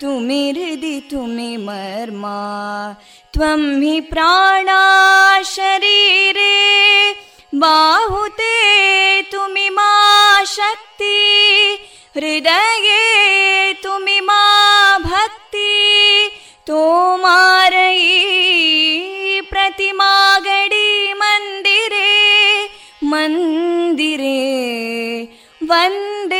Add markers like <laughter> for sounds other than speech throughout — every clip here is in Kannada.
तुमि हृदि तुमि मर्मा त्वं हि प्राणा शरीरे बाहुते तुमि मा शक्ति हृदये तुमि मा भक्ति तोमारयी प्रतिमा गडी मन्दिरे मन्दिरे वंदे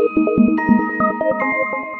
Thank you.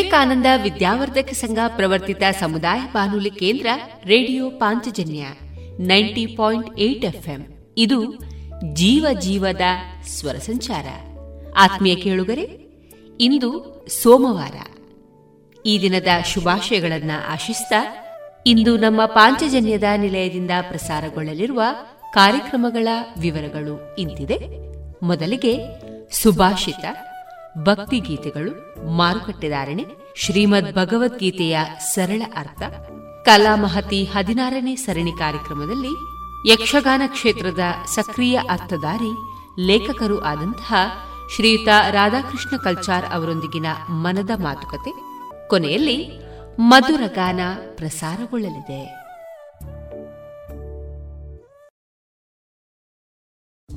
ವಿವೇಕಾನಂದ ವಿದ್ಯಾವರ್ಧಕ ಸಂಘ ಪ್ರವರ್ತಿತ ಸಮುದಾಯ ಬಾನುಲಿ ಕೇಂದ್ರ radio Panchajanya ninety point eight FM. ಇದು ಜೀವ ಜೀವದ ಸ್ವರ ಸಂಚಾರ. ಆತ್ಮೀಯ ಕೇಳುಗರೆ, ಇಂದು ಸೋಮವಾರ. ಈ ದಿನದ ಶುಭಾಶಯಗಳನ್ನು ಆಶಿಸ್ತಾ ಇಂದು ನಮ್ಮ ಪಾಂಚಜನ್ಯದ ನಿಲಯದಿಂದ ಪ್ರಸಾರಗೊಳ್ಳಲಿರುವ ಕಾರ್ಯಕ್ರಮಗಳ ವಿವರಗಳು ಇಂತಿದೆ. ಮೊದಲಿಗೆ ಸುಭಾಷಿತ. ಭಕ್ತಿಗೀತೆಗಳು ಮಾರುಕಟ್ಟೆದಾರಣೆ ಶ್ರೀಮದ್ ಭಗವದ್ಗೀತೆಯ ಸರಳ ಅರ್ಥ, ಕಲಾ ಮಹತಿ ಹದಿನಾರನೇ ಸರಣಿ ಕಾರ್ಯಕ್ರಮದಲ್ಲಿ ಯಕ್ಷಗಾನ ಕ್ಷೇತ್ರದ ಸಕ್ರಿಯ ಅರ್ಥಧಾರಿ, ಲೇಖಕರು ಆದಂತಹ ಶ್ರೀಯುತ ರಾಧಾಕೃಷ್ಣ ಕಲ್ಚಾರ್ ಅವರೊಂದಿಗಿನ ಮನದ ಮಾತುಕತೆ. ಕೊನೆಯಲ್ಲಿ ಮಧುರಗಾನ ಪ್ರಸಾರಗೊಳ್ಳಲಿದೆ.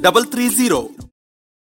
double three zero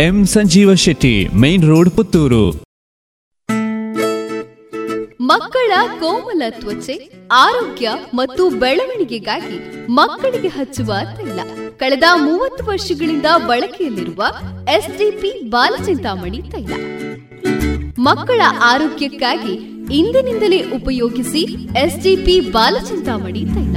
M Sanjeeva Shetty, main road Puttur. ಮಕ್ಕಳ ಕೋಮಲ ತ್ವಚೆ, ಆರೋಗ್ಯ ಮತ್ತು ಬೆಳವಣಿಗೆಗಾಗಿ ಮಕ್ಕಳಿಗೆ ಹಚ್ಚುವ ತೈಲ. ಕಳೆದ ಮೂವತ್ತು ವರ್ಷಗಳಿಂದ ಬಳಕೆಯಲ್ಲಿರುವ ಎಸ್ಡಿಪಿ ಬಾಲಚಿಂತಾಮಣಿ ತೈಲ. ಮಕ್ಕಳ ಆರೋಗ್ಯಕ್ಕಾಗಿ ಇಂದಿನಿಂದಲೇ ಉಪಯೋಗಿಸಿ ಎಸ್ಡಿಪಿ ಬಾಲಚಿಂತಾಮಣಿ ತೈಲ.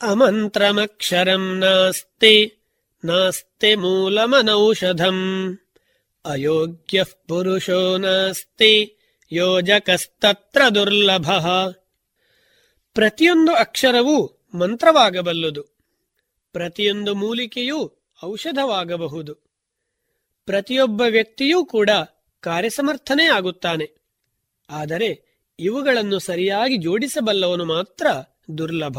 अमन्त्रमक्षरम् नास्ति नास्ति मूलमनौषधम् अयोग्यः पुरुषो नास्ति ಯೋಜಕಸ್ತತ್ರ ದುರ್ಲಭ ಪ್ರತಿಯೊಂದು ಅಕ್ಷರವೂ ಮಂತ್ರವಾಗಬಲ್ಲದು ಪ್ರತಿಯೊಂದು ಮೂಲಿಕೆಯೂ ಔಷಧವಾಗಬಹುದು ಪ್ರತಿಯೊಬ್ಬ ವ್ಯಕ್ತಿಯೂ ಕೂಡ ಕಾರ್ಯಸಮರ್ಥನೇ ಆಗುತ್ತಾನೆ ಆದರೆ ಇವುಗಳನ್ನು ಸರಿಯಾಗಿ ಜೋಡಿಸಬಲ್ಲವನು ಮಾತ್ರ ದುರ್ಲಭ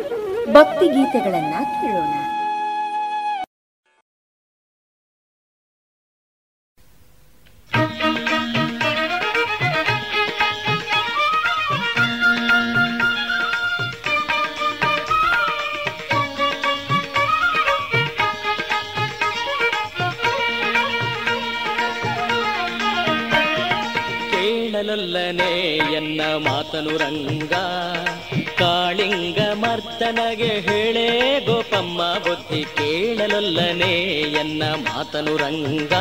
ಭಕ್ತಿ ಗೀತೆಗಳನ್ನ ಕೇಳೋಣ. ಕೇಳಲಲ್ಲನೆ ಎನ್ನ ಮಾತನು ರಂಗ. ಕಾಳಿಂಗ ಮರ್ತನಗೆ ಹೇಳೇ, ಗೋಪಮ್ಮ ಬುದ್ಧಿ ಕೇಳಲೊಲ್ಲನೆ ಎನ್ನ ಮಾತನು ರಂಗ.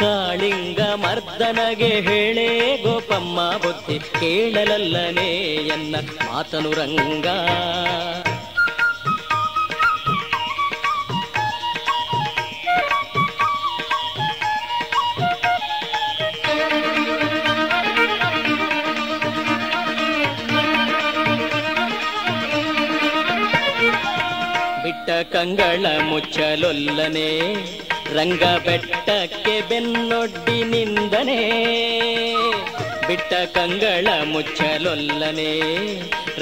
ಕಾಳಿಂಗ ಮರ್ದನಗೆ ಹೇಳೇ, ಗೋಪಮ್ಮ ಬುದ್ಧಿ ಕೇಳಲಲ್ಲನೆ ಎನ್ನ ಮಾತನು ರಂಗ. ಕಂಗಳ ಮುಚ್ಚಲೊಲ್ಲನೆ ರಂಗ ಬೆಟ್ಟಕ್ಕೆ ಬೆನ್ನೊಡ್ಡಿ ನಿಂದನೆ. ಬಿಟ್ಟ ಕಂಗಳ ಮುಚ್ಚಲೊಲ್ಲನೆ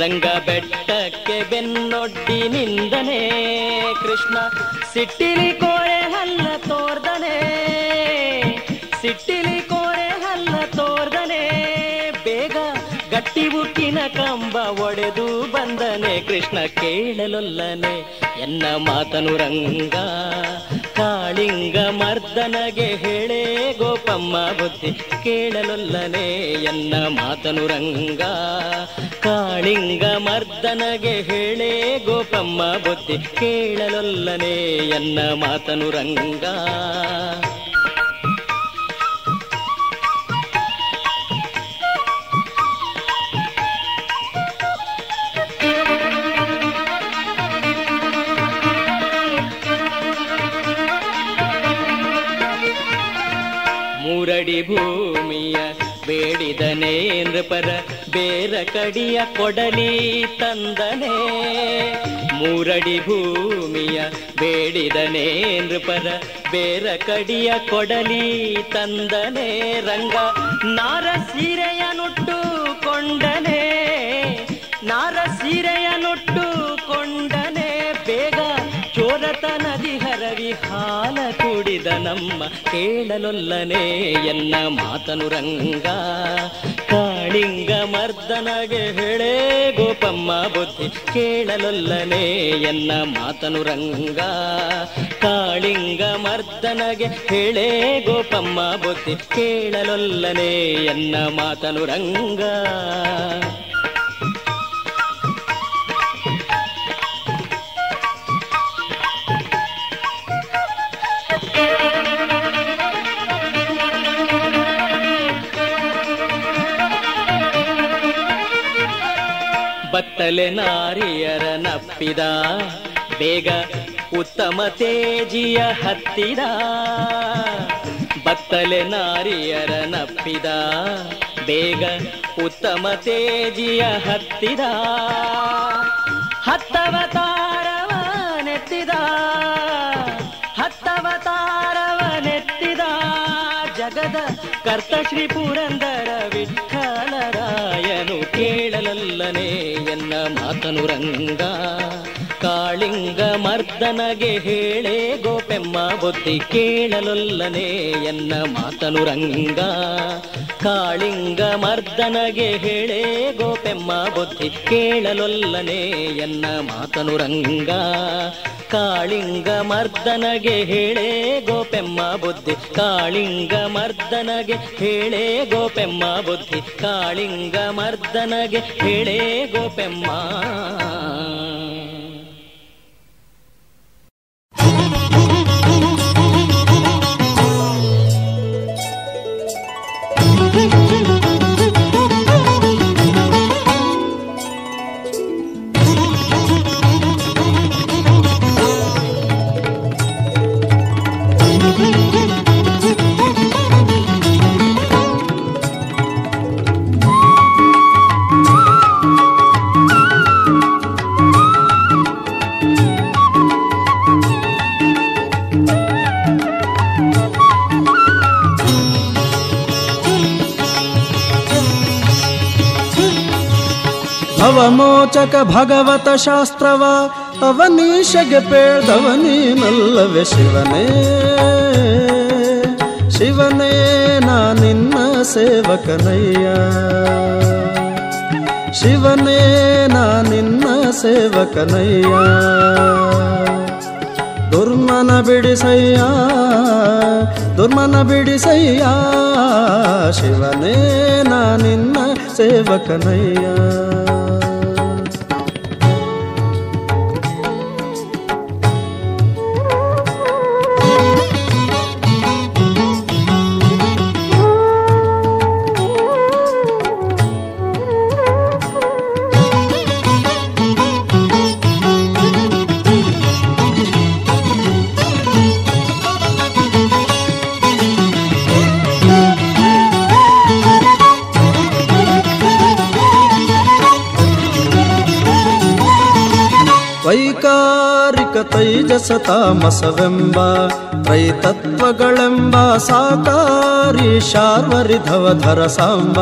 ರಂಗ ಬೆಟ್ಟಕ್ಕೆ ಬೆನ್ನೊಡ್ಡಿ ನಿಂದನೆ. ಕೃಷ್ಣ ಸಿಟ್ಟಿಲಿ ಕೋರೆ ಹಲ್ಲ ತೋರ್ದನೆ, ಸಿಟ್ಟಿಲಿ ಕೋರೆ ಹಲ್ಲ ತೋರ್ದನೆ. ಬೇಗ ಗಟ್ಟಿ ಉಕ್ಕಿನ ಕಂಬ ಒಡೆದು ಬಂದನೆ, ಕೃಷ್ಣ ಕೇಳಲೊಲ್ಲನೆ. ಎನ್ನ ಮಾತನು ರಂಗ, ಕಾಳಿಂಗ ಮರ್ದನಗೆ ಹೇಳೇ ಗೋಪಮ್ಮ ಬುದ್ಧಿ ಕೇಳಲೊಲ್ಲನೆ ಎನ್ನ ಮಾತನು ರಂಗ, ಕಾಳಿಂಗ ಮರ್ದನಗೆ ಹೇಳೇ ಗೋಪಮ್ಮ ಬುದ್ಧಿ ಕೇಳಲೊಲ್ಲನೆ ಎನ್ನ ಮಾತನು ರಂಗ. ಮೂರಡಿ ಭೂಮಿಯ ಬೇಡಿದನೆ ನೃಪರ ಬೇರ ಕಡಿಯ ಕೊಡಲಿ ತಂದನೆ. ಮೂರಡಿ ಭೂಮಿಯ ಬೇಡಿದನೆ ನೃಪರ ಬೇರ ಕಡಿಯ ಕೊಡಲಿ ತಂದನೆ. ರಂಗ ನಾರ ಸೀರೆಯ ನುಟ್ಟು ಕೊಂಡನೆ. ನಾರ ಸೀರೆಯ ನುಟ್ಟು ಕೊಂಡನೆ ಬೇಗ ಚೋರತನದಿ ಹರವಿ ಹಾಲ ಕುಡಿದ ನಮ್ಮ ಕೇಳಲೊಲ್ಲನೆ ಎನ್ನ ಮಾತನು ರಂಗ. ಕಾಳಿಂಗ ಮರ್ದನಗೆ ಹೇಳೇ ಗೋಪಮ್ಮ ಬುದ್ಧಿ ಕೇಳಲೊಲ್ಲನೆ ಎನ್ನ ಮಾತನು ರಂಗ. ಕಾಳಿಂಗ ಮರ್ದನಗೆ ಹೇಳೇ ಗೋಪಮ್ಮ ಬುದ್ಧಿ ಕೇಳಲೊಲ್ಲನೆ ಎನ್ನ ಮಾತನು ರಂಗ. ಬತ್ತಲೆ ನಾರಿಯರ ನಪ್ಪಿದ, ಬೇಗ ಉತ್ತಮ ತೇಜಿಯ ಹತ್ತಿದ. ಬತ್ತಲೆ ನಾರಿಯರ ನಪ್ಪಿದ, ಬೇಗ ಉತ್ತಮ ತೇಜಿಯ ಹತ್ತಿದ. ಹತ್ತವತಾರವ ನೆತ್ತಿದ ಹತ್ತವತಾರವ ನೆತ್ತಿದ ಜಗದ ಕರ್ತ ಶ್ರೀ ಪುರಂದರ ವಿಠಲರಾಯನು ಕೇಳಲಲ್ಲನೆ ಎನ್ನ ಮಾತನು ರಂಗ. ಕಾಳಿಂಗ ಮರ್ದನಗೆ ಹೇಳೇ ಗೋಪೆಮ್ಮ ಬುದ್ಧಿ ಕೇಳಲೊಲ್ಲನೆ ಎನ್ನ ಮಾತನು ರಂಗ. ಕಾಳಿಂಗ ಮರ್ದನಗೆ ಹೇಳೇ ಗೋಪೆಮ್ಮ ಬುದ್ಧಿ ಕೇಳಲೊಲ್ಲನೆ ಎನ್ನ ಮಾತನು ರಂಗ. ಕಾಳಿಂಗ ಮರ್ದನಗೆ ಹೇಳೇ ಗೋಪೆಮ್ಮ ಬುದ್ಧಿ. ಕಾಳಿಂಗ ಮರ್ದನಗೆ ಹೇಳೇ ಗೋಪೆಮ್ಮ ಬುದ್ಧಿ. ಕಾಳಿಂಗ ಮರ್ದನಗೆ ಹೇಳೇ ಗೋಪೆಮ್ಮ. ಅವಮೋಚಕ ಭಗವತ ಶಾಸ್ತ್ರವ, ಅವನೀಶಗೆ ಪೇಳ್ದವನೀನಲ್ಲವೆ ಶಿವನೇ. ಶಿವನೇ, ನಾ ನಿನ್ನ ಸೇವಕನಯ್ಯ. ಶಿವನೇ, ನಾ ನಿನ್ನ ಸೇವಕನಯ್ಯ. ದುರ್ಮನ ಬಿಡಿಸಯ್ಯ ದುರ್ಮನ ಬಿಡಿಸಯ್ಯ. ಶಿವನೇ, ನಾ ನಿನ್ನ ಸೇವಕನಯ್ಯ. ತೈಜಸ ತಾಮಸವೆಂಬ ತ್ರೈತತ್ವಗಳೆಂಬ ಸಾಕಾರಿ ಶಾರ್ವರಿಧವಧರ ಸಾಂಬ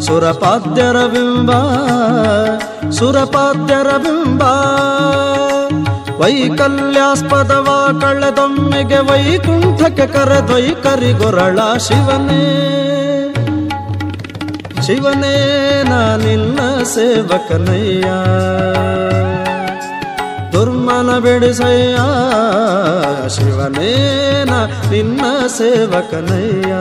ಸುರಪಾದ್ಯರ ಬಿಂಬ ಸುರಪಾದ್ಯರ ಬಿಂಬ ವೈಕಲ್ಯಾಸ್ಪದವ ಕಳೆದೊಮ್ಮೆಗೆ ವೈಕುಂಠಕ್ಕೆ ಕರೆದೊಯ್ಕರಿಗೊರಳ ಶಿವನೇ. ಶಿವನೇ ನಾನಿಲ್ಲ ಸೇವಕನಯ್ಯ. ದುರ್ಮನ ಬಿಡಿಸಯ್ಯ. ಶಿವನೇನ ನಿನ್ನ ಸೇವಕನಯ್ಯ.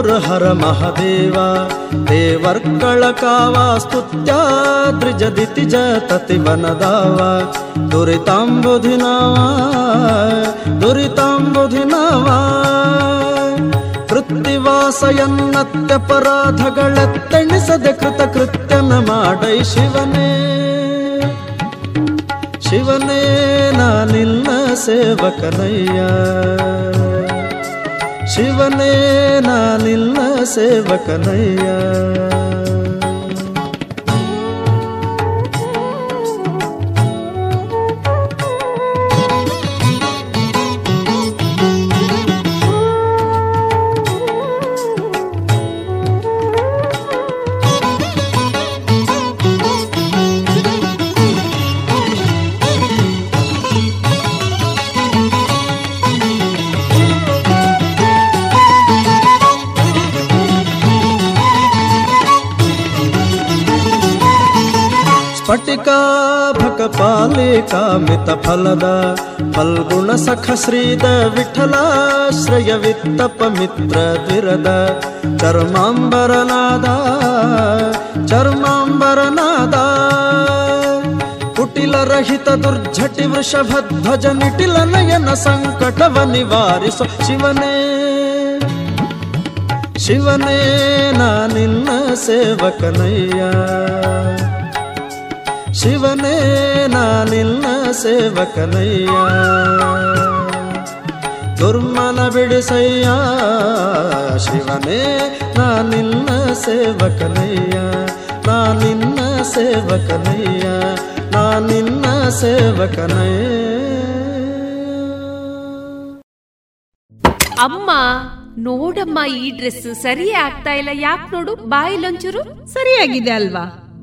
ಮುಪ್ಪುರ ಹರ ಮಹದೇವ ದೇವರ್ಗಳ ಕಾವ ಸ್ತುತ್ಯಾದ್ರಿಜದಿತಿ ಜತತಿ ವನದಾವ ದುರಿತಾಂಬುಧಿನಾವ ದುರಿತಾಂಬುಧಿನಾವ ಕೃತ್ತಿವಾಸಯನ್ನತ್ಯಪರಾಧಗಳೆತ್ತೆಣಿಸದೆ ಕೃತ ಕೃತ್ಯನ ಮಾಡೈ ಶಿವನೇ. ಶಿವನೇ ನಾನಿಲ್ಲ ಸೇವಕನಯ್ಯ. ಶಿವನೇ ನಾನಿಲ್ಲ ಸೇವಕನಯ್ಯ. ಸ್ಫಟಿಕಾಭಕ ಪಾಲಿಕಾಮಿತ ಫಲದ ಫಲ್ಗುಣ ಸಖ ಶ್ರೀದ ವಿಠಲಾಶ್ರಯ ವಿತ್ತಪ ಮಿತ್ರ ದ್ವಿರದ ಚರ್ಮಾಂಬರನಾದ ಚರ್ಮಾಂಬರನಾದ. ಕುಟಿಲ ರಹಿತ ದುರ್ಜಟಿ ವೃಷಭಧ್ವಜ ನಿಟಿಲ ನಯನ ಸಂಕಟವ ನಿವಾರಿಸು. ಶಿವನೇ ಶಿವನೇ ನಾನಿನ್ನ ಸೇವಕನಯ್ಯ. ಶಿವನೇ ನಾನಿಲ್ಲ ಸೇವಕನಯ್ಯ. ದುರ್ಮನ ಬಿಡಿಸಯ್ಯ, ಶಿವನೇ ನಾನಿಲ್ಲ ಸೇವಕನಯ್ಯ. ನಾನಿನ್ನ ಸೇವಕನಯ್ಯ ನಾನಿನ್ನ ಸೇವಕನಯ್ಯ. ಅಮ್ಮ, ನೋಡಮ್ಮ, ಈ ಡ್ರೆಸ್ ಸರಿಯೇ ಆಗ್ತಾ ಇಲ್ಲ. ಯಾಕೆ ನೋಡು ಬಾಯಿಲೊಂಚೂರು ಸರಿಯಾಗಿದೆ ಅಲ್ವಾ?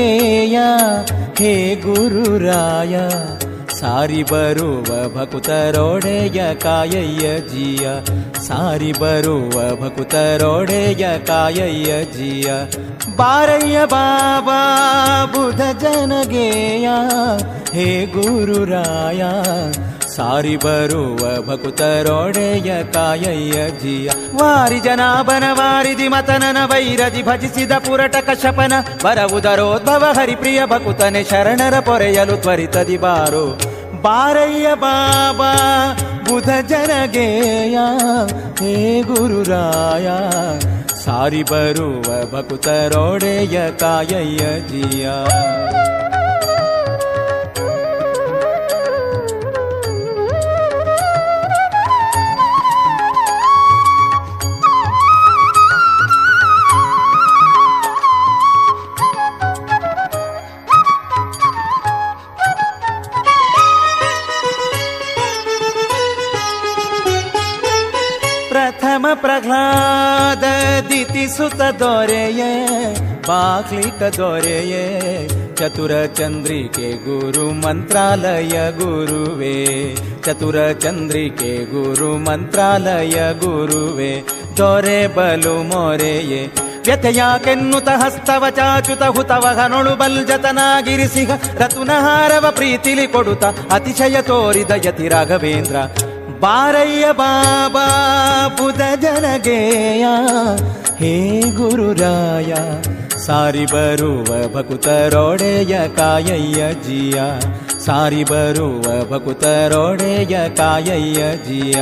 ಜನಗೇಯ ಹೇ ಗುರುರಾಯ ಸಾರಿ ಬರುವ ಭಕುತರೊಡೆಯ ಕಾಯಯ್ಯ ಜಿಯ ಸಾರಿ ಬರುವ ಭಕುತರೊಡೆಯ ಕಾಯಯ್ಯ ಜಿಯ ಬಾರಯ್ಯ ಬಾಬಾ ಬುಧ ಜನಗೇಯ ಹೇ ಗುರುರಾಯ ಸಾರಿ ಬರುವ ಭಕುತರೊಡೆಯ ಕಾಯಯ್ಯ ಜಿಯ. ವಾರಿ ಜನಾಭನ ವಾರಿದಿ ಮತನನ ವೈರದಿ ಭಜಿಸಿದ ಪುರಟ ಕಶಪನ. ಬರವುದರೋದ್ಭವ ಹರಿಪ್ರಿಯ ಭಕುತನೆ ಶರಣರ ಪೊರೆಯಲು ತ್ವರಿತದಿ ಬಾರೋ ಬಾರಯ್ಯ ಬಾಬಾ, ಬುಧ ಜನಗೇಯ, ಹೇ ಗುರುರಾಯ ಸಾರಿ ಬರುವ ಭಕುತರೊಡೆಯ ಕಾಯಯ್ಯ ಜಿಯ. ಪ್ರಥಮ ಪ್ರಹ್ಲಾದ ದಿತಿ ಸುತ ದೊರೆಯೇ ಬಾಕ್ಲಿಕ ದೊರೆಯೇ, ಚತುರ ಚಂದ್ರಿಕೆ ಗುರು ಮಂತ್ರಾಲಯ ಗುರುವೇ, ಚತುರ ಚಂದ್ರಿಕೆ ಗುರು ಮಂತ್ರಾಲಯ ಗುರುವೇ, ದೊರೆ ಬಲು ಮೊರೆಯೇ. ವ್ಯಥೆಯಾಕೆನ್ನುತ ಹಸ್ತವ ಚಾಚುತ ಹುತವಹನೊಳು ಬಲ್ಜತನಾಗಿರಿಸಿಹ ರತುನಹಾರವ ಪ್ರೀತಿಲಿ ಕೊಡುತ್ತ ಅತಿಶಯ ತೋರಿದ ಯತಿ ರಾಘವೇಂದ್ರ ಬಾರಯ್ಯ ಬಾಬಾ ಬುದ ಜನಗೇಯ, ಹೇ ಗುರುರಾಯ, ಸಾರಿ ಬರುವ ಭಕುತರೊಡೆಯ ಕಾಯಯ್ಯ ಜಿಯ, ಸಾರಿ ಬರುವ ಭಕುತರೊಡೆಯ ಕಾಯಯ್ಯ ಜಿಯ.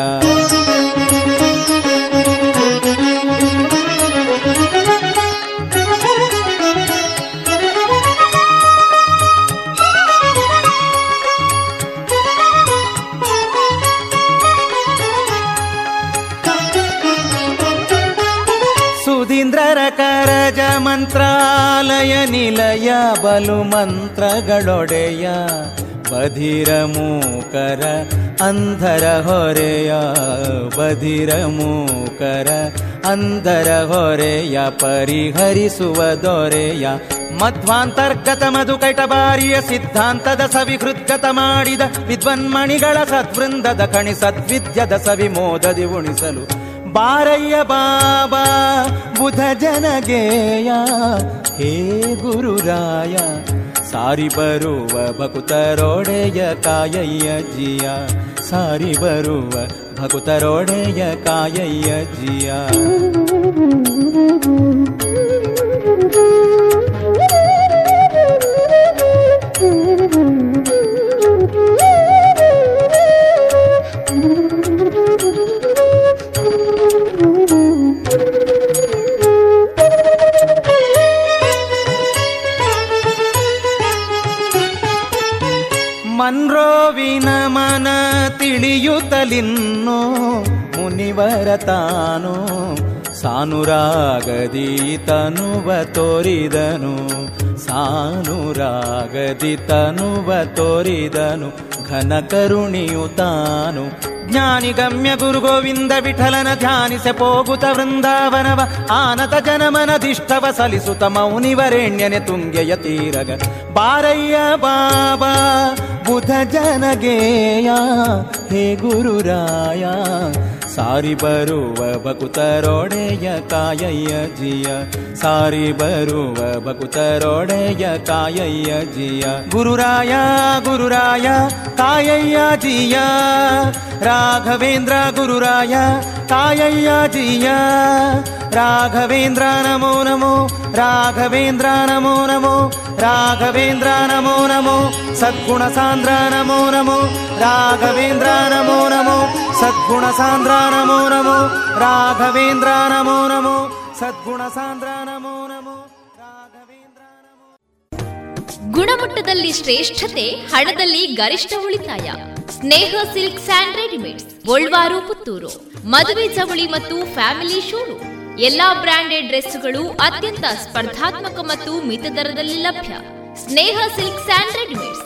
ಮಂತ್ರಾಲಯ ನಿಲಯ ಬಲು ಮಂತ್ರಗಳೊಡೆಯ ಬಧಿರ ಮೂಕರ ಅಂಧರ ಹೊರೆಯ ಬಧಿರ ಮೂಕರ ಅಂಧರ ಹೊರೆಯ ಪರಿಹರಿಸುವ ದೊರೆಯ ಮಧ್ವಾಂತರ್ಗತ ಮಧು ಬಾರಿಯ ಸಿದ್ಧಾಂತದ ಸವಿಹೃದ್ಗತ ಮಾಡಿದ ವಿದ್ವನ್ಮಣಿಗಳ ಸದ್ವೃಂದದ ಕಣಿ ಸದ್ವಿದ್ಯದ ಸವಿಮೋದದಿ ಉಣಿಸಲು ಬಾರಯ್ಯ ಬಾಬಾ, ಬುಧ ಜನಗೇಯ, ಹೇ ಗುರುರಾಯ ಸಾರಿ ಬರುವ ಭಕುತರೊಡೆಯ ಕಾಯಯ್ಯ ಜಿಯ, ಸಾರಿ ಬರುವ ಭಕುತರೊಡೆಯ ಕಾಯಯ್ಯ ಜಿಯ. ಮನ್ರೋವಿನ ಮನ ತಿಳಿಯುತ್ತಲಿನ್ನೋ ಮುನಿವರ ತಾನು ಸಾನುರಾಗದಿ ತನುವ ತೋರಿದನು ಸಾನುರಾಗದಿ ತನುವ ತೋರಿದನು, ಘನ ತಾನು. ಜ್ಞಾನಿ ಗಮ್ಯ ಗುರು ಗೋವಿಂದ ವಿಠಲನ ಧ್ಯಾನಿಸೆ ಪೋಗುತ ವೃಂದಾವನವ, ಆನತ ಜನಮನದಿಷ್ಟವ ಸಲಿಸುತ ಮೌನಿವರೆಣ್ಯನೆ ತುಂಗೆಯ ತೀರಗ. ಬಾರಯ್ಯ ಬಾಬಾ बुध जनगेया हे गुरुराया ಸಾರಿ ಬರುವ ಬಕುತರೊಡೆಯ ಕಾಯಯ್ಯ ಜಿಯ ಸಾರಿ ಬರುವ ಬಕುತರೊಡೆಯ ಕಾಯಯ್ಯ ಜಿಯ ಗುರುರಾಯ ಗುರುರಾಯ ಕಾಯಯ್ಯ ಜಿಯ ರಾಘವೇಂದ್ರ ಗುರುರಾಯ ಕಾಯಯ್ಯ ಜಿಯ ರಾಘವೇಂದ್ರ ನಮೋ ನಮೋ ರಾಘವೇಂದ್ರ ನಮೋ ನಮೋ ರಾಘವೇಂದ್ರ ನಮೋ ನಮೋ ಸದ್ಗುಣ ಸಾಂದ್ರ ನಮೋ ನಮೋ ರಾಘವೇಂದ್ರ ನಮೋ ನಮೋ ಸದ್ಗುಣ ಸಾಂದ್ರ ನಮೋ ನಮೋ, ರಾಘವೇಂದ್ರ ನಮೋ ನಮೋ, ಸದ್ಗುಣ ಸಾಂದ್ರ ನಮೋ ನಮೋ ಗುಣಮಟ್ಟದಲ್ಲಿ ಶ್ರೇಷ್ಠತೆ, ಹಣದಲ್ಲಿ ಗರಿಷ್ಠ ಉಳಿತಾಯ. Sneha silk and readymades, Golwar, Puttur. ಮದುವೆ ಚವಳಿ ಮತ್ತು ಫ್ಯಾಮಿಲಿ ಶೋರೂಮ್ ಎಲ್ಲಾ ಬ್ರಾಂಡೆಡ್ ಡ್ರೆಸ್ಗಳು ಅತ್ಯಂತ ಸ್ಪರ್ಧಾತ್ಮಕ ಮತ್ತು ಮಿತ ದರದಲ್ಲಿ ಲಭ್ಯ. Sneha silks and readymades.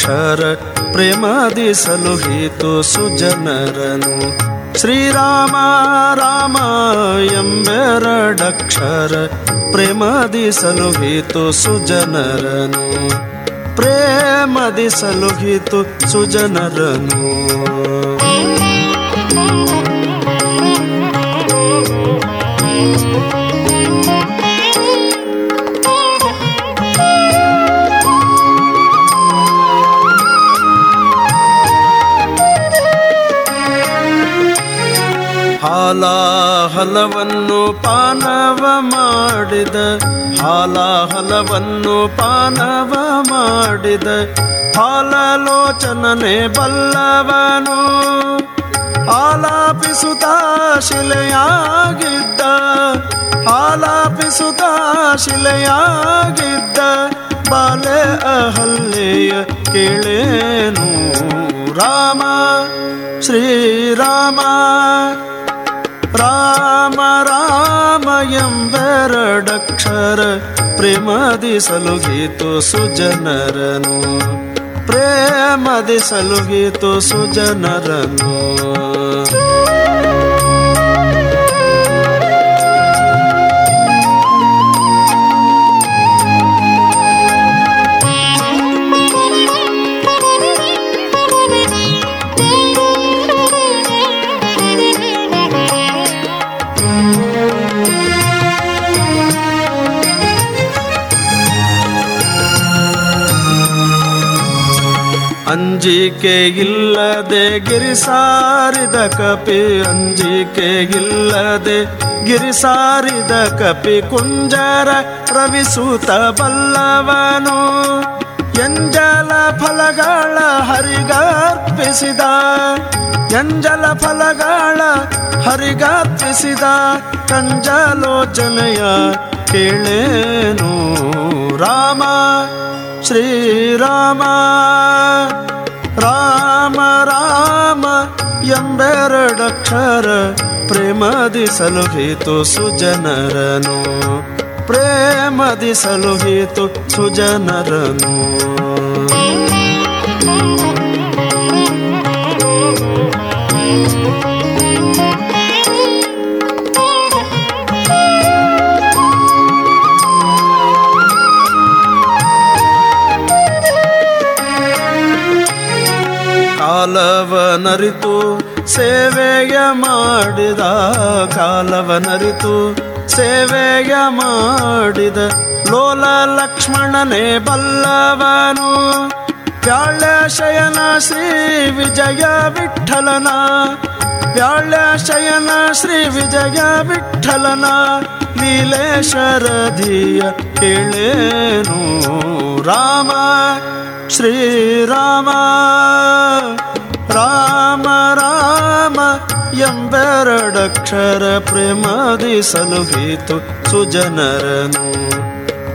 ಎಂಬೆರಡಕ್ಷರ ಪ್ರೇಮಾದಿ ಸಲುಹಿತು ಸುಜನರನು. Shriram Rama ಎಂಬೆರಡಕ್ಷರ ಪ್ರೇಮಾದಿ ಸಲುಹಿತು ಸುಜನರನು. ಪ್ರೇಮದಿ ಸಲುಹಿತು ಸುಜನರನು. ಹಾಲಾಹಲವನ್ನು ಪಾನವ ಮಾಡಿದ, ಹಾಲಾಹಲವನ್ನು ಪಾನವ ಮಾಡಿದ, ಹಾಲಲೋಚನನೆ ಬಲ್ಲವನು. ಆಲಾಪಿಸುತ್ತ ಶಿಲೆಯಾಗಿದ್ದ ಆಲಾಪಿಸುತ್ತ ಶಿಲೆಯಾಗಿದ್ದ, ಬಾಲೆ ಅಹಲ್ಲೆಯ ಕೇಳೇನು ರಾಮ ಶ್ರೀರಾಮ ರಾಮ ರಾಮ ಎಂಬೆರಡಕ್ಷರ ಪ್ರೇಮದಿ ಸಲುಗಿತು ಸುಜನರನು. ಪ್ರೇಮದಿ ಸಲುಗಿತು ಸುಜನರನು. ಅಂಜಿಕೆ ಇಲ್ಲದೆ ಗಿರಿಸಾರಿದ ಕಪಿ, ಅಂಜಿಕೆ ಇಲ್ಲದೆ ಗಿರಿಸಾರಿದ ಕಪಿ ಕುಂಜರ ರವಿಸೂತ ಬಲ್ಲವನು. ಎಂಜಲ ಫಲಗಳ ಹರಿಗರ್ಪಿಸಿದ, ಎಂಜಲ ಫಲಗಳ ಹರಿಗರ್ಪಿಸಿದ ಕಂಜಲೋಚನೆಯ ಕೇಳೇನು ರಾಮ, ಶ್ರೀರಾಮ. ರಾಮ ರಾಮ ಎಂಬೆರಡಕ್ಷರ ಪ್ರೇಮದಿ ಸಲುಹಿತು ಸುಜನರನು. ಪ್ರೇಮದಿ ಸಲುಹಿತು ಸುಜನರನು. ಕಾಲವನರಿತು ಸೇವೆಯ ಮಾಡಿದ ಕಾಲವನರಿತು ಸೇವೆಯ ಮಾಡಿದ ಲೋಲ ಲಕ್ಷ್ಮಣನೇ ಬಲ್ಲವನು. ವ್ಯಾಳ್ಯ ಶಯನ ಶ್ರೀ ವಿಜಯ ವಿಠಲನ ವ್ಯಾಳ್ಯ ಶಯನ ಶ್ರೀ ವಿಜಯ ವಿಠಲನ ನೀಲೇಶರಧಿಯ ಕೇಳೇನು ರಾಮ ಶ್ರೀರಾಮ ರಾಮ ರಾಮ ಎಂಬೆರಡಕ್ಷರ ಪ್ರೇಮದಿ ಸಲುಹಿತು ಸುಜನರನು.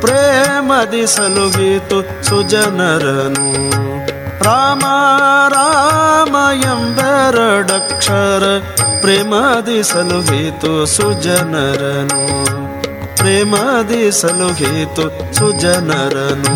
ಪ್ರೇಮದಿ ಸಲುಹಿತು ಸುಜನರನು. ರಾಮ ರಾಮ ಎಂಬೆರಡಕ್ಷರ ಪ್ರೇಮದಿ ಸಲುಹಿತು ಸುಜನರನು. ಪ್ರೇಮದಿ ಸಲುಹಿತು ಸುಜನರನು.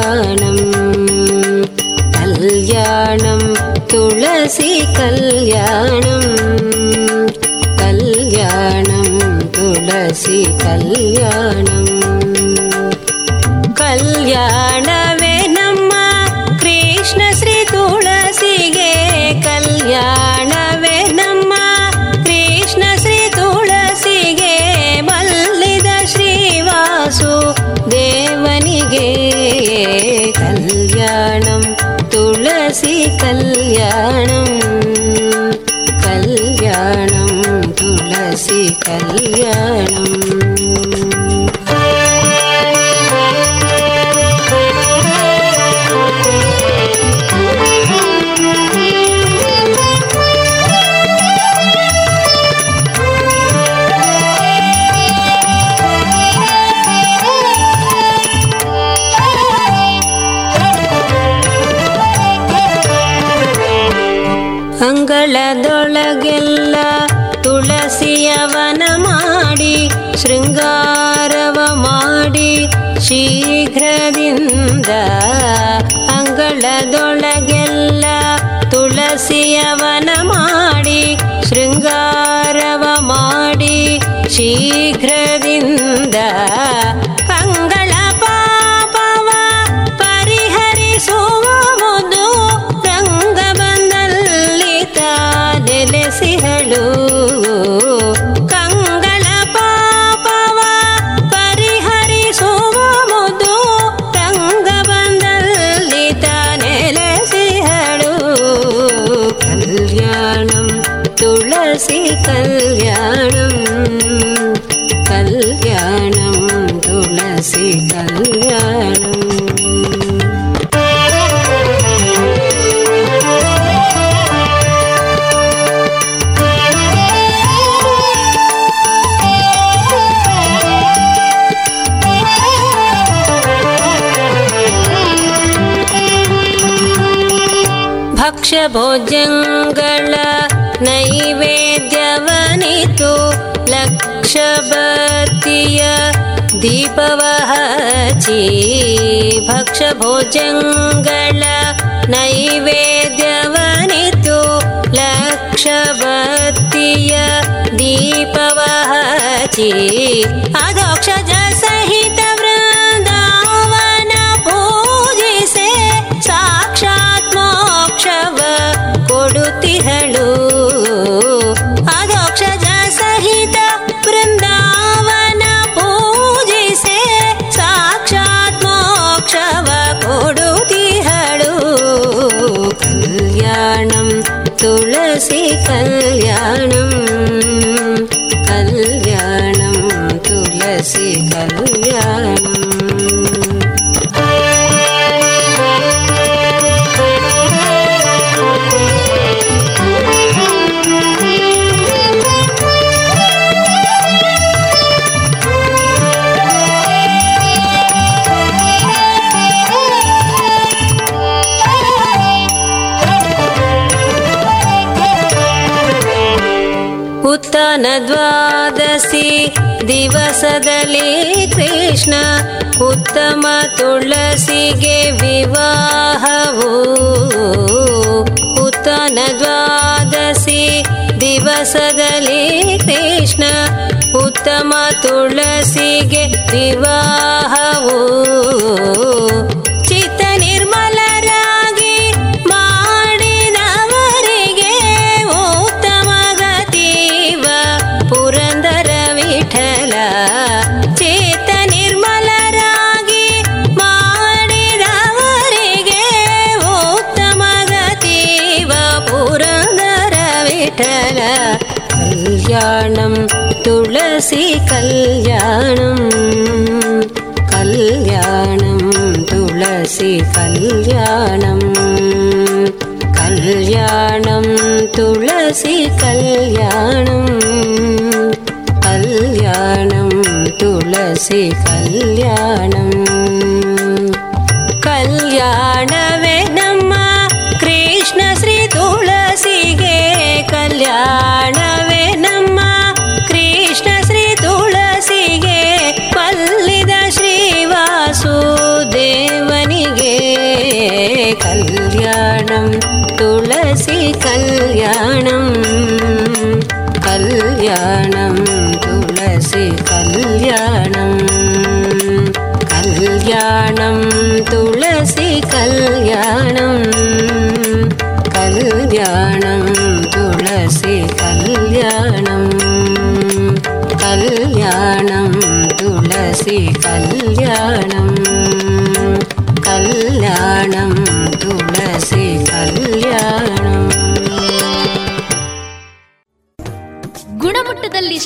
கல்யாணம். கல்யாணம் துளசி கல்யாணம். கல்யாணம் துளசி கல்யாணம். கல்யாணம் കല്യാണം शीघ्रविन्द जङ्गल नैवेद्यवनितु लक्षवत्तिय दीपवहचि दीपवचि अधोक्ष जहित वृन्दावन पूजिसे साक्षात् मोक्षवतिहलु कल्याणम्। ಉತ್ತನ ದ್ವಾದಶಿ ದಿವಸದಲ್ಲಿ ಕೃಷ್ಣ ಉತ್ತಮ ತುಳಸಿಗೆ ವಿವಾಹವು. ಉತ್ತನ ದ್ವಾದಶಿ ದಿವಸದಲ್ಲಿ ಕೃಷ್ಣ ಉತ್ತಮ ತುಳಸಿಗೆ ವಿವಾಹವು. கல்யாணம் கல்யாணம் துளசி கல்யாணம் கல்யாணம் துளசி கல்யாணம் கல்யாணம் துளசி கல்யாணம். கல்யாணம் कल्याणं कल्याणं तुलसि कल्याणम् कल्याणं तुलसि कल्याणम् कल्याणं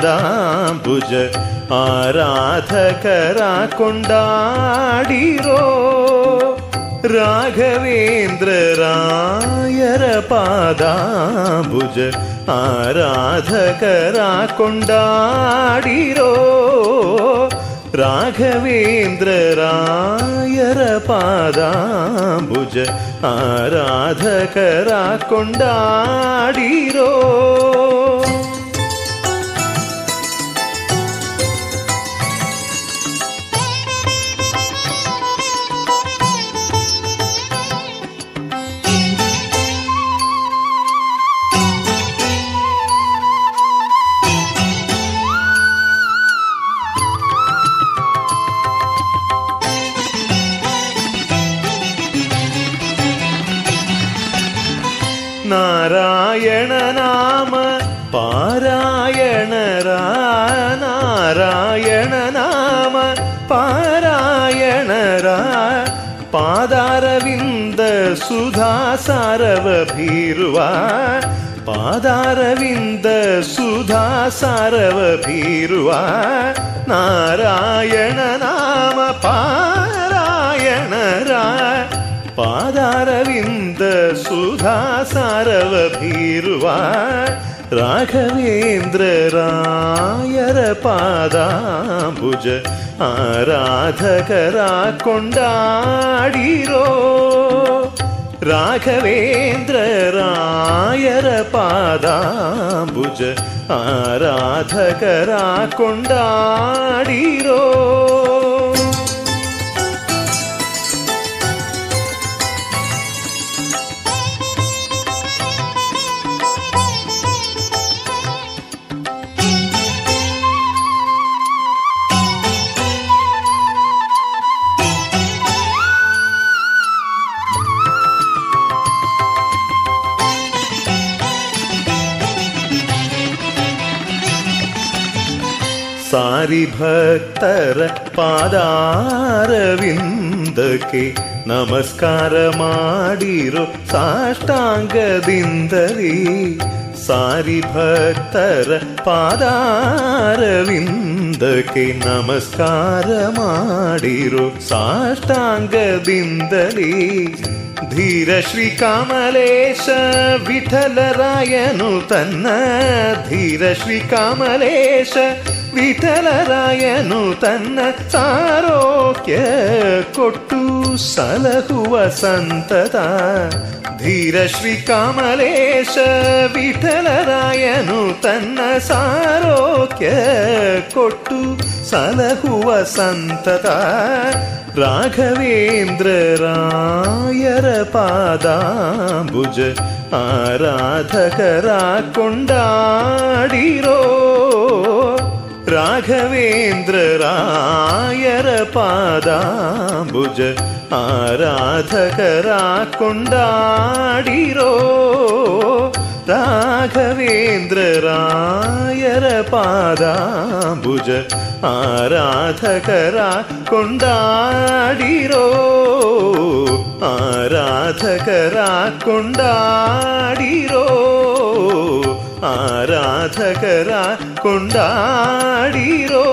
ಪಾದಾಂಬುಜ ಆರಾಧಕರ ಕೊಂಡಾಡಿರೋ ರಾಘವೇಂದ್ರ ರಾಯರ ಪಾದಾಂಬುಜ ಆರಾಧಕರ ಕೊಂಡಾಡಿರೋ ರಾಘವೇಂದ್ರ ರಾಯರ ಪಾದಾಂಬುಜ ಆರಾಧಕರ ಕೊಂಡಾಡಿರೋ ಪಾದಾರವಿಂದ ಸುಧಾ ಸಾರವ ಭೀರುವ ಪಾದಾರವಿಂದ ಸುಧಾ ಸಾರವ ಭೀರುವ ನಾರಾಯಣ ನಾಮ ಪಾರಾಯಣರ ಪಾದಾರವಿಂದ ಸುಧಾ राघवेन्द्र रायर पादाम्बुज आराधकरा कुण्डाडीरो राघवेन्द्र आराधकरा कुण्डा ಕೊಂಡಾಡಿರೋ ರಾಘವೇಂದ್ರ ರಾಯರ ಪಾದಾಂಬುಜ ಆರಾಧಕರ ಕೊಂಡಾಡಿರೋ ಸಾರಿ ಭಕ್ತರ ಪಾದಾರವಿಂದಕ್ಕೆ ನಮಸ್ಕಾರ ಮಾಡಿರೋ ಸಾಷ್ಟಾಂಗದಿಂದಲೇ ಸಾರಿ ಭಕ್ತರ ಪಾದಾರವಿಂದಕ್ಕೆ ನಮಸ್ಕಾರ ಮಾಡಿರೋ ಸಾಷ್ಟಾಂಗದಿಂದಲೇ ಧೀರ ಶ್ರೀ ಕಮಲೇಶ ವಿಠಲರಾಯನು ತನ್ನ ಧೀರ ಶ್ರೀ ಕಮಲೇಶ ವಿಠಲರಾಯನು ತನ್ನ ಸಾರೋಕ್ಯ ಕೊಟ್ಟು ಸಲಹುವ ಸಂತತ. ಧೀರ ಶ್ರೀ ಕಮಲೇಶ ವಿಠಲರಾಯನು ತನ್ನ ಸಾರೋಕ್ಯ ಕೊಟ್ಟು ಸಲಹುವ ಸಂತತ. ರಾಘವೇಂದ್ರ ರಾಯರ ಪಾದಾಂಬುಜ ಆರಾಧಕರ ಕೊಂಡಾಡಿರೋ ರಾಘವೇಂದ್ರ ರಾಯರ ಪಾದಾಂಬುಜ ಆರಾಧಕರ ಕೊಂಡಾಡಿರೋ ರಾಘವೇಂದ್ರ ರಾಯರ ಪಾದಾಂಬುಜ ಆರಾಧಕರ ಕೊಂಡಾಡಿರೋ ಆರಾಧಕರ ಕೊಂಡಾಡಿರೋ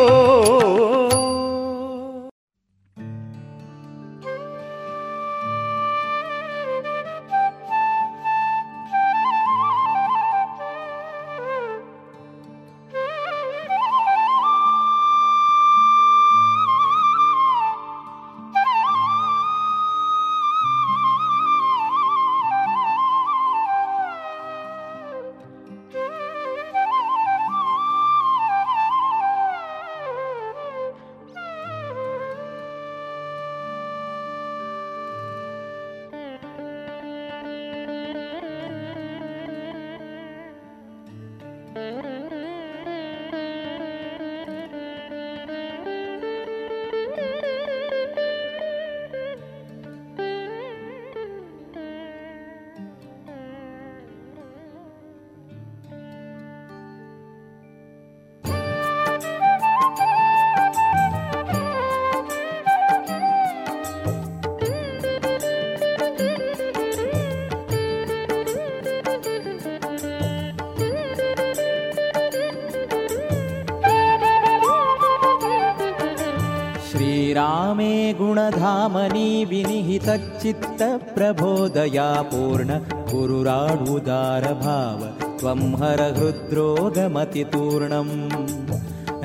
विनिहितच्चित्तप्रबोधया पूर्ण गुरुराडुदारभाव त्वं हर हृद्रोगमतितूर्णम्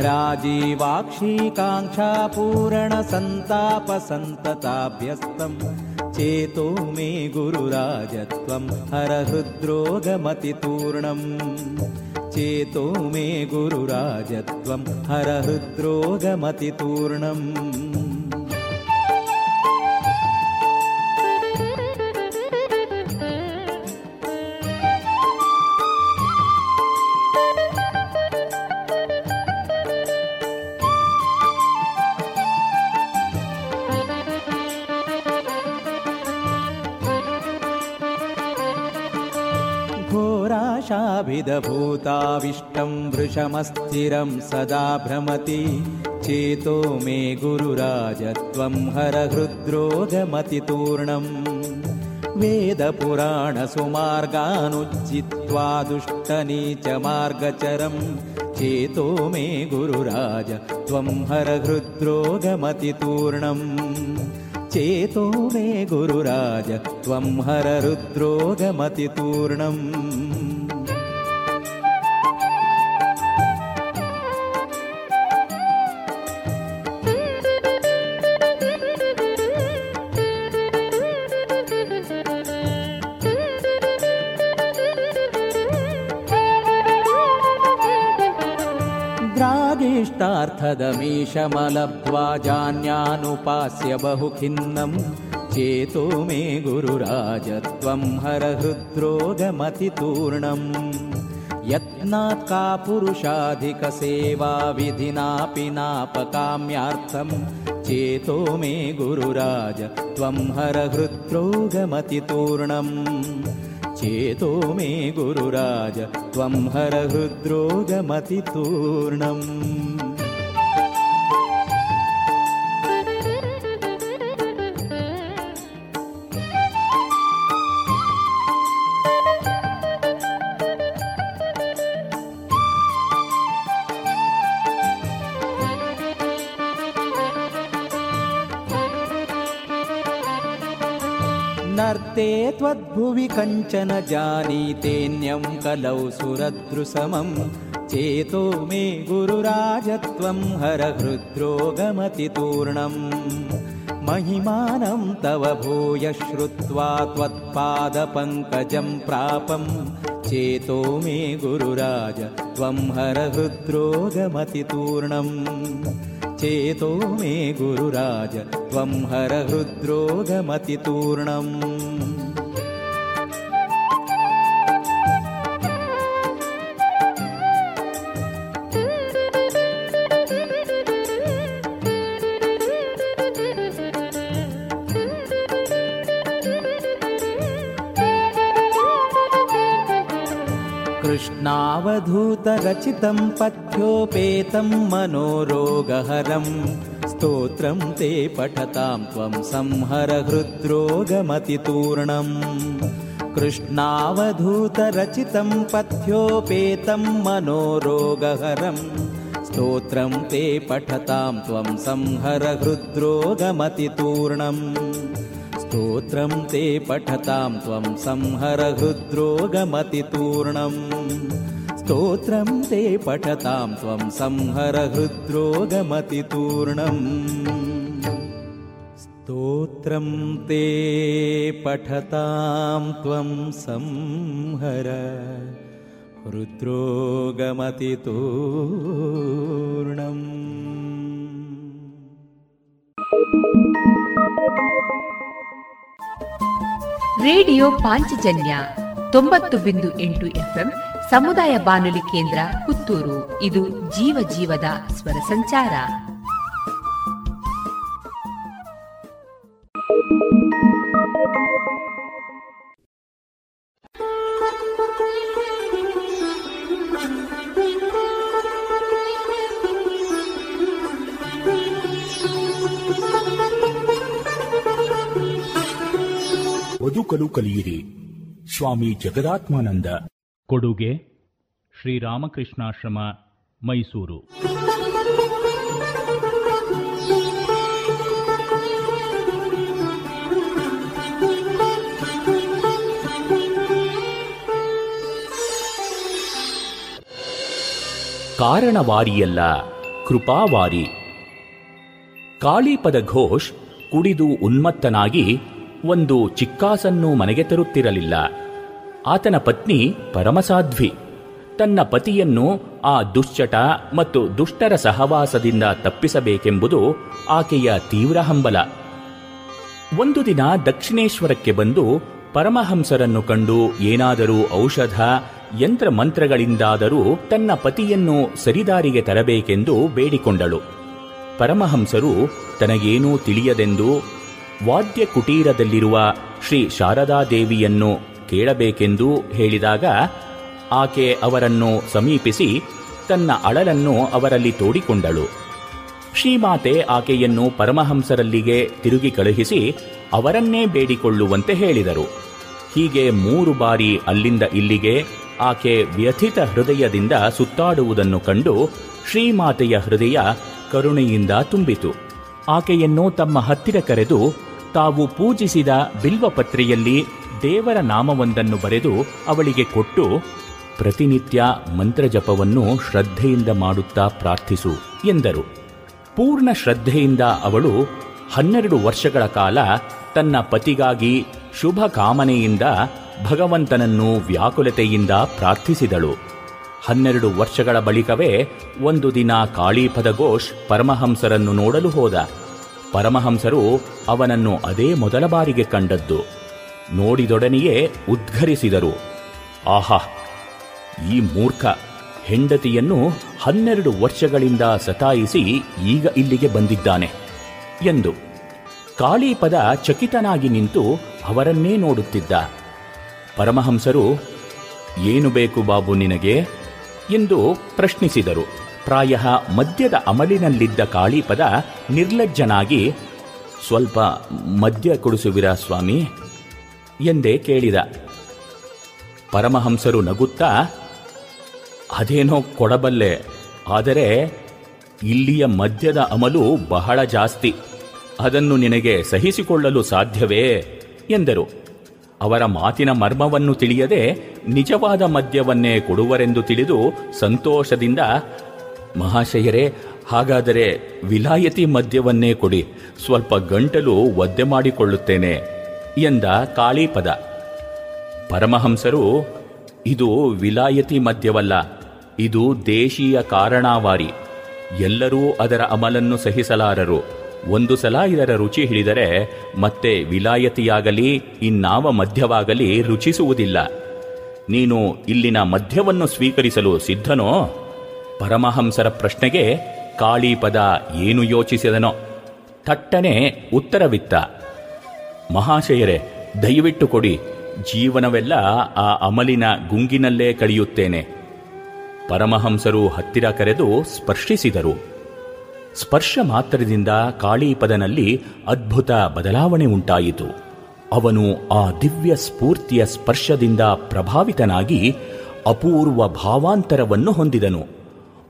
राजीवाक्षीकाङ्क्षापूरणसन्तापसन्तताभ्यस्तम्। चेतो मे गुरुराजत्वं हर हृद्रोगमतितूर्णम् चेतो मे गुरुराजत्वं हर घोराशाभिदभूताविष्टं वृषमस्थिरं सदा भ्रमति। चेतो मे गुरुराजत्वं हर हृद्रोगमतितूर्णम् वेदपुराणसुमार्गानुज्जित्वा दुष्टनीचमार्गचरं चेतो मे गुरुराज त्वं हर हृद्रोगमतितूर्णम् चेतो मे गुरुराज त्वं हर ीशमलभ्वाजान्यानुपास्य बहुखिन्नं चेतो मे गुरुराज त्वं यत्नात् का पुरुषाधिकसेवाविधिनापि नापकाम्यार्थं चेतो मे गुरुराज त्वं हरहृद्रोगमतितूर्णम् चेतो मे गुरुराज त्वं हर नर्ते त्वद्भुवि कञ्चन जानीतेऽन्यं कलौ सुरदृशमम्। चेतो मे गुरुराजत्वं हर हृद्रोगमतितूर्णम् महिमानं तव भूय श्रुत्वा त्वत्पादपङ्कजं प्रापम्। चेतो मे गुरुराज त्वं हर हृद्रोगमतितूर्णम् चेतो मे गुरुराज त्वं हर कृष्णावधूतरचितं पथ्योपेतं मनोरोगहरं। स्तोत्रं ते पठतां त्वं संहर हृद्रोगमतितूर्णम् कृष्णावधूतरचितं पथ्योपेतं मनोरोगहरं। स्तोत्रं ते पठतां त्वं संहर हृद्रोगमतितूर्णम् स्तोत्रं ते पठतां त्वं संहर हृद्रोगमतितूर्णम् స్తోత్రం తే పఠతాం త్వం సంహర హృద్రోగమతి తూర్ణం స్తోత్రం తే పఠతాం త్వం సంహర హృద్రోగమతి తూర్ణం రేడియో పాంచజన్య ತೊಂಬತ್ತು బిందు ఎంటు ఎఫ్ఎం ಸಮುದಾಯ ಬಾನುಲಿ ಕೇಂದ್ರ ಪುತ್ತೂರು. ಇದು ಜೀವ ಜೀವದ ಸ್ವರ ಸಂಚಾರ. ಬದುಕಲು ಕಲಿಯಿರಿ. ಸ್ವಾಮಿ ಜಗದಾತ್ಮಾನಂದ. ಕೊಡುಗೆ ಶ್ರೀರಾಮಕೃಷ್ಣಾಶ್ರಮ ಮೈಸೂರು. ಕಾರಣವಾರಿಯಲ್ಲ ಕೃಪಾವಾರಿ. ಕಾಳಿಪದ ಘೋಷ್ ಕುಡಿದು ಉನ್ಮತ್ತನಾಗಿ ಒಂದು ಚಿಕ್ಕಾಸನ್ನು ಮನೆಗೆ ತರುತ್ತಿರಲಿಲ್ಲ. ಆತನ ಪತ್ನಿ ಪರಮಸಾಧ್ವಿ. ತನ್ನ ಪತಿಯನ್ನು ಆ ದುಶ್ಚಟ ಮತ್ತು ದುಷ್ಟರ ಸಹವಾಸದಿಂದ ತಪ್ಪಿಸಬೇಕೆಂಬುದು ಆಕೆಯ ತೀವ್ರ ಹಂಬಲ. ಒಂದು ದಿನ ದಕ್ಷಿಣೇಶ್ವರಕ್ಕೆ ಬಂದು ಪರಮಹಂಸರನ್ನು ಕಂಡು ಏನಾದರೂ ಔಷಧ ಯಂತ್ರ ಮಂತ್ರಗಳಿಂದಾದರೂ ತನ್ನ ಪತಿಯನ್ನು ಸರಿದಾರಿಗೆ ತರಬೇಕೆಂದು ಬೇಡಿಕೊಂಡಳು. ಪರಮಹಂಸರು, ತನಗೇನೂ ತಿಳಿಯದೆಂದು ವಾದ್ಯ ಕುಟೀರದಲ್ಲಿರುವ ಶ್ರೀ ಶಾರದಾದೇವಿಯನ್ನು ಕೇಳಬೇಕೆಂದು ಹೇಳಿದಾಗ ಆಕೆ ಅವರನ್ನು ಸಮೀಪಿಸಿ ತನ್ನ ಅಳಲನ್ನು ಅವರಲ್ಲಿ ತೋಡಿಕೊಂಡಳು. ಶ್ರೀಮಾತೆ ಆಕೆಯನ್ನು ಪರಮಹಂಸರಲ್ಲಿಗೆ ತಿರುಗಿ ಕಳುಹಿಸಿ ಅವರನ್ನೇ ಬೇಡಿಕೊಳ್ಳುವಂತೆ ಹೇಳಿದರು. ಹೀಗೆ ಮೂರು ಬಾರಿ ಅಲ್ಲಿಂದ ಇಲ್ಲಿಗೆ ಆಕೆ ವ್ಯಥಿತ ಹೃದಯದಿಂದ ಸುತ್ತಾಡುವುದನ್ನು ಕಂಡು ಶ್ರೀಮಾತೆಯ ಹೃದಯ ಕರುಣೆಯಿಂದ ತುಂಬಿತು. ಆಕೆಯನ್ನು ತಮ್ಮ ಹತ್ತಿರ ಕರೆದು ತಾವು ಪೂಜಿಸಿದ ಬಿಲ್ವಪತ್ರೆಯಲ್ಲಿ ದೇವರ ನಾಮವೊಂದನ್ನು ಬರೆದು ಅವಳಿಗೆ ಕೊಟ್ಟು, ಪ್ರತಿನಿತ್ಯ ಮಂತ್ರಜಪವನ್ನು ಶ್ರದ್ಧೆಯಿಂದ ಮಾಡುತ್ತಾ ಪ್ರಾರ್ಥಿಸು ಎಂದರು. ಪೂರ್ಣ ಶ್ರದ್ಧೆಯಿಂದ ಅವಳು ಹನ್ನೆರಡು ವರ್ಷಗಳ ಕಾಲ ತನ್ನ ಪತಿಗಾಗಿ ಶುಭ ಕಾಮನೆಯಿಂದ ಭಗವಂತನನ್ನು ವ್ಯಾಕುಲತೆಯಿಂದ ಪ್ರಾರ್ಥಿಸಿದಳು. ಹನ್ನೆರಡು ವರ್ಷಗಳ ಬಳಿಕವೇ ಒಂದು ದಿನ ಕಾಳೀಪದ ಘೋಷ್ ಪರಮಹಂಸರನ್ನು ನೋಡಲು ಹೋದ. ಪರಮಹಂಸರು ಅವನನ್ನು ಅದೇ ಮೊದಲ ಬಾರಿಗೆ ಕಂಡದ್ದು. ನೋಡಿದೊಡನೆಯೇ ಉದ್ಘರಿಸಿದರು. ಆಹಾ, ಈ ಮೂರ್ಖ ಹೆಂಡತಿಯನ್ನು ಹನ್ನೆರಡು ವರ್ಷಗಳಿಂದ ಸತಾಯಿಸಿ ಈಗ ಇಲ್ಲಿಗೆ ಬಂದಿದ್ದಾನೆ ಎಂದು ಕಾಳೀಪದ ಚಕಿತನಾಗಿ ನಿಂತು ಅವರನ್ನೇ ನೋಡುತ್ತಿದ್ದ. ಪರಮಹಂಸರು, ಏನು ಬೇಕು ಬಾಬು ನಿನಗೆ? ಎಂದು ಪ್ರಶ್ನಿಸಿದರು. ಪ್ರಾಯ ಮದ್ಯದ ಅಮಲಿನಲ್ಲಿದ್ದ ಕಾಳೀಪದ ನಿರ್ಲಜ್ಜನಾಗಿ, ಸ್ವಲ್ಪ ಮದ್ಯ ಕೊಡಿಸುವಿರಾ ಸ್ವಾಮಿ? ಎಂದೇ ಕೇಳಿದ. ಪರಮಹಂಸರು ನಗುತ್ತಾ, ಅದೇನೋ ಕೊಡಬಲ್ಲೆ, ಆದರೆ ಇಲ್ಲಿಯ ಮದ್ಯದ ಅಮಲು ಬಹಳ ಜಾಸ್ತಿ. ಅದನ್ನು ನಿನಗೆ ಸಹಿಸಿಕೊಳ್ಳಲು ಸಾಧ್ಯವೇ? ಎಂದರು. ಅವರ ಮಾತಿನ ಮರ್ಮವನ್ನು ತಿಳಿಯದೆ ನಿಜವಾದ ಮದ್ಯವನ್ನೇ ಕೊಡುವರೆಂದು ತಿಳಿದು ಸಂತೋಷದಿಂದ, ಮಹಾಶಯರೇ, ಹಾಗಾದರೆ ವಿಲಾಯತಿ ಮದ್ಯವನ್ನೇ ಕೊಡಿ. ಸ್ವಲ್ಪ ಗಂಟಲು ಒದ್ದೆ ಮಾಡಿಕೊಳ್ಳುತ್ತೇನೆ. ಎಂದ ಕಾಳೀಪದ. ಪರಮಹಂಸರು, ಇದು ವಿಲಾಯತಿ ಮದ್ಯವಲ್ಲ, ಇದು ದೇಶೀಯ ಕಾರಣಾವಾರಿ. ಎಲ್ಲರೂ ಅದರ ಅಮಲನ್ನು ಸಹಿಸಲಾರರು. ಒಂದು ಸಲ ಇದರ ರುಚಿ ಹಿಡಿದರೆ ಮತ್ತೆ ವಿಲಾಯತಿಯಾಗಲಿ, ಇನ್ನಾವ ಮದ್ಯವಾಗಲಿ ರುಚಿಸುವುದಿಲ್ಲ. ನೀನು ಇಲ್ಲಿನ ಮದ್ಯವನ್ನು ಸ್ವೀಕರಿಸಲು ಸಿದ್ಧನೋ? ಪರಮಹಂಸರ ಪ್ರಶ್ನೆಗೆ ಕಾಳೀಪದ ಏನು ಯೋಚಿಸಿದನೋ? ಥಟ್ಟನೆ ಉತ್ತರವಿತ್ತ. ಮಹಾಶಯರೇ, ದಯವಿಟ್ಟು ಕೊಡಿ, ಜೀವನವೆಲ್ಲ ಆ ಅಮಲಿನ ಗುಂಗಿನಲ್ಲೇ ಕಳೆಯುತ್ತೇನೆ. ಪರಮಹಂಸರು ಹತ್ತಿರ ಕರೆದು ಸ್ಪರ್ಶಿಸಿದರು. ಸ್ಪರ್ಶ ಮಾತ್ರದಿಂದ ಕಾಳೀಪದನಲ್ಲಿ ಅದ್ಭುತ ಬದಲಾವಣೆ ಉಂಟಾಯಿತು. ಅವನು ಆ ದಿವ್ಯ ಸ್ಫೂರ್ತಿಯ ಸ್ಪರ್ಶದಿಂದ ಪ್ರಭಾವಿತನಾಗಿ ಅಪೂರ್ವ ಭಾವಾಂತರವನ್ನು ಹೊಂದಿದನು.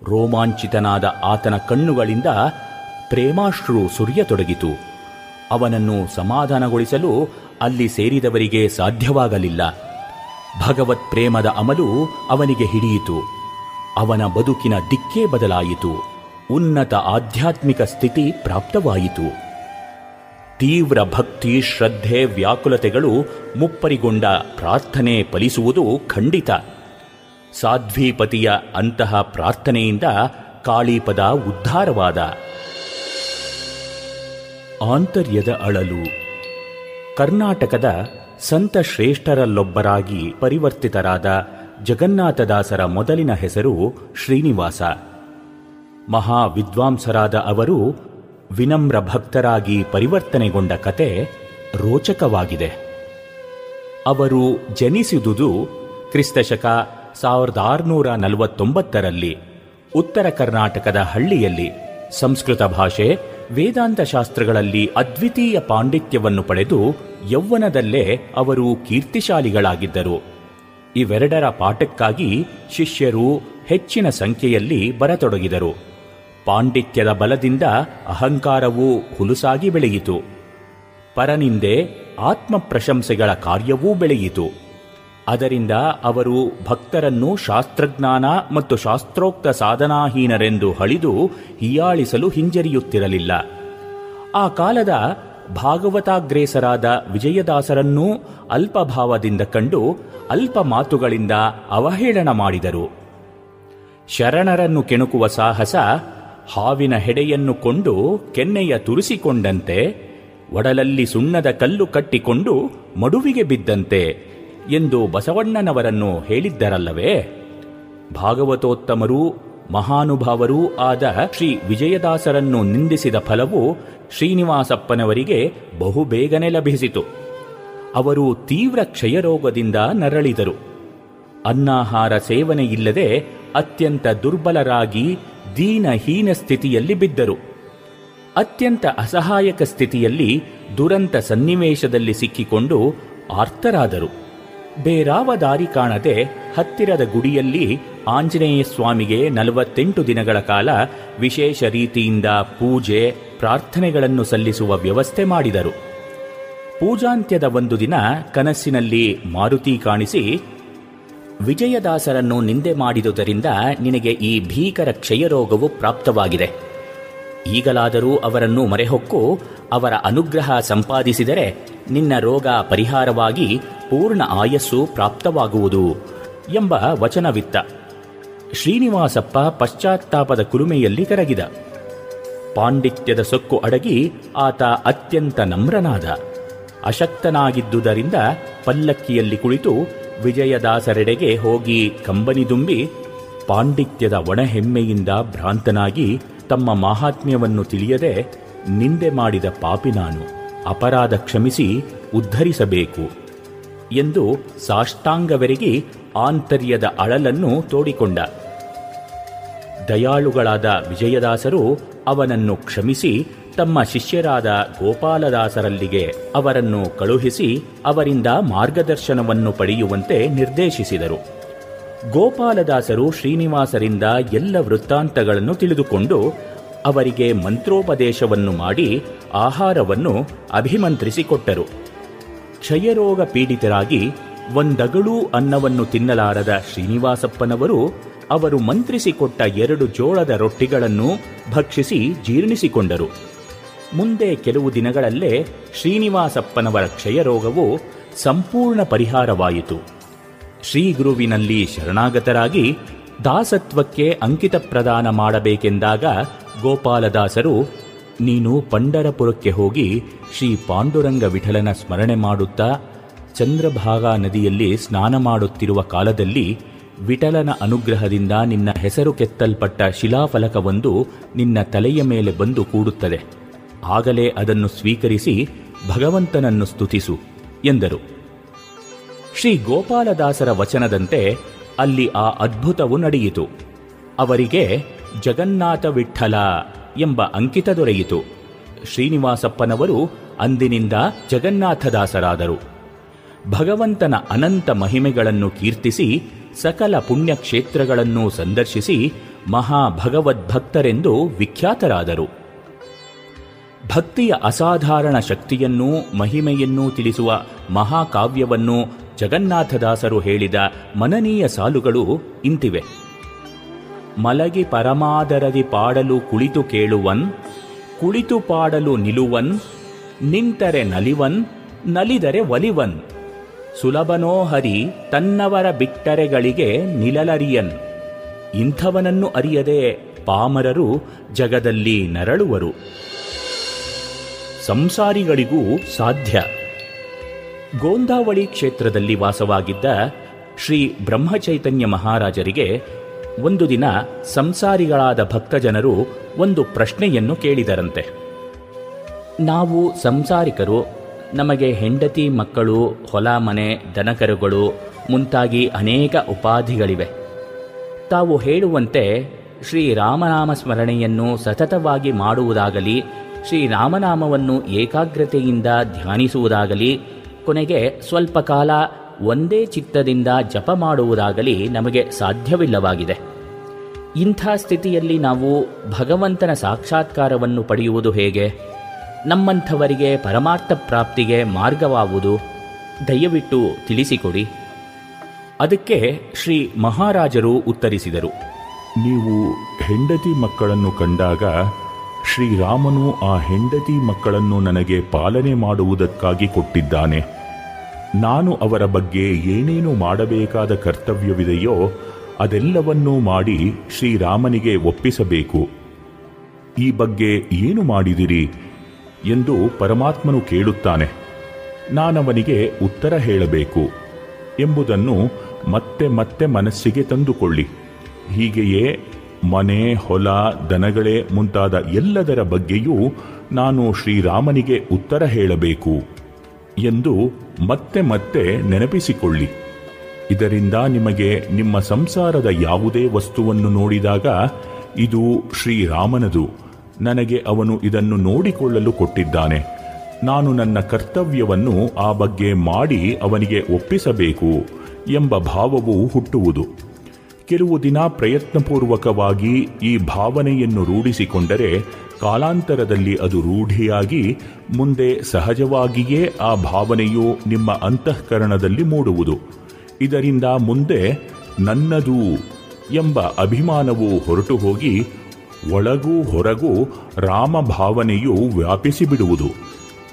ರೋಮಾಂಚಿತನಾದ ಆತನ ಕಣ್ಣುಗಳಿಂದ ಪ್ರೇಮಾಶ್ರು ಸುರಿಯತೊಡಗಿತು. ಅವನನ್ನು ಸಮಾಧಾನಗೊಳಿಸಲು ಅಲ್ಲಿ ಸೇರಿದವರಿಗೆ ಸಾಧ್ಯವಾಗಲಿಲ್ಲ. ಭಗವತ್ ಪ್ರೇಮದ ಅಮಲು ಅವನಿಗೆ ಹಿಡಿಯಿತು. ಅವನ ಬದುಕಿನ ದಿಕ್ಕೇ ಬದಲಾಯಿತು. ಉನ್ನತ ಆಧ್ಯಾತ್ಮಿಕ ಸ್ಥಿತಿ ಪ್ರಾಪ್ತವಾಯಿತು. ತೀವ್ರ ಭಕ್ತಿ, ಶ್ರದ್ಧೆ, ವ್ಯಾಕುಲತೆಗಳು ಮುಪ್ಪರಿಗೊಂಡ ಪ್ರಾರ್ಥನೆ ಫಲಿಸುವುದು ಖಂಡಿತ. ಸಾಧ್ವೀಪತಿಯ ಅಂತಹ ಪ್ರಾರ್ಥನೆಯಿಂದ ಕಾಳೀಪದ ಉದ್ಧಾರವಾದ. ಆಂತರ್ಯದ ಅಳಲು. ಕರ್ನಾಟಕದ ಸಂತ ಶ್ರೇಷ್ಠರಲ್ಲೊಬ್ಬರಾಗಿ ಪರಿವರ್ತಿತರಾದ ಜಗನ್ನಾಥದಾಸರ ಮೊದಲಿನ ಹೆಸರು ಶ್ರೀನಿವಾಸ. ಮಹಾ ವಿದ್ವಾಂಸರಾದ ಅವರು ವಿನಮ್ರ ಭಕ್ತರಾಗಿ ಪರಿವರ್ತನೆಗೊಂಡ ಕತೆ ರೋಚಕವಾಗಿದೆ. ಅವರು ಜನಿಸಿದುದು ಕ್ರಿಸ್ತಶಕ ಸಾವಿರದ ಆರುನೂರ ನಲವತ್ತೊಂಬತ್ತರಲ್ಲಿ, ಉತ್ತರ ಕರ್ನಾಟಕದ ಹಳ್ಳಿಯಲ್ಲಿ, ಸಂಸ್ಕೃತ ಭಾಷೆ ವೇದಾಂತ ಶಾಸ್ತ್ರಗಳಲ್ಲಿ ಅದ್ವಿತೀಯ ಪಾಂಡಿತ್ಯವನ್ನು ಪಡೆದು ಯೌವನದಲ್ಲೇ ಅವರು ಕೀರ್ತಿಶಾಲಿಗಳಾಗಿದ್ದರು. ಇವೆರಡರ ಪಾಠಕ್ಕಾಗಿ ಶಿಷ್ಯರು ಹೆಚ್ಚಿನ ಸಂಖ್ಯೆಯಲ್ಲಿ ಬರತೊಡಗಿದರು. ಪಾಂಡಿತ್ಯದ ಬಲದಿಂದ ಅಹಂಕಾರವು ಹುಲುಸಾಗಿ ಬೆಳೆಯಿತು. ಪರನಿಂದೆ ಆತ್ಮ ಪ್ರಶಂಸೆಗಳ ಕಾರ್ಯವೂ ಬೆಳೆಯಿತು. ಅದರಿಂದ ಅವರು ಭಕ್ತರನ್ನು ಶಾಸ್ತ್ರಜ್ಞಾನ ಮತ್ತು ಶಾಸ್ತ್ರೋಕ್ತ ಸಾಧನಾಹೀನರೆಂದು ಹಳಿದು ಹೀಯಾಳಿಸಲು ಹಿಂಜರಿಯುತ್ತಿರಲಿಲ್ಲ. ಆ ಕಾಲದ ಭಾಗವತಾಗ್ರೇಸರಾದ ವಿಜಯದಾಸರನ್ನೂ ಅಲ್ಪಭಾವದಿಂದ ಕಂಡು ಅಲ್ಪ ಮಾತುಗಳಿಂದ ಅವಹೇಳನ ಮಾಡಿದರು. ಶರಣರನ್ನು ಕೆಣಕುವ ಸಾಹಸ ಹಾವಿನ ಹೆಡೆಯನ್ನು ಕೊಂಡು ಕೆನ್ನೆಯ ತುರಿಸಿಕೊಂಡಂತೆ, ಒಡಲಲ್ಲಿ ಸುಣ್ಣದ ಕಲ್ಲು ಕಟ್ಟಿಕೊಂಡು ಮಡುವಿಗೆ ಬಿದ್ದಂತೆ ಎಂದು ಬಸವಣ್ಣನವರನ್ನು ಹೇಳಿದ್ದರಲ್ಲವೇ? ಭಾಗವತೋತ್ತಮರೂ ಮಹಾನುಭಾವರೂ ಆದ ಶ್ರೀ ವಿಜಯದಾಸರನ್ನು ನಿಂದಿಸಿದ ಫಲವು ಶ್ರೀನಿವಾಸಪ್ಪನವರಿಗೆ ಬಹುಬೇಗನೆ ಲಭಿಸಿತು. ಅವರು ತೀವ್ರ ಕ್ಷಯರೋಗದಿಂದ ನರಳಿದರು. ಅನ್ನಾಹಾರ ಸೇವನೆಯಿಲ್ಲದೆ ಅತ್ಯಂತ ದುರ್ಬಲರಾಗಿ, ದೀನಹೀನ ಸ್ಥಿತಿಯಲ್ಲಿ ಬಿದ್ದರು. ಅತ್ಯಂತ ಅಸಹಾಯಕ ಸ್ಥಿತಿಯಲ್ಲಿ ದುರಂತ ಸನ್ನಿವೇಶದಲ್ಲಿ ಸಿಕ್ಕಿಕೊಂಡು ಆರ್ತರಾದರು. ಬೇರಾವ ದಾರಿ ಕಾಣದೆ ಹತ್ತಿರದ ಗುಡಿಯಲ್ಲಿ ಆಂಜನೇಯ ಸ್ವಾಮಿಗೆ ನಲವತ್ತೆಂಟು ದಿನಗಳ ಕಾಲ ವಿಶೇಷ ರೀತಿಯಿಂದ ಪೂಜೆ, ಪ್ರಾರ್ಥನೆಗಳನ್ನು ಸಲ್ಲಿಸುವ ವ್ಯವಸ್ಥೆ ಮಾಡಿದರು. ಪೂಜಾಂತ್ಯದ ಒಂದು ದಿನ ಕನಸಿನಲ್ಲಿ ಮಾರುತಿ ಕಾಣಿಸಿ, ವಿಜಯದಾಸರನ್ನು ನಿಂದೆ ಮಾಡಿದುದರಿಂದ ನಿನಗೆ ಈ ಭೀಕರ ಕ್ಷಯರೋಗವು ಪ್ರಾಪ್ತವಾಗಿದೆ. ಈಗಲಾದರೂ ಅವರನ್ನು ಮರೆಹೊಕ್ಕು, ಅವರ ಅನುಗ್ರಹ ಸಂಪಾದಿಸಿದರೆ ನಿನ್ನ ರೋಗ ಪರಿಹಾರವಾಗಿ ಪೂರ್ಣ ಆಯಸ್ಸು ಪ್ರಾಪ್ತವಾಗುವುದು ಎಂಬ ವಚನವಿತ್ತ. ಶ್ರೀನಿವಾಸಪ್ಪ ಪಶ್ಚಾತ್ತಾಪದ ಕುರುಮೆಯಲ್ಲಿ ಕರಗಿದ. ಪಾಂಡಿತ್ಯದ ಸೊಕ್ಕು ಅಡಗಿ ಆತ ಅತ್ಯಂತ ನಮ್ರನಾದ. ಅಶಕ್ತನಾಗಿದ್ದುದರಿಂದ ಪಲ್ಲಕ್ಕಿಯಲ್ಲಿ ಕುಳಿತು ವಿಜಯದಾಸರೆಡೆಗೆ ಹೋಗಿ ಕಂಬನಿ ದುಂಬಿ ಪಾಂಡಿತ್ಯದ ಒಣಹೆಮ್ಮೆಯಿಂದ ಭ್ರಾಂತನಾಗಿ ತಮ್ಮ ಮಾಹಾತ್ಮ್ಯವನ್ನು ತಿಳಿಯದೆ ನಿಂದೆ ಮಾಡಿದ ಪಾಪಿ ನಾನು. ಅಪರಾಧ ಕ್ಷಮಿಸಿ ಉದ್ಧರಿಸಬೇಕು ಎಂದು ಸಾಷ್ಟಾಂಗವೆರಗಿ ಆಂತರ್ಯದ ಅಳಲನ್ನು ತೋಡಿಕೊಂಡ. ದಯಾಳುಗಳಾದ ವಿಜಯದಾಸರು ಅವನನ್ನು ಕ್ಷಮಿಸಿ ತಮ್ಮ ಶಿಷ್ಯರಾದ ಗೋಪಾಲದಾಸರಲ್ಲಿಗೆ ಅವರನ್ನು ಕಳುಹಿಸಿ ಅವರಿಂದ ಮಾರ್ಗದರ್ಶನವನ್ನು ಪಡೆಯುವಂತೆ ನಿರ್ದೇಶಿಸಿದರು. ಗೋಪಾಲದಾಸರು ಶ್ರೀನಿವಾಸರಿಂದ ಎಲ್ಲ ವೃತ್ತಾಂತಗಳನ್ನು ತಿಳಿದುಕೊಂಡು ಅವರಿಗೆ ಮಂತ್ರೋಪದೇಶವನ್ನು ಮಾಡಿ ಆಹಾರವನ್ನು ಅಭಿಮಂತ್ರಿಸಿಕೊಟ್ಟರು. ಕ್ಷಯರೋಗ ಪೀಡಿತರಾಗಿ ಒಂದಗಳೂ ಅನ್ನವನ್ನು ತಿನ್ನಲಾರದ ಶ್ರೀನಿವಾಸಪ್ಪನವರು ಅವರು ಮಂತ್ರಿಸಿಕೊಟ್ಟ ಎರಡು ಜೋಳದ ರೊಟ್ಟಿಗಳನ್ನು ಭಕ್ಷಿಸಿ ಜೀರ್ಣಿಸಿಕೊಂಡರು. ಮುಂದೆ ಕೆಲವು ದಿನಗಳಲ್ಲೇ ಶ್ರೀನಿವಾಸಪ್ಪನವರ ಕ್ಷಯರೋಗವು ಸಂಪೂರ್ಣ ಪರಿಹಾರವಾಯಿತು. ಶ್ರೀಗುರುವಿನಲ್ಲಿ ಶರಣಾಗತರಾಗಿ ದಾಸತ್ವಕ್ಕೆ ಅಂಕಿತ ಪ್ರದಾನ ಮಾಡಬೇಕೆಂದಾಗ ಗೋಪಾಲದಾಸರು, ನೀನು ಪಂಡರಪುರಕ್ಕೆ ಹೋಗಿ ಶ್ರೀ ಪಾಂಡುರಂಗ ವಿಠಲನ ಸ್ಮರಣೆ ಮಾಡುತ್ತಾ, ಚಂದ್ರಭಾಗಾ ನದಿಯಲ್ಲಿ ಸ್ನಾನ ಮಾಡುತ್ತಿರುವ ಕಾಲದಲ್ಲಿ ವಿಠಲನ ಅನುಗ್ರಹದಿಂದ ನಿನ್ನ ಹೆಸರು ಕೆತ್ತಲ್ಪಟ್ಟ ಶಿಲಾಫಲಕವೊಂದು ನಿನ್ನ ತಲೆಯ ಮೇಲೆ ಬಂದು ಕೂಡುತ್ತದೆ. ಆಗಲೇ ಅದನ್ನು ಸ್ವೀಕರಿಸಿ ಭಗವಂತನನ್ನು ಸ್ತುತಿಸು, ಎಂದರು. ಶ್ರೀ ಗೋಪಾಲದಾಸರ ವಚನದಂತೆ ಅಲ್ಲಿ ಆ ಅದ್ಭುತವು ನಡೆಯಿತು. ಅವರಿಗೆ ಜಗನ್ನಾಥ ವಿಠಲ ಎಂಬ ಅಂಕಿತ ದೊರೆಯಿತು. ಶ್ರೀನಿವಾಸಪ್ಪನವರು ಅಂದಿನಿಂದ ಜಗನ್ನಾಥದಾಸರಾದರು. ಭಗವಂತನ ಅನಂತ ಮಹಿಮೆಗಳನ್ನು ಕೀರ್ತಿಸಿ ಸಕಲ ಪುಣ್ಯಕ್ಷೇತ್ರಗಳನ್ನು ಸಂದರ್ಶಿಸಿ ಮಹಾ ಭಗವದ್ಭಕ್ತರೆಂದು ವಿಖ್ಯಾತರಾದರು. ಭಕ್ತಿಯ ಅಸಾಧಾರಣ ಶಕ್ತಿಯನ್ನೂ ಮಹಿಮೆಯನ್ನೂ ತಿಳಿಸುವ ಮಹಾಕಾವ್ಯವನ್ನು ಜಗನ್ನಾಥದಾಸರು ಹೇಳಿದ ಮನನೀಯ ಸಾಲುಗಳು ಇಂತಿವೆ. ಮಲಗಿ ಪರಮಾದರದಿ ಪಾಡಲು ಕುಳಿತು ಕೇಳುವನ್, ಕುಳಿತು ಪಾಡಲು ನಿಲುವನ್, ನಿಂತರೆ ನಲಿವನ್, ನಲಿದರೆ ಒಲಿವನ್. ಸುಲಭನೋ ಹರಿ, ತನ್ನವರ ಬಿಟ್ಟರೆಗಳಿಗೆ ನಿಲಲರಿಯನ್. ಇಂಥವನನ್ನು ಅರಿಯದೆ ಪಾಮರರು ಜಗದಲ್ಲಿ ನರಳುವರು. ಸಂಸಾರಿಗಳಿಗೂ ಸಾಧ್ಯ. ಗೋಂದಾವಳಿ ಕ್ಷೇತ್ರದಲ್ಲಿ ವಾಸವಾಗಿದ್ದ ಶ್ರೀ ಬ್ರಹ್ಮಚೈತನ್ಯ ಮಹಾರಾಜರಿಗೆ ಒಂದು ದಿನ ಸಂಸಾರಿಗಳಾದ ಭಕ್ತಜನರು ಒಂದು ಪ್ರಶ್ನೆಯನ್ನು ಕೇಳಿದರಂತೆ. ನಾವು ಸಂಸಾರಿಕರು, ನಮಗೆ ಹೆಂಡತಿ ಮಕ್ಕಳು, ಹೊಲ ಮನೆ, ದನಕರುಗಳು ಮುಂತಾಗಿ ಅನೇಕ ಉಪಾಧಿಗಳಿವೆ. ತಾವು ಹೇಳುವಂತೆ ಶ್ರೀರಾಮನಾಮ ಸ್ಮರಣೆಯನ್ನು ಸತತವಾಗಿ ಮಾಡುವುದಾಗಲಿ ಶ್ರೀರಾಮನಾಮವನ್ನು ಏಕಾಗ್ರತೆಯಿಂದ ಧ್ಯಾನಿಸುವುದಾಗಲಿ ಕೊನೆಗೆ ಸ್ವಲ್ಪ ಕಾಲ ಒಂದೇ ಚಿತ್ತದಿಂದ ಜಪ ಮಾಡುವುದಾಗಲಿ ನಮಗೆ ಸಾಧ್ಯವಿಲ್ಲವಾಗಿದೆ. ಇಂಥ ಸ್ಥಿತಿಯಲ್ಲಿ ನಾವು ಭಗವಂತನ ಸಾಕ್ಷಾತ್ಕಾರವನ್ನು ಪಡೆಯುವುದು ಹೇಗೆ? ನಮ್ಮಂಥವರಿಗೆ ಪರಮಾರ್ಥ ಪ್ರಾಪ್ತಿಗೆ ಮಾರ್ಗವಾಗುವುದು ದಯವಿಟ್ಟು ತಿಳಿಸಿಕೊಡಿ. ಅದಕ್ಕೆ ಶ್ರೀ ಮಹಾರಾಜರು ಉತ್ತರಿಸಿದರು. ನೀವು ಹೆಂಡತಿ ಮಕ್ಕಳನ್ನು ಕಂಡಾಗ ಶ್ರೀರಾಮನು ಆ ಹೆಂಡತಿ ಮಕ್ಕಳನ್ನು ನನಗೆ ಪಾಲನೆ ಮಾಡುವುದಕ್ಕಾಗಿ ಕೊಟ್ಟಿದ್ದಾನೆ. ನಾನು ಅವರ ಬಗ್ಗೆ ಏನೇನು ಮಾಡಬೇಕಾದ ಕರ್ತವ್ಯವಿದೆಯೋ ಅದೆಲ್ಲವನ್ನೂ ಮಾಡಿ ಶ್ರೀರಾಮನಿಗೆ ಒಪ್ಪಿಸಬೇಕು. ಈ ಬಗ್ಗೆ ಏನು ಮಾಡಿದಿರಿ? ಎಂದು ಪರಮಾತ್ಮನು ಕೇಳುತ್ತಾನೆ. ನಾನವನಿಗೆ ಉತ್ತರ ಹೇಳಬೇಕು. ಎಂಬುದನ್ನು ಮತ್ತೆ ಮತ್ತೆ ಮನಸ್ಸಿಗೆ ತಂದುಕೊಳ್ಳಿ. ಹೀಗೆಯೇ ಮನೆ, ಹೊಲ, ದನಗಳೇ ಮುಂತಾದ ಎಲ್ಲದರ ಬಗ್ಗೆಯೂ ನಾನು ಶ್ರೀರಾಮನಿಗೆ ಉತ್ತರ ಹೇಳಬೇಕು ಎಂದು ಮತ್ತೆ ಮತ್ತೆ ನೆನಪಿಸಿಕೊಳ್ಳಿ. ಇದರಿಂದ ನಿಮಗೆ ನಿಮ್ಮ ಸಂಸಾರದ ಯಾವುದೇ ವಸ್ತುವನ್ನು ನೋಡಿದಾಗ ಇದು ಶ್ರೀರಾಮನದು. ನನಗೆ ಅವನು ಇದನ್ನು ನೋಡಿಕೊಳ್ಳಲು ಕೊಟ್ಟಿದ್ದಾನೆ. ನಾನು ನನ್ನ ಕರ್ತವ್ಯವನ್ನು ಆ ಬಗ್ಗೆ ಮಾಡಿ ಅವನಿಗೆ ಒಪ್ಪಿಸಬೇಕು ಎಂಬ ಭಾವವು ಹುಟ್ಟುವುದು. ಕೆಲವು ದಿನ ಪ್ರಯತ್ನಪೂರ್ವಕವಾಗಿ ಈ ಭಾವನೆಯನ್ನು ರೂಢಿಸಿಕೊಂಡರೆ ಕಾಲಾಂತರದಲ್ಲಿ ಅದು ರೂಢಿಯಾಗಿ ಮುಂದೆ ಸಹಜವಾಗಿಯೇ ಆ ಭಾವನೆಯು ನಿಮ್ಮ ಅಂತಃಕರಣದಲ್ಲಿ ಮೂಡುವುದು. ಇದರಿಂದ ಮುಂದೆ ನನ್ನದು ಎಂಬ ಅಭಿಮಾನವು ಹೊರಟು ಹೋಗಿ ಒಳಗೂ ಹೊರಗೂ ರಾಮ ಭಾವನೆಯು ವ್ಯಾಪಿಸಿಬಿಡುವುದು.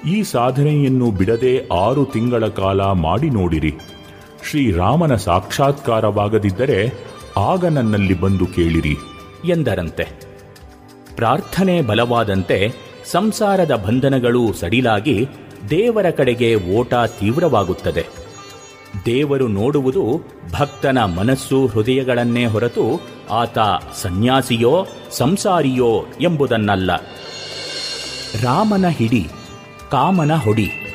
ಈ ಸಾಧನೆಯನ್ನು ಬಿಡದೆ ಆರು ತಿಂಗಳ ಕಾಲ ಮಾಡಿ ನೋಡಿರಿ. ಶ್ರೀರಾಮನ ಸಾಕ್ಷಾತ್ಕಾರವಾಗದಿದ್ದರೆ ಆಗ ನನ್ನಲ್ಲಿ ಬಂದು ಕೇಳಿರಿ. ಎಂದರಂತೆ. ಪ್ರಾರ್ಥನೆ ಬಲವಾದಂತೆ ಸಂಸಾರದ ಬಂಧನಗಳು ಸಡಿಲಾಗಿ ದೇವರ ಕಡೆಗೆ ಓಟ ತೀವ್ರವಾಗುತ್ತದೆ. ದೇವರು ನೋಡುವುದು ಭಕ್ತನ ಮನಸ್ಸು ಹೃದಯಗಳನ್ನೇ ಹೊರತು ಆತ ಸನ್ಯಾಸಿಯೋ ಸಂಸಾರಿಯೋ ಎಂಬುದನ್ನಲ್ಲ. ರಾಮನ ಹಿಡಿ, ಕಾಮನ ಹೊಡಿ.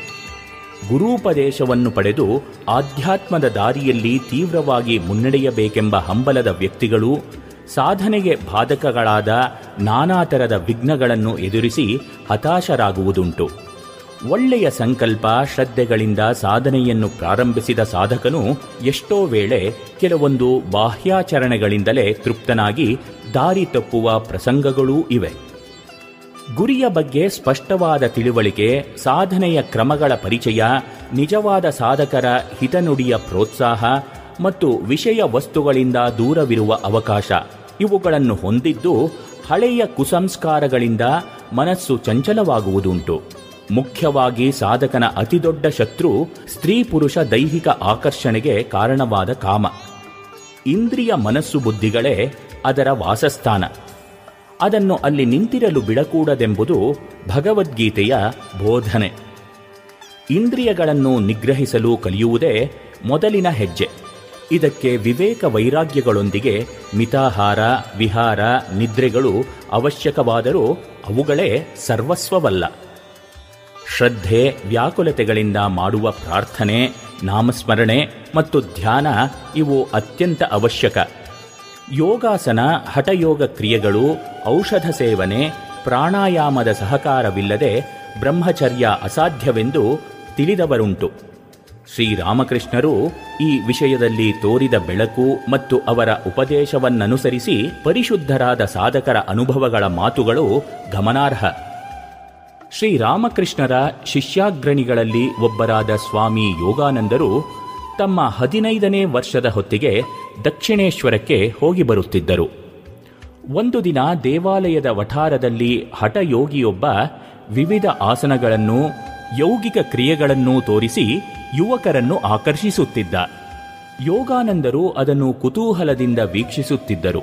ಗುರೂಪದೇಶವನ್ನು ಪಡೆದು ಆಧ್ಯಾತ್ಮದ ದಾರಿಯಲ್ಲಿ ತೀವ್ರವಾಗಿ ಮುನ್ನಡೆಯಬೇಕೆಂಬ ಹಂಬಲದ ವ್ಯಕ್ತಿಗಳು ಸಾಧನೆಗೆ ಬಾಧಕಗಳಾದ ನಾನಾ ಥರದ ವಿಘ್ನಗಳನ್ನು ಎದುರಿಸಿ ಹತಾಶರಾಗುವುದುಂಟು. ಒಳ್ಳೆಯ ಸಂಕಲ್ಪ, ಶ್ರದ್ಧೆಗಳಿಂದ ಸಾಧನೆಯನ್ನು ಪ್ರಾರಂಭಿಸಿದ ಸಾಧಕನು ಎಷ್ಟೋ ವೇಳೆ ಕೆಲವೊಂದು ಬಾಹ್ಯಾಚರಣೆಗಳಿಂದಲೇ ತೃಪ್ತನಾಗಿ ದಾರಿ ತಪ್ಪುವ ಪ್ರಸಂಗಗಳೂ ಇವೆ. ಗುರಿಯ ಬಗ್ಗೆ ಸ್ಪಷ್ಟವಾದ ತಿಳುವಳಿಕೆ, ಸಾಧನೆಯ ಕ್ರಮಗಳ ಪರಿಚಯ, ನಿಜವಾದ ಸಾಧಕರ ಹಿತನುಡಿಯ ಪ್ರೋತ್ಸಾಹ ಮತ್ತು ವಿಷಯ ವಸ್ತುಗಳಿಂದ ದೂರವಿರುವ ಅವಕಾಶ. ಇವುಗಳನ್ನು ಹೊಂದಿದ್ದು ಹಳೆಯ ಕುಸಂಸ್ಕಾರಗಳಿಂದ ಮನಸ್ಸು ಚಂಚಲವಾಗುವುದುಂಟು. ಮುಖ್ಯವಾಗಿ ಸಾಧಕನ ಅತಿದೊಡ್ಡ ಶತ್ರು ಸ್ತ್ರೀ ಪುರುಷ ದೈಹಿಕ ಆಕರ್ಷಣೆಗೆ ಕಾರಣವಾದ ಕಾಮ. ಇಂದ್ರಿಯ ಮನಸ್ಸು ಬುದ್ಧಿಗಳೇ ಅದರ ವಾಸಸ್ಥಾನ. ಅದನ್ನು ಅಲ್ಲಿ ನಿಂತಿರಲು ಬಿಡಕೂಡದೆಂಬುದು ಭಗವದ್ಗೀತೆಯ ಬೋಧನೆ. ಇಂದ್ರಿಯಗಳನ್ನು ನಿಗ್ರಹಿಸಲು ಕಲಿಯುವುದೇ ಮೊದಲಿನ ಹೆಜ್ಜೆ. ಇದಕ್ಕೆ ವಿವೇಕ ವೈರಾಗ್ಯಗಳೊಂದಿಗೆ ಮಿತಾಹಾರ, ವಿಹಾರ, ನಿದ್ರೆಗಳು ಅವಶ್ಯಕವಾದರೂ ಅವುಗಳೇ ಸರ್ವಸ್ವವಲ್ಲ. ಶ್ರದ್ಧೆ, ವ್ಯಾಕುಲತೆಗಳಿಂದ ಮಾಡುವ ಪ್ರಾರ್ಥನೆ, ನಾಮಸ್ಮರಣೆ ಮತ್ತು ಧ್ಯಾನ ಇವು ಅತ್ಯಂತ ಅವಶ್ಯಕ. ಯೋಗಾಸನ, ಹಠಯೋಗ ಕ್ರಿಯೆಗಳು, ಔಷಧ ಸೇವನೆ, ಪ್ರಾಣಾಯಾಮದ ಸಹಕಾರವಿಲ್ಲದೆ ಬ್ರಹ್ಮಚರ್ಯ ಅಸಾಧ್ಯವೆಂದು ತಿಳಿದವರುಂಟು. ಶ್ರೀರಾಮಕೃಷ್ಣರು ಈ ವಿಷಯದಲ್ಲಿ ತೋರಿದ ಬೆಳಕು ಮತ್ತು ಅವರ ಉಪದೇಶವನ್ನನುಸರಿಸಿ ಪರಿಶುದ್ಧರಾದ ಸಾಧಕರ ಅನುಭವಗಳ ಮಾತುಗಳು ಗಮನಾರ್ಹ. ಶ್ರೀರಾಮಕೃಷ್ಣರ ಶಿಷ್ಯಾಗ್ರಣಿಗಳಲ್ಲಿ ಒಬ್ಬರಾದ ಸ್ವಾಮಿ ಯೋಗಾನಂದರು ತಮ್ಮ ಹದಿನೈದನೇ ವರ್ಷದ ಹೊತ್ತಿಗೆ ದಕ್ಷಿಣೇಶ್ವರಕ್ಕೆ ಹೋಗಿ ಬರುತ್ತಿದ್ದರು. ಒಂದು ದಿನ ದೇವಾಲಯದ ವಠಾರದಲ್ಲಿ ಹಠಯೋಗಿಯೊಬ್ಬ ವಿವಿಧ ಆಸನಗಳನ್ನು, ಯೌಗಿಕ ಕ್ರಿಯೆಗಳನ್ನು ತೋರಿಸಿ ಯುವಕರನ್ನು ಆಕರ್ಷಿಸುತ್ತಿದ್ದ. ಯೋಗಾನಂದರು ಅದನ್ನು ಕುತೂಹಲದಿಂದ ವೀಕ್ಷಿಸುತ್ತಿದ್ದರು.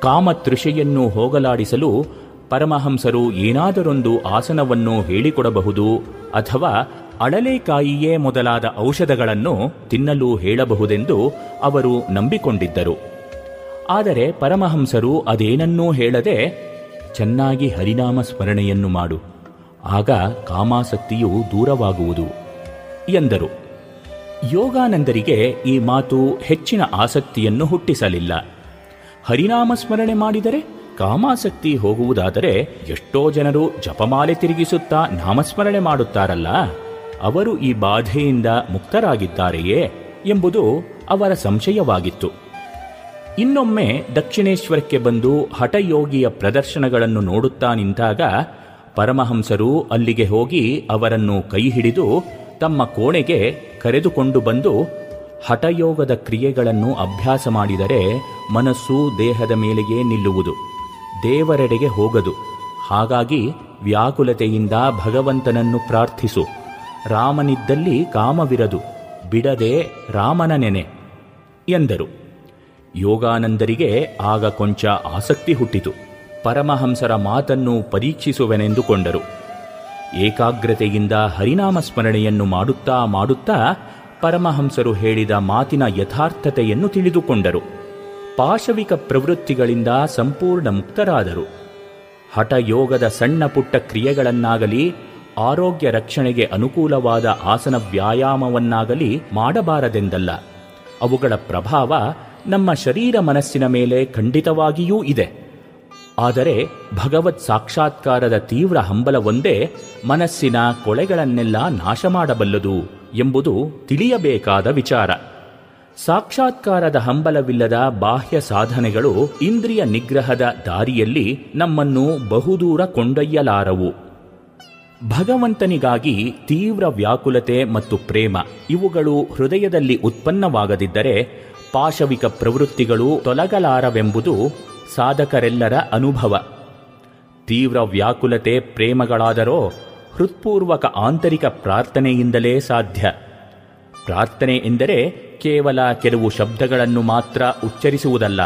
ಕಾಮತೃಷೆಯನ್ನು ಹೋಗಲಾಡಿಸಲು ಪರಮಹಂಸರು ಏನಾದರೊಂದು ಆಸನವನ್ನು ಹೇಳಿಕೊಡಬಹುದು ಅಥವಾ ಅಳಲೆಕಾಯಿಯೇ ಮೊದಲಾದ ಔಷಧಗಳನ್ನು ತಿನ್ನಲು ಹೇಳಬಹುದೆಂದು ಅವರು ನಂಬಿಕೊಂಡಿದ್ದರು. ಆದರೆ ಪರಮಹಂಸರು ಅದೇನನ್ನೂ ಹೇಳದೆ ಚೆನ್ನಾಗಿ ಹರಿನಾಮ ಸ್ಮರಣೆಯನ್ನು ಮಾಡು. ಆಗ ಕಾಮಾಸಕ್ತಿಯು ದೂರವಾಗುವುದು, ಎಂದರು. ಯೋಗಾನಂದರಿಗೆ ಈ ಮಾತು ಹೆಚ್ಚಿನ ಆಸಕ್ತಿಯನ್ನು ಹುಟ್ಟಿಸಲಿಲ್ಲ. ಹರಿನಾಮ ಸ್ಮರಣೆ ಮಾಡಿದರೆ ಕಾಮಾಸಕ್ತಿ ಹೋಗುವುದಾದರೆ ಎಷ್ಟೋ ಜನರು ಜಪಮಾಲೆ ತಿರುಗಿಸುತ್ತಾ ನಾಮಸ್ಮರಣೆ ಮಾಡುತ್ತಾರಲ್ಲ. ಅವರು ಈ ಬಾಧೆಯಿಂದ ಮುಕ್ತರಾಗಿದ್ದಾರೆಯೇ ಎಂಬುದು ಅವರ ಸಂಶಯವಾಗಿತ್ತು. ಇನ್ನೊಮ್ಮೆ ದಕ್ಷಿಣೇಶ್ವರಕ್ಕೆ ಬಂದು ಹಠಯೋಗಿಯ ಪ್ರದರ್ಶನಗಳನ್ನು ನೋಡುತ್ತಾ ನಿಂತಾಗ ಪರಮಹಂಸರು ಅಲ್ಲಿಗೆ ಹೋಗಿ ಅವರನ್ನು ಕೈ ಹಿಡಿದು ತಮ್ಮ ಕೋಣೆಗೆ ಕರೆದುಕೊಂಡು ಬಂದು ಹಠಯೋಗದ ಕ್ರಿಯೆಗಳನ್ನು ಅಭ್ಯಾಸ ಮಾಡಿದರೆ ಮನಸ್ಸು ದೇಹದ ಮೇಲೆಯೇ ನಿಲ್ಲುವುದು, ದೇವರೆಡೆಗೆ ಹೋಗದು. ಹಾಗಾಗಿ ವ್ಯಾಕುಲತೆಯಿಂದ ಭಗವಂತನನ್ನು ಪ್ರಾರ್ಥಿಸು. ರಾಮನಿದ್ದಲ್ಲಿ ಕಾಮವಿರದು, ಬಿಡದೆ ರಾಮನ ನೆನೆ, ಎಂದರು. ಯೋಗಾನಂದರಿಗೆ ಆಗ ಕೊಂಚ ಆಸಕ್ತಿ ಹುಟ್ಟಿತು. ಪರಮಹಂಸರ ಮಾತನ್ನು ಪರೀಕ್ಷಿಸುವೆನೆಂದುಕೊಂಡರು. ಏಕಾಗ್ರತೆಯಿಂದ ಹರಿನಾಮ ಸ್ಮರಣೆಯನ್ನು ಮಾಡುತ್ತಾ ಮಾಡುತ್ತಾ ಪರಮಹಂಸರು ಹೇಳಿದ ಮಾತಿನ ಯಥಾರ್ಥತೆಯನ್ನು ತಿಳಿದುಕೊಂಡರು. ಪಾಶವಿಕ ಪ್ರವೃತ್ತಿಗಳಿಂದ ಸಂಪೂರ್ಣ ಮುಕ್ತರಾದರು. ಹಠಯೋಗದ ಸಣ್ಣ ಪುಟ್ಟ ಕ್ರಿಯೆಗಳನ್ನಾಗಲಿ ಆರೋಗ್ಯ ರಕ್ಷಣೆಗೆ ಅನುಕೂಲವಾದ ಆಸನ ವ್ಯಾಯಾಮವನ್ನಾಗಲಿ ಮಾಡಬಾರದೆಂದಲ್ಲ. ಅವುಗಳ ಪ್ರಭಾವ ನಮ್ಮ ಶರೀರ ಮನಸ್ಸಿನ ಮೇಲೆ ಖಂಡಿತವಾಗಿಯೂ ಇದೆ. ಆದರೆ ಭಗವತ್ ಸಾಕ್ಷಾತ್ಕಾರದ ತೀವ್ರ ಹಂಬಲವೊಂದೇ ಮನಸ್ಸಿನ ಕೊಳೆಗಳನ್ನೆಲ್ಲ ನಾಶ ಮಾಡಬಲ್ಲದು ಎಂಬುದು ತಿಳಿಯಬೇಕಾದ ವಿಚಾರ. ಸಾಕ್ಷಾತ್ಕಾರದ ಹಂಬಲವಿಲ್ಲದ ಬಾಹ್ಯ ಸಾಧನೆಗಳು ಇಂದ್ರಿಯ ನಿಗ್ರಹದ ದಾರಿಯಲ್ಲಿ ನಮ್ಮನ್ನು ಬಹುದೂರ ಕೊಂಡೊಯ್ಯಲಾರವು. ಭಗವಂತನಿಗಾಗಿ ತೀವ್ರ ವ್ಯಾಕುಲತೆ ಮತ್ತು ಪ್ರೇಮ ಇವುಗಳು ಹೃದಯದಲ್ಲಿ ಉತ್ಪನ್ನವಾಗದಿದ್ದರೆ ಪಾಶವಿಕ ಪ್ರವೃತ್ತಿಗಳು ತೊಲಗಲಾರವೆಂಬುದು ಸಾಧಕರೆಲ್ಲರ ಅನುಭವ. ತೀವ್ರ ವ್ಯಾಕುಲತೆ ಪ್ರೇಮಗಳಾದರೋ ಹೃತ್ಪೂರ್ವಕ ಆಂತರಿಕ ಪ್ರಾರ್ಥನೆಯಿಂದಲೇ ಸಾಧ್ಯ. ಪ್ರಾರ್ಥನೆ ಎಂದರೆ ಕೇವಲ ಕೆಲವು ಶಬ್ದಗಳನ್ನು ಮಾತ್ರ ಉಚ್ಚರಿಸುವುದಲ್ಲ.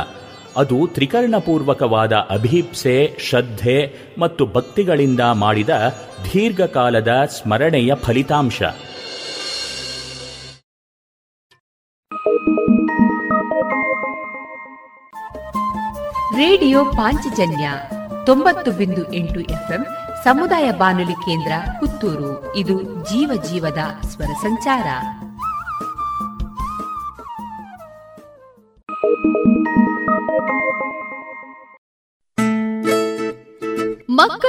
ಅದು ತ್ರಿಕರಣಪೂರ್ವಕವಾದ ಅಭೀಪ್ಸೆ ಶ್ರದ್ಧೆ ಮತ್ತು ಭಕ್ತಿಗಳಿಂದ ಮಾಡಿದ ದೀರ್ಘಕಾಲದ ಸ್ಮರಣೆಯ ಫಲಿತಾಂಶ. ರೇಡಿಯೋ ಪಾಂಚಜನ್ಯ ತೊಂಬತ್ತು ಬಿಂದು ಎಂಟು ಎಫ್ಎಂ ಸಮುದಾಯ ಬಾನುಲಿ ಕೇಂದ್ರ ಪುತ್ತೂರು. ಇದು ಜೀವ ಜೀವದ ಸ್ವರ ಸಂಚಾರ.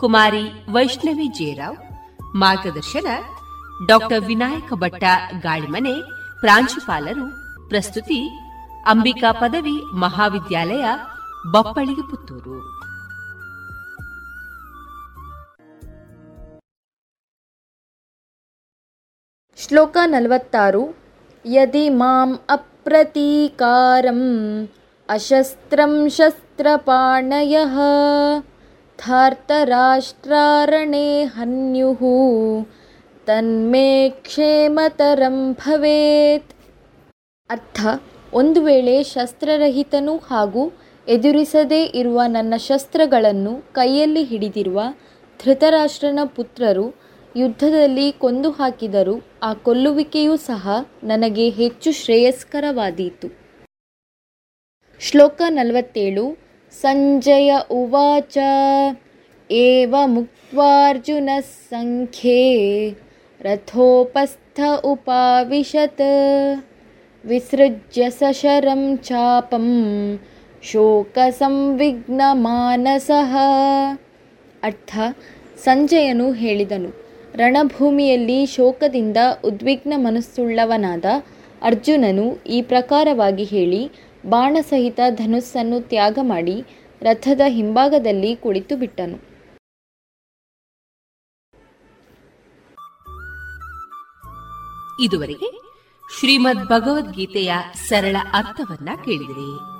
ಕುಮಾರಿ ವೈಷ್ಣವಿ ಜೇರಾವ್ ಮಾರ್ಗದರ್ಶನ ಡಾಕ್ಟರ್ ವಿನಾಯಕ ಭಟ್ಟ ಗಾಳಿಮನೆ, ಪ್ರಾಂಶುಪಾಲರು, ಪ್ರಸ್ತುತಿ ಅಂಬಿಕಾ ಪದವಿ ಮಹಾವಿದ್ಯಾಲಯ ಬಪ್ಪಳಿಗೆ ಪುತ್ತೂರು ಶ್ಲೋಕ ನಲವತ್ತಾರು, ಯದಿ ಮಾಂ ಅಪ್ರತೀಕಾರಂ ಅಶಸ್ತ್ರಂ ಶಸ್ತ್ರಪಾಣಯಃ. ರಾಷ್ಟ್ರಾರಣೆ ಹನ್ಯುಃ ತನ್ಮೇ ಕ್ಷೇಮತರಂ ಭವೇತ್. ಅರ್ಥ, ಒಂದು ವೇಳೆ ಶಸ್ತ್ರರಹಿತನು ಹಾಗೂ ಎದುರಿಸದೇ ಇರುವ ನನ್ನ ಶಸ್ತ್ರಗಳನ್ನು ಕೈಯಲ್ಲಿ ಹಿಡಿದಿರುವ ಧೃತರಾಷ್ಟ್ರನ ಪುತ್ರರು ಯುದ್ಧದಲ್ಲಿ ಕೊಂದು ಹಾಕಿದರೂ ಆ ಕೊಲ್ಲುವಿಕೆಯೂ ಸಹ ನನಗೆ ಹೆಚ್ಚು ಶ್ರೇಯಸ್ಕರವಾದೀತು. ಶ್ಲೋಕ ನಲವತ್ತೇಳು ಸಂಜಯ ಉವಾಚ, ಏವ ಮುಕ್ವಾರ್ಜುನ ಸಂಖ್ಯೆ ರಥೋಪಸ್ಥ ಉಪಾವಿಶತ್, ವಿಸೃಜ್ಯ ಸಶರಂ ಚಾಪಂ, ಶೋಕ ಸಂವಿಘ್ನಮಾನಸಃ ಅರ್ಥ, ಸಂಜಯನು ಹೇಳಿದನು, ರಣಭೂಮಿಯಲ್ಲಿ ಶೋಕದಿಂದ ಉದ್ವಿಗ್ನ ಮನಸ್ಸುಳ್ಳವನಾದ ಅರ್ಜುನನು ಈ ಪ್ರಕಾರವಾಗಿ ಹೇಳಿ ಬಾಣಸಹಿತ ಧನುಸ್ಸನ್ನು ತ್ಯಾಗ ಮಾಡಿ ರಥದ ಹಿಂಭಾಗದಲ್ಲಿ ಕುಳಿತು ಬಿಟ್ಟನು. ಇದುವರೆಗೆ ಶ್ರೀಮದ್ ಭಗವದ್ಗೀತೆಯ ಸರಳ ಅರ್ಥವನ್ನ ಕೇಳಿದಿರಿ.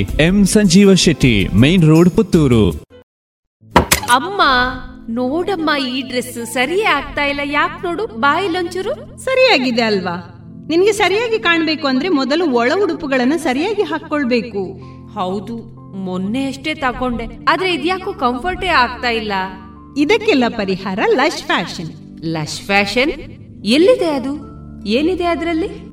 M Sanjeeva Shetty main road Puttur. ಅಮ್ಮ ನೋಡಮ್ಮ ಈ ಡ್ರೆಸ್ ಸರಿಯೇ ಆಗ್ತಾ ಇಲ್ಲ. ಯಾಕೆ ನೋಡು ಬಾಯಿಲೊಂಚೂರು ಸರಿಯಾಗಿದೆ ಅಲ್ವಾ? ನಿನ್ಗೆ ಸರಿಯಾಗಿ ಕಾಣ್ಬೇಕು ಅಂದ್ರೆ ಮೊದಲು ಒಳ ಉಡುಪುಗಳನ್ನ ಸರಿಯಾಗಿ ಹಾಕೊಳ್ಬೇಕು ಹೌದು ಮೊನ್ನೆ ಅಷ್ಟೇ ತಕೊಂಡೆ ಆದ್ರೆ ಇದ್ಯಾಕೋ ಕಂಫರ್ಟೇ ಆಗ್ತಾ ಇಲ್ಲ. ಇದಕ್ಕೆಲ್ಲ ಪರಿಹಾರ ಲಶ್ ಫ್ಯಾಷನ್. Lush fashion? ಎಲ್ಲಿದೆ ಅದು? ಏನಿದೆ ಅದರಲ್ಲಿ?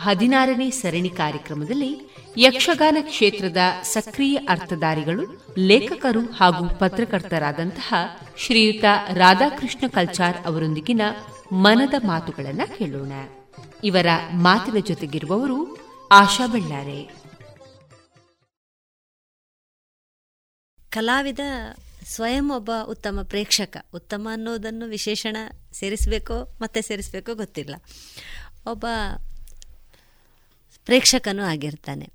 ಹದಿನಾರನೇ ಸರಣಿ ಕಾರ್ಯಕ್ರಮದಲ್ಲಿ ಯಕ್ಷಗಾನ ಕ್ಷೇತ್ರದ ಸಕ್ರಿಯ ಅರ್ಥಧಾರಿಗಳು, ಲೇಖಕರು ಹಾಗೂ ಪತ್ರಕರ್ತರಾದಂತಹ ಶ್ರೀಯುತ ರಾಧಾಕೃಷ್ಣ ಕಲ್ಚಾರ್ ಅವರೊಂದಿಗಿನ ಮನದ ಮಾತುಗಳನ್ನು ಕೇಳೋಣ. ಇವರ ಮಾತಿನ ಜೊತೆಗಿರುವವರು ಆಶಾ ಬಳ್ಳಾರೆ. ಕಲಾವಿದ ಸ್ವಯಂ ಒಬ್ಬ ಉತ್ತಮ ಪ್ರೇಕ್ಷಕ, ಉತ್ತಮ ಅನ್ನೋದನ್ನು ವಿಶೇಷಣ ಸೇರಿಸಬೇಕೋ ಮತ್ತೆ ಸೇರಿಸಬೇಕೋ ಗೊತ್ತಿಲ್ಲ. ಒಬ್ಬ ಪ್ರೇಕ್ಷಕನೂ ಆಗಿರ್ತಾನೆ.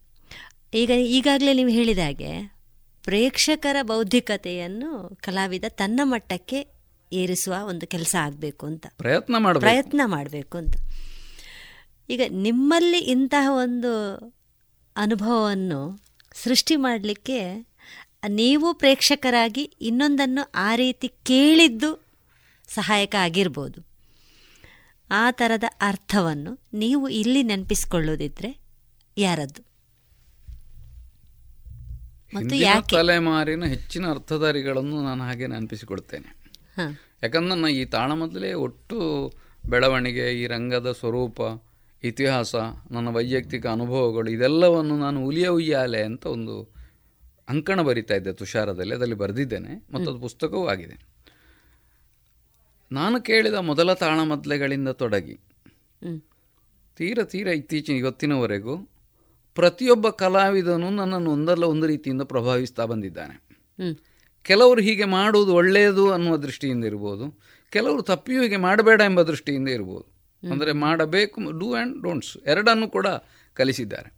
ಈಗ ಈಗಾಗಲೇ ನೀವು ಹೇಳಿದ ಹಾಗೆ ಪ್ರೇಕ್ಷಕರ ಬೌದ್ಧಿಕತೆಯನ್ನು ಕಲಾವಿದ ತನ್ನ ಮಟ್ಟಕ್ಕೆ ಏರಿಸುವ ಒಂದು ಕೆಲಸ ಆಗಬೇಕು ಅಂತ. ಪ್ರಯತ್ನ ಮಾಡಬೇಕು. ಪ್ರಯತ್ನ ಮಾಡಬೇಕು ಅಂತ. ಈಗ ನಿಮ್ಮಲ್ಲಿ ಇಂತಹ ಒಂದು ಅನುಭವವನ್ನು ಸೃಷ್ಟಿ ಮಾಡಲಿಕ್ಕೆ ನೀವು ಪ್ರೇಕ್ಷಕರಾಗಿ ಇನ್ನೊಂದನ್ನು ಆ ರೀತಿ ಕೇಳಿದ್ದು ಸಹಾಯಕ ಆಗಿರ್ಬೋದು. ಆ ಥರದ ಅರ್ಥವನ್ನು ನೀವು ಇಲ್ಲಿ ನೆನಪಿಸ್ಕೊಳ್ಳೋದಿದ್ರೆ ಯಾರದ್ದು? ಮತ್ತು ಯಾಕೆ? ತಲೆಮಾರಿನ ಹೆಚ್ಚಿನ ಅರ್ಥಧಾರಿಗಳನ್ನು ನಾನು ಹಾಗೆ ನೆನಪಿಸಿಕೊಡ್ತೇನೆ. ಯಾಕಂದ್ರೆ ನನ್ನ ಈ ತಾಳಮದಲೇ ಒಟ್ಟು ಬೆಳವಣಿಗೆ ಈ ರಂಗದ ಸ್ವರೂಪ ಇತಿಹಾಸ ನನ್ನ ವೈಯಕ್ತಿಕ ಅನುಭವಗಳು ಇದೆಲ್ಲವನ್ನು ನಾನು ಉಲಿಯ ಉಯ್ಯಾಲೆ ಅಂತ ಒಂದು ಅಂಕಣ ಬರಿತಾ ಇದ್ದೆ ತುಷಾರದಲ್ಲಿ. ಅದರಲ್ಲಿ ಬರೆದಿದ್ದೇನೆ. ಮತ್ತು ಅದು ಪುಸ್ತಕವೂ ಆಗಿದೆ. ನಾನು ಕೇಳಿದ ಮೊದಲ ತಾಳಮದ್ದಲೆಗಳಿಂದ ತೊಡಗಿ. ತೀರ ತೀರ ಇತ್ತೀಚಿನ ಇವತ್ತಿನವರೆಗೂ ಪ್ರತಿಯೊಬ್ಬ ಕಲಾವಿದನು ನನ್ನನ್ನು ಒಂದಲ್ಲ ಒಂದು ರೀತಿಯಿಂದ ಪ್ರಭಾವಿಸ್ತಾ ಬಂದಿದ್ದಾನೆ. ಕೆಲವರು ಹೀಗೆ ಮಾಡುವುದು ಒಳ್ಳೆಯದು ಅನ್ನುವ ದೃಷ್ಟಿಯಿಂದ ಇರ್ಬೋದು ಕೆಲವರು ತಪ್ಪಿಯೂ ಹೀಗೆ ಮಾಡಬೇಡ ಎಂಬ ದೃಷ್ಟಿಯಿಂದ ಇರ್ಬೋದು. ಅಂದರೆ ಮಾಡಬೇಕು ಡೂ ಆ್ಯಂಡ್ ಡೋಂಟ್ಸ್ ಎರಡನ್ನು ಕೂಡ ಕಲಿಸಿದ್ದಾರೆ.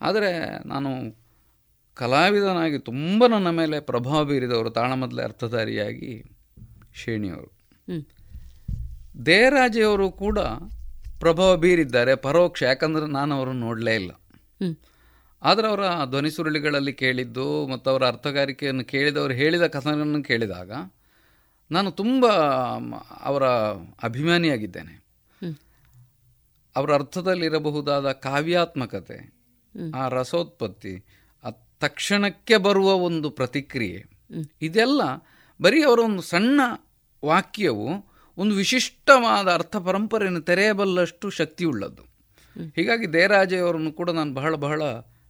ಆದರೆ ನಾನು ಕಲಾವಿದನಾಗಿ ತುಂಬ ನನ್ನ ಮೇಲೆ ಪ್ರಭಾವ ಬೀರಿದವರು ತಾಳಮದ್ಲೆ ಅರ್ಥಧಾರಿಯಾಗಿ ಶೇಣಿಯವರು ಹ್ಮ್. ದೇರಾಜೆಯವರು ಕೂಡ ಪ್ರಭಾವ ಬೀರಿದ್ದಾರೆ ಪರೋಕ್ಷ ಯಾಕಂದ್ರೆ ನಾನು ಅವರನ್ನು ನೋಡಲೇ ಇಲ್ಲ. ಆದರೆ ಅವರ ಧ್ವನಿ ಸುರುಳಿಗಳಲ್ಲಿ ಕೇಳಿದ್ದು ಮತ್ತು ಅವರ ಅರ್ಥಗಾರಿಕೆಯನ್ನು ಕೇಳಿದವರು ಹೇಳಿದ ಕಥನಗಳನ್ನು ಕೇಳಿದಾಗ ನಾನು ತುಂಬ ಅವರ ಅಭಿಮಾನಿಯಾಗಿದ್ದೇನೆ. ಅವರ ಅರ್ಥದಲ್ಲಿರಬಹುದಾದ ಕಾವ್ಯಾತ್ಮಕತೆ ಆ ರಸೋತ್ಪತ್ತಿ ಆ ತಕ್ಷಣಕ್ಕೆ ಬರುವ ಒಂದು ಪ್ರತಿಕ್ರಿಯೆ ಇದೆಲ್ಲ ಬರೀ ಅವರ ಒಂದು ಸಣ್ಣ ವಾಕ್ಯವು ಒಂದು ವಿಶಿಷ್ಟವಾದ ಅರ್ಥ ಪರಂಪರೆಯನ್ನು ತೆರೆಯಬಲ್ಲಷ್ಟು ಶಕ್ತಿಯುಳ್ಳದ್ದು. ಹೀಗಾಗಿ ದೇರಾಜೆಯವರನ್ನು ಕೂಡ ನಾನು ಬಹಳ ಬಹಳ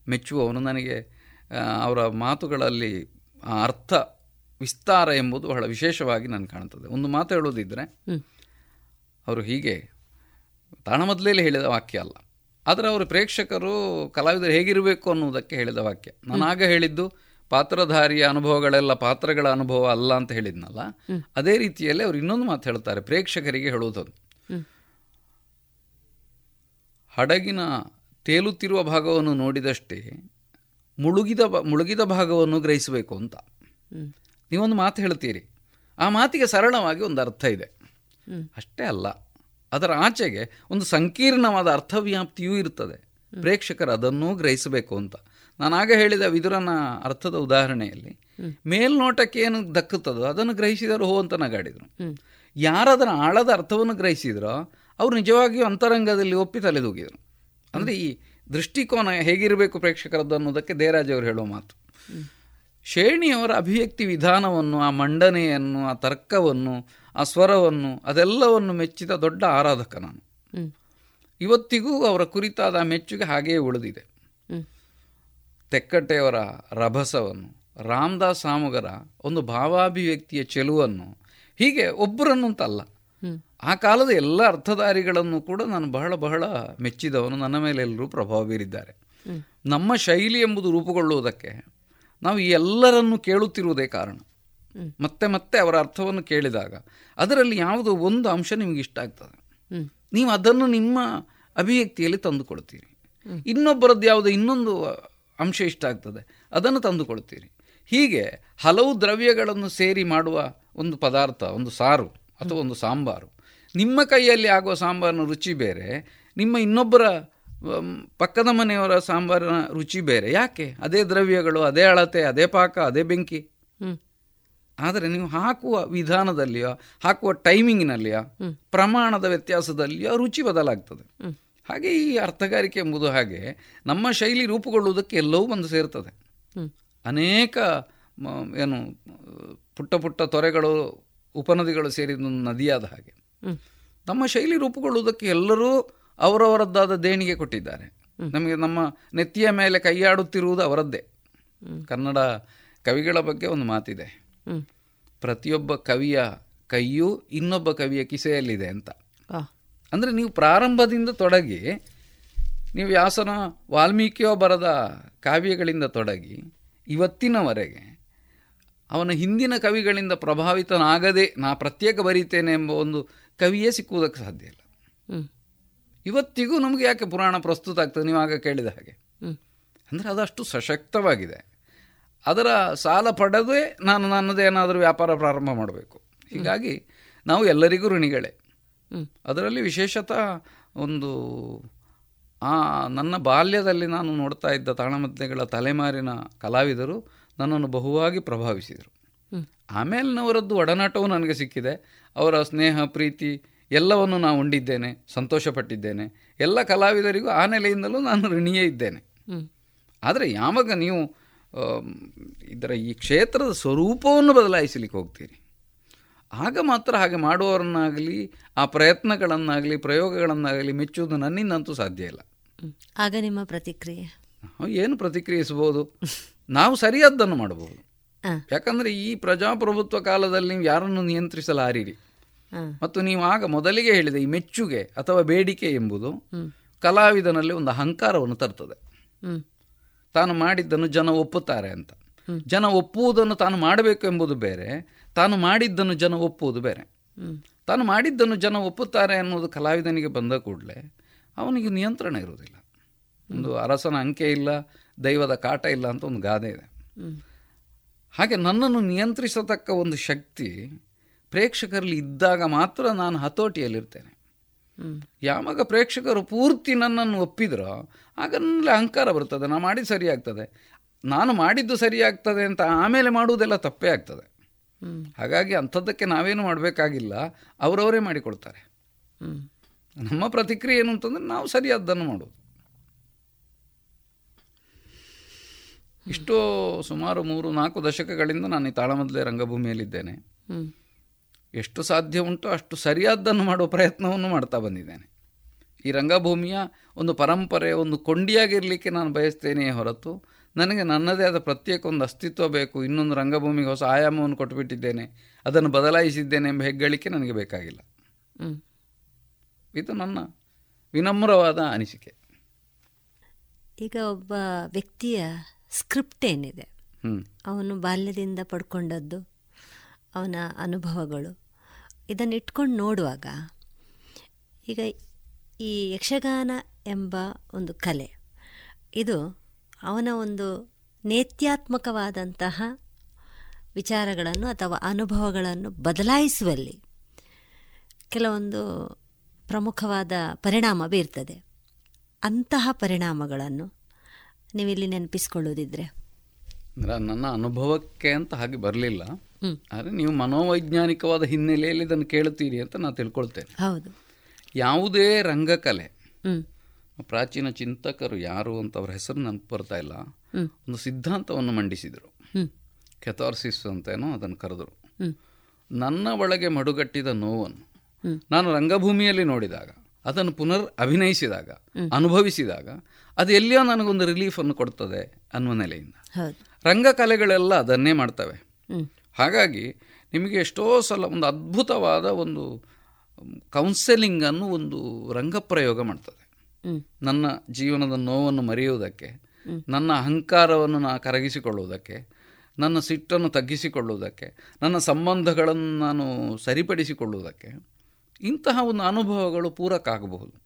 ಮೆಚ್ಚುವವನು. ನನಗೆ ಅವರ ಮಾತುಗಳಲ್ಲಿ ಆ ಅರ್ಥ ವಿಸ್ತಾರ ಎಂಬುದು ಬಹಳ ವಿಶೇಷವಾಗಿ ನಾನು ಕಾಣ್ತದೆ. ಒಂದು ಮಾತು ಹೇಳೋದಿದ್ದರೆ ಅವರು ಹೀಗೆ ತಾಣ ಮೊದಲೇಲಿ ಹೇಳಿದ ವಾಕ್ಯ ಅಲ್ಲ. ಆದರೆ ಅವರು ಪ್ರೇಕ್ಷಕರು ಕಲಾವಿದರು ಹೇಗಿರಬೇಕು ಅನ್ನುವುದಕ್ಕೆ ಹೇಳಿದ ವಾಕ್ಯ. ನಾನು ಆಗ ಹೇಳಿದ್ದು ಪಾತ್ರಧಾರಿಯ ಅನುಭವಗಳೆಲ್ಲ ಪಾತ್ರಗಳ ಅನುಭವ ಅಲ್ಲ ಅಂತ ಹೇಳಿದ್ನಲ್ಲ ಅದೇ ರೀತಿಯಲ್ಲಿ ಅವರು ಇನ್ನೊಂದು ಮಾತು ಹೇಳ್ತಾರೆ ಪ್ರೇಕ್ಷಕರಿಗೆ ಹೇಳುವುದೊಂದು. ಹಡಗಿನ ತೇಲುತ್ತಿರುವ ಭಾಗವನ್ನು ನೋಡಿದಷ್ಟೇ ಮುಳುಗಿದ ಮುಳುಗಿದ ಭಾಗವನ್ನು ಗ್ರಹಿಸಬೇಕು ಅಂತ. ನೀವೊಂದು ಮಾತು ಹೇಳ್ತೀರಿ. ಆ ಮಾತಿಗೆ ಸರಳವಾಗಿ ಒಂದು ಅರ್ಥ ಇದೆ. ಅಷ್ಟೇ ಅಲ್ಲ ಅದರ ಆಚೆಗೆ ಒಂದು ಸಂಕೀರ್ಣವಾದ ಅರ್ಥವ್ಯಾಪ್ತಿಯೂ ಇರ್ತದೆ. ಪ್ರೇಕ್ಷಕರು ಅದನ್ನೂ ಗ್ರಹಿಸಬೇಕು ಅಂತ. ನಾನು ಆಗ ಹೇಳಿದ ವಿದುರನ ಅರ್ಥದ ಉದಾಹರಣೆಯಲ್ಲಿ ಮೇಲ್ನೋಟಕ್ಕೆ ಏನು ದಕ್ಕುತ್ತದೋ ಅದನ್ನು ಗ್ರಹಿಸಿದರು ಹೋ ಅಂತ ನಗಾಡಿದರು. ಯಾರದರ ಆಳದ ಅರ್ಥವನ್ನು ಗ್ರಹಿಸಿದ್ರೋ ಅವರು ನಿಜವಾಗಿಯೂ ಅಂತರಂಗದಲ್ಲಿ ಒಪ್ಪಿ ತಲೆದೂಗಿದರು. ಅಂದರೆ ಈ ದೃಷ್ಟಿಕೋನ ಹೇಗಿರಬೇಕು ಪ್ರೇಕ್ಷಕರದ್ದು ಅನ್ನೋದಕ್ಕೆ ದೇರಾಜ್ ಅವರು ಹೇಳೋ ಮಾತು. ಶ್ರೇಣಿಯವರ ಅಭಿವ್ಯಕ್ತಿ ವಿಧಾನವನ್ನು ಆ ಮಂಡನೆಯನ್ನು ಆ ತರ್ಕವನ್ನು ಆ ಸ್ವರವನ್ನು ಅದೆಲ್ಲವನ್ನು ಮೆಚ್ಚಿದ ದೊಡ್ಡ ಆರಾಧಕ ನಾನು. ಇವತ್ತಿಗೂ ಅವರ ಕುರಿತಾದ ಮೆಚ್ಚುಗೆ ಹಾಗೆಯೇ ಉಳಿದಿದೆ. ತೆಕ್ಕಟ್ಟೆಯವರ ರಭಸವನ್ನು ರಾಮದಾಸ್ ಸಾಮುಗರ ಒಂದು ಭಾವಾಭಿವ್ಯಕ್ತಿಯ ಚೆಲುವನ್ನು ಹೀಗೆ ಒಬ್ಬರನ್ನು ಅಂತಲ್ಲ ಹ್ಮ್. ಆ ಕಾಲದ ಎಲ್ಲ ಅರ್ಥಧಾರಿಗಳನ್ನು ಕೂಡ ನಾನು ಬಹಳ ಬಹಳ ಮೆಚ್ಚಿದವನು ನನ್ನ ಮೇಲೆ ಎಲ್ಲರೂ ಪ್ರಭಾವ ಬೀರಿದ್ದಾರೆ. ನಮ್ಮ ಶೈಲಿ ಎಂಬುದು ರೂಪುಗೊಳ್ಳುವುದಕ್ಕೆ ನಾವು ಈ ಎಲ್ಲರನ್ನು ಕೇಳುತ್ತಿರುವುದೇ ಕಾರಣ. ಮತ್ತೆ ಮತ್ತೆ ಅವರ ಅರ್ಥವನ್ನು ಕೇಳಿದಾಗ ಅದರಲ್ಲಿ ಯಾವುದೋ ಒಂದು ಅಂಶ ನಿಮಗೆ ಇಷ್ಟ ಆಗ್ತದೆ. ನೀವು ಅದನ್ನು ನಿಮ್ಮ ಅಭಿವ್ಯಕ್ತಿಯಲ್ಲಿ ತಂದುಕೊಳ್ತೀರಿ ಹ್ಮ್. ಇನ್ನೊಬ್ಬರದ್ದು ಯಾವುದೋ ಇನ್ನೊಂದು ಅಂಶ ಇಷ್ಟ ಆಗ್ತದೆ. ಅದನ್ನು ತಂದುಕೊಳ್ತೀರಿ ಹೀಗೆ ಹಲವು ದ್ರವ್ಯಗಳನ್ನು ಸೇರಿ ಮಾಡುವ ಒಂದು ಪದಾರ್ಥ ಒಂದು ಸಾರು ಅಥವಾ ಒಂದು ಸಾಂಬಾರು. ನಿಮ್ಮ ಕೈಯಲ್ಲಿ ಆಗುವ ಸಾಂಬಾರಿನ ರುಚಿ ಬೇರೆ ನಿಮ್ಮ ಇನ್ನೊಬ್ಬರ ಪಕ್ಕದ ಮನೆಯವರ ಸಾಂಬಾರಿನ ರುಚಿ ಬೇರೆ. ಯಾಕೆ? ಅದೇ ದ್ರವ್ಯಗಳು ಅದೇ ಅಳತೆ ಅದೇ ಪಾಕ ಅದೇ ಬೆಂಕಿ. ಆದರೆ ನೀವು ಹಾಕುವ ವಿಧಾನದಲ್ಲಿಯೋ ಹಾಕುವ ಟೈಮಿಂಗ್ನಲ್ಲಿಯೋ. ಪ್ರಮಾಣದ ವ್ಯತ್ಯಾಸದಲ್ಲಿಯೋ ರುಚಿ ಬದಲಾಗ್ತದೆ. ಹಾಗೆ ಈ ಅರ್ಥಗಾರಿಕೆ ಎಂಬುದು ಹಾಗೆ ನಮ್ಮ ಶೈಲಿ ರೂಪುಗೊಳ್ಳುವುದಕ್ಕೆ ಎಲ್ಲವೂ ಬಂದು ಸೇರ್ತದೆ. ಅನೇಕ ಏನು ಪುಟ್ಟ ಪುಟ್ಟ ತೊರೆಗಳು ಉಪನದಿಗಳು ಸೇರಿದ ಒಂದು ನದಿಯಾದ ಹಾಗೆ. ನಮ್ಮ ಶೈಲಿ ರೂಪುಗೊಳ್ಳುವುದಕ್ಕೆ ಎಲ್ಲರೂ ಅವರವರದ್ದಾದ ದೇಣಿಗೆ ಕೊಟ್ಟಿದ್ದಾರೆ. ನಮಗೆ ನಮ್ಮ ನೆತ್ತಿಯ ಮೇಲೆ ಕೈಯಾಡುತ್ತಿರುವುದು ಅವರದ್ದೇ. ಕನ್ನಡ ಕವಿಗಳ ಬಗ್ಗೆ ಒಂದು ಮಾತಿದೆ. ಪ್ರತಿಯೊಬ್ಬ ಕವಿಯ ಕೈಯು ಇನ್ನೊಬ್ಬ ಕವಿಯ ಕಿಸೆಯಲ್ಲಿದೆ ಅಂತ. ಅಂದರೆ ನೀವು ಪ್ರಾರಂಭದಿಂದ ತೊಡಗಿ ನೀವು ಯಾಸನ ವಾಲ್ಮೀಕಿಯೋ ಬರದ ಕಾವ್ಯಗಳಿಂದ ತೊಡಗಿ ಇವತ್ತಿನವರೆಗೆ ಅವನ ಹಿಂದಿನ ಕವಿಗಳಿಂದ ಪ್ರಭಾವಿತನಾಗದೆ ನಾ ಪ್ರತ್ಯೇಕ ಬರೀತೇನೆ ಎಂಬ ಒಂದು ಕವಿಯೇ ಸಿಕ್ಕುವುದಕ್ಕೆ ಸಾಧ್ಯ ಇಲ್ಲ. ಇವತ್ತಿಗೂ ನಮಗೆ ಯಾಕೆ ಪುರಾಣ ಪ್ರಸ್ತುತ ಆಗ್ತದೆ ನೀವು ಆಗ ಕೇಳಿದ ಹಾಗೆ. ಅಂದರೆ ಅದಷ್ಟು ಸಶಕ್ತವಾಗಿದೆ ಅದರ ಸಾಲ ಪಡೆದೇ ನಾನು ನನ್ನದೇನಾದರೂ ವ್ಯಾಪಾರ ಪ್ರಾರಂಭ ಮಾಡಬೇಕು ಹೀಗಾಗಿ ನಾವು ಎಲ್ಲರಿಗೂ ಋಣಿಗಳೇ. ಅದರಲ್ಲಿ ವಿಶೇಷತಃ ಒಂದು ಆ ನನ್ನ ಬಾಲ್ಯದಲ್ಲಿ ನಾನು ನೋಡ್ತಾ ಇದ್ದ ತಾಳಮದ್ದಳೆಗಳ ತಲೆಮಾರಿನ ಕಲಾವಿದರು ನನ್ನನ್ನು ಬಹುವಾಗಿ ಪ್ರಭಾವಿಸಿದರು. ಆಮೇಲಿನವರದ್ದು ಒಡನಾಟವು ನನಗೆ ಸಿಕ್ಕಿದೆ. ಅವರ ಸ್ನೇಹ ಪ್ರೀತಿ ಎಲ್ಲವನ್ನು ನಾನು ಉಂಡಿದ್ದೇನೆ ಸಂತೋಷಪಟ್ಟಿದ್ದೇನೆ. ಎಲ್ಲ ಕಲಾವಿದರಿಗೂ ಆ ನೆಲೆಯಿಂದಲೂ ನಾನು ಋಣಿಯೇ ಇದ್ದೇನೆ. ಆದರೆ ಯಾವಾಗ ನೀವು ಇದರ ಈ ಕ್ಷೇತ್ರದ ಸ್ವರೂಪವನ್ನು ಬದಲಾಯಿಸಲಿಕ್ಕೆ ಹೋಗ್ತೀರಿ? ಆಗ ಮಾತ್ರ ಹಾಗೆ ಮಾಡುವವರನ್ನಾಗಲಿ ಆ ಪ್ರಯತ್ನಗಳನ್ನಾಗಲಿ ಪ್ರಯೋಗಗಳನ್ನಾಗಲಿ ಮೆಚ್ಚುವುದು ನನ್ನಿಂದಂತೂ ಸಾಧ್ಯ ಇಲ್ಲ. ಆಗ ನಿಮ್ಮ ಪ್ರತಿಕ್ರಿಯೆ? ಏನು ಪ್ರತಿಕ್ರಿಯಿಸಬಹುದು? ನಾವು ಸರಿಯಾದ್ದನ್ನು ಮಾಡಬಹುದು. ಯಾಕಂದ್ರೆ ಈ ಪ್ರಜಾಪ್ರಭುತ್ವ ಕಾಲದಲ್ಲಿ ನೀವು ಯಾರನ್ನು ನಿಯಂತ್ರಿಸಲಾರಿರಿ? ಮತ್ತು ನೀವು ಆಗ ಮೊದಲಿಗೆ ಹೇಳಿದ ಈ ಮೆಚ್ಚುಗೆ ಅಥವಾ ಬೇಡಿಕೆ ಎಂಬುದು. ಕಲಾವಿದನಲ್ಲಿ ಒಂದು ಅಹಂಕಾರವನ್ನು ತರ್ತದೆ. ತಾನು ಮಾಡಿದ್ದನ್ನು ಜನ ಒಪ್ಪುತ್ತಾರೆ ಅಂತ. ಜನ ಒಪ್ಪುವುದನ್ನು ತಾನು ಮಾಡಬೇಕು ಎಂಬುದು ಬೇರೆ. ತಾನು ಮಾಡಿದ್ದನ್ನು ಜನ ಒಪ್ಪುವುದು ಬೇರೆ. ತಾನು ಮಾಡಿದ್ದನ್ನು ಜನ ಒಪ್ಪುತ್ತಾರೆ ಅನ್ನೋದು ಕಲಾವಿದನಿಗೆ ಬಂದ ಕೂಡಲೇ ಅವನಿಗೆ ನಿಯಂತ್ರಣ ಇರುವುದಿಲ್ಲ. ಒಂದು ಅರಸನ ಅಂಕೆ ಇಲ್ಲ ದೈವದ ಕಾಟ ಇಲ್ಲ ಅಂತ ಒಂದು ಗಾದೆ ಇದೆ. ಹಾಗೆ ನನ್ನನ್ನು ನಿಯಂತ್ರಿಸತಕ್ಕ ಒಂದು ಶಕ್ತಿ ಪ್ರೇಕ್ಷಕರಲ್ಲಿ ಇದ್ದಾಗ ಮಾತ್ರ ನಾನು ಹತೋಟಿಯಲ್ಲಿರ್ತೇನೆ. ಯಾವಾಗ ಪ್ರೇಕ್ಷಕರು ಪೂರ್ತಿ ನನ್ನನ್ನು ಒಪ್ಪಿದ್ರೋ ಆಗ ನನ್ನಲ್ಲಿ ಅಹಂಕಾರ ಬರ್ತದೆ ನಾನು ಮಾಡಿದ್ದು ಸರಿಯಾಗ್ತದೆ. ನಾನು ಮಾಡಿದ್ದು ಸರಿಯಾಗ್ತದೆ ಅಂತ ಆಮೇಲೆ ಮಾಡುವುದೆಲ್ಲ ತಪ್ಪೇ ಆಗ್ತದೆ. ಹಾಗಾಗಿ ಅಂಥದ್ದಕ್ಕೆ ನಾವೇನು ಮಾಡಬೇಕಾಗಿಲ್ಲ, ಅವರವರೇ ಮಾಡಿಕೊಳ್ತಾರೆ. ನಮ್ಮ ಪ್ರತಿಕ್ರಿಯೆ ಏನು ಅಂತಂದರೆ ನಾವು ಸರಿಯಾದ್ದನ್ನು ಮಾಡೋದು ಇಷ್ಟೋ ಸುಮಾರು ಮೂರು, ನಾಲ್ಕು ದಶಕಗಳಿಂದ ನಾನು ಈ ತಾಳಮದಲೇ ರಂಗಭೂಮಿಯಲ್ಲಿದ್ದೇನೆ. ಎಷ್ಟು ಸಾಧ್ಯ ಉಂಟು ಅಷ್ಟು ಸರಿಯಾದ್ದನ್ನು ಮಾಡುವ ಪ್ರಯತ್ನವನ್ನು ಮಾಡ್ತಾ ಬಂದಿದ್ದೇನೆ ಈ ರಂಗಭೂಮಿಯ ಒಂದು ಪರಂಪರೆ ಒಂದು ಕೊಂಡಿಯಾಗಿರಲಿಕ್ಕೆ ನಾನು ಬಯಸ್ತೇನೆಯೇ ಹೊರತು ನನಗೆ ನನ್ನದೇ ಆದ ಪ್ರತ್ಯೇಕ ಒಂದು ಅಸ್ತಿತ್ವ ಬೇಕು ಇನ್ನೊಂದು ರಂಗಭೂಮಿಗೆ ಹೊಸ ಆಯಾಮವನ್ನು ಕೊಟ್ಟುಬಿಟ್ಟಿದ್ದೇನೆ ಅದನ್ನು ಬದಲಾಯಿಸಿದ್ದೇನೆ ಎಂಬ ಹೆಗ್ಗಳಿಕೆ ನನಗೆ ಬೇಕಾಗಿಲ್ಲ. ಇದು ನನ್ನ ವಿನಮ್ರವಾದ ಅನಿಸಿಕೆ. ಈಗ ಒಬ್ಬ ವ್ಯಕ್ತಿಯ ಸ್ಕ್ರಿಪ್ಟ್ ಏನಿದೆ. ಅವನು ಬಾಲ್ಯದಿಂದ ಪಡ್ಕೊಂಡದ್ದು ಅವನ ಅನುಭವಗಳು ಇದನ್ನು ಇಟ್ಕೊಂಡು ನೋಡುವಾಗ ಈಗ ಈ ಯಕ್ಷಗಾನ ಎಂಬ ಒಂದು ಕಲೆ ಇದು ಅವನ ಒಂದು ನೇತ್ಯಾತ್ಮಕವಾದಂತಹ ವಿಚಾರಗಳನ್ನು ಅಥವಾ ಅನುಭವಗಳನ್ನು ಬದಲಾಯಿಸುವಲ್ಲಿ ಕೆಲವೊಂದು ಪ್ರಮುಖವಾದ ಪರಿಣಾಮ ಬೀರ್ತದೆ. ಅಂತಹ ಪರಿಣಾಮಗಳನ್ನು ನೀವಿಲ್ಲಿ ನೆನಪಿಸ್ಕೊಳ್ಳೋದಿದ್ರೆ. ಅಂದ್ರೆ ನನ್ನ ಅನುಭವಕ್ಕೆ ಅಂತ ಹಾಗೆ ಬರಲಿಲ್ಲ. ಆದರೆ ನೀವು ಮನೋವೈಜ್ಞಾನಿಕವಾದ ಹಿನ್ನೆಲೆಯಲ್ಲಿ ಇದನ್ನು ಕೇಳುತ್ತೀರಿ ಅಂತ ನಾನು ತಿಳ್ಕೊಳ್ತೇನೆ. ಹೌದು. ಯಾವುದೇ ರಂಗಕಲೆ. ಪ್ರಾಚೀನ ಚಿಂತಕರು ಯಾರು ಅಂತ ಅವರ ಹೆಸರು ನೆನಪು ಬರ್ತಾ ಇಲ್ಲ. ಒಂದು ಸಿದ್ಧಾಂತವನ್ನು ಮಂಡಿಸಿದರು. ಕೆಥಾರ್ಸಿಸ್ ಅಂತೇನೋ ಅದನ್ನು ಕರೆದರು. ನನ್ನ ಒಳಗೆ ಮಡುಗಟ್ಟಿದ ನೋವನ್ನು ನಾನು ರಂಗಭೂಮಿಯಲ್ಲಿ ನೋಡಿದಾಗ ಅದನ್ನು ಪುನರ್ ಅಭಿನಯಿಸಿದಾಗ ಅನುಭವಿಸಿದಾಗ ಅದು ಎಲ್ಲಿಯೋ ನನಗೊಂದು ರಿಲೀಫನ್ನು ಕೊಡ್ತದೆ ಅನ್ನುವ ನೆಲೆಯಿಂದ. ರಂಗಕಲೆಗಳೆಲ್ಲ ಅದನ್ನೇ ಮಾಡ್ತವೆ. ಹಾಗಾಗಿ ನಿಮಗೆ ಎಷ್ಟೋ ಸಲ ಒಂದು ಅದ್ಭುತವಾದ ಒಂದು ಕೌನ್ಸೆಲಿಂಗ್ ಅನ್ನು ಒಂದು ರಂಗಪ್ರಯೋಗ ಮಾಡ್ತದೆ. ನನ್ನ ಜೀವನದ ನೋವನ್ನು ಮರೆಯುವುದಕ್ಕೆ ನನ್ನ ಅಹಂಕಾರವನ್ನು ನಾ ಕರಗಿಸಿಕೊಳ್ಳುವುದಕ್ಕೆ ನನ್ನ ಸಿಟ್ಟನ್ನು ತಗ್ಗಿಸಿಕೊಳ್ಳುವುದಕ್ಕೆ ನನ್ನ ಸಂಬಂಧಗಳನ್ನು ನಾನು ಸರಿಪಡಿಸಿಕೊಳ್ಳುವುದಕ್ಕೆ ಇಂತಹ ಒಂದು ಅನುಭವಗಳು ಪೂರಕ ಆಗಬಹುದು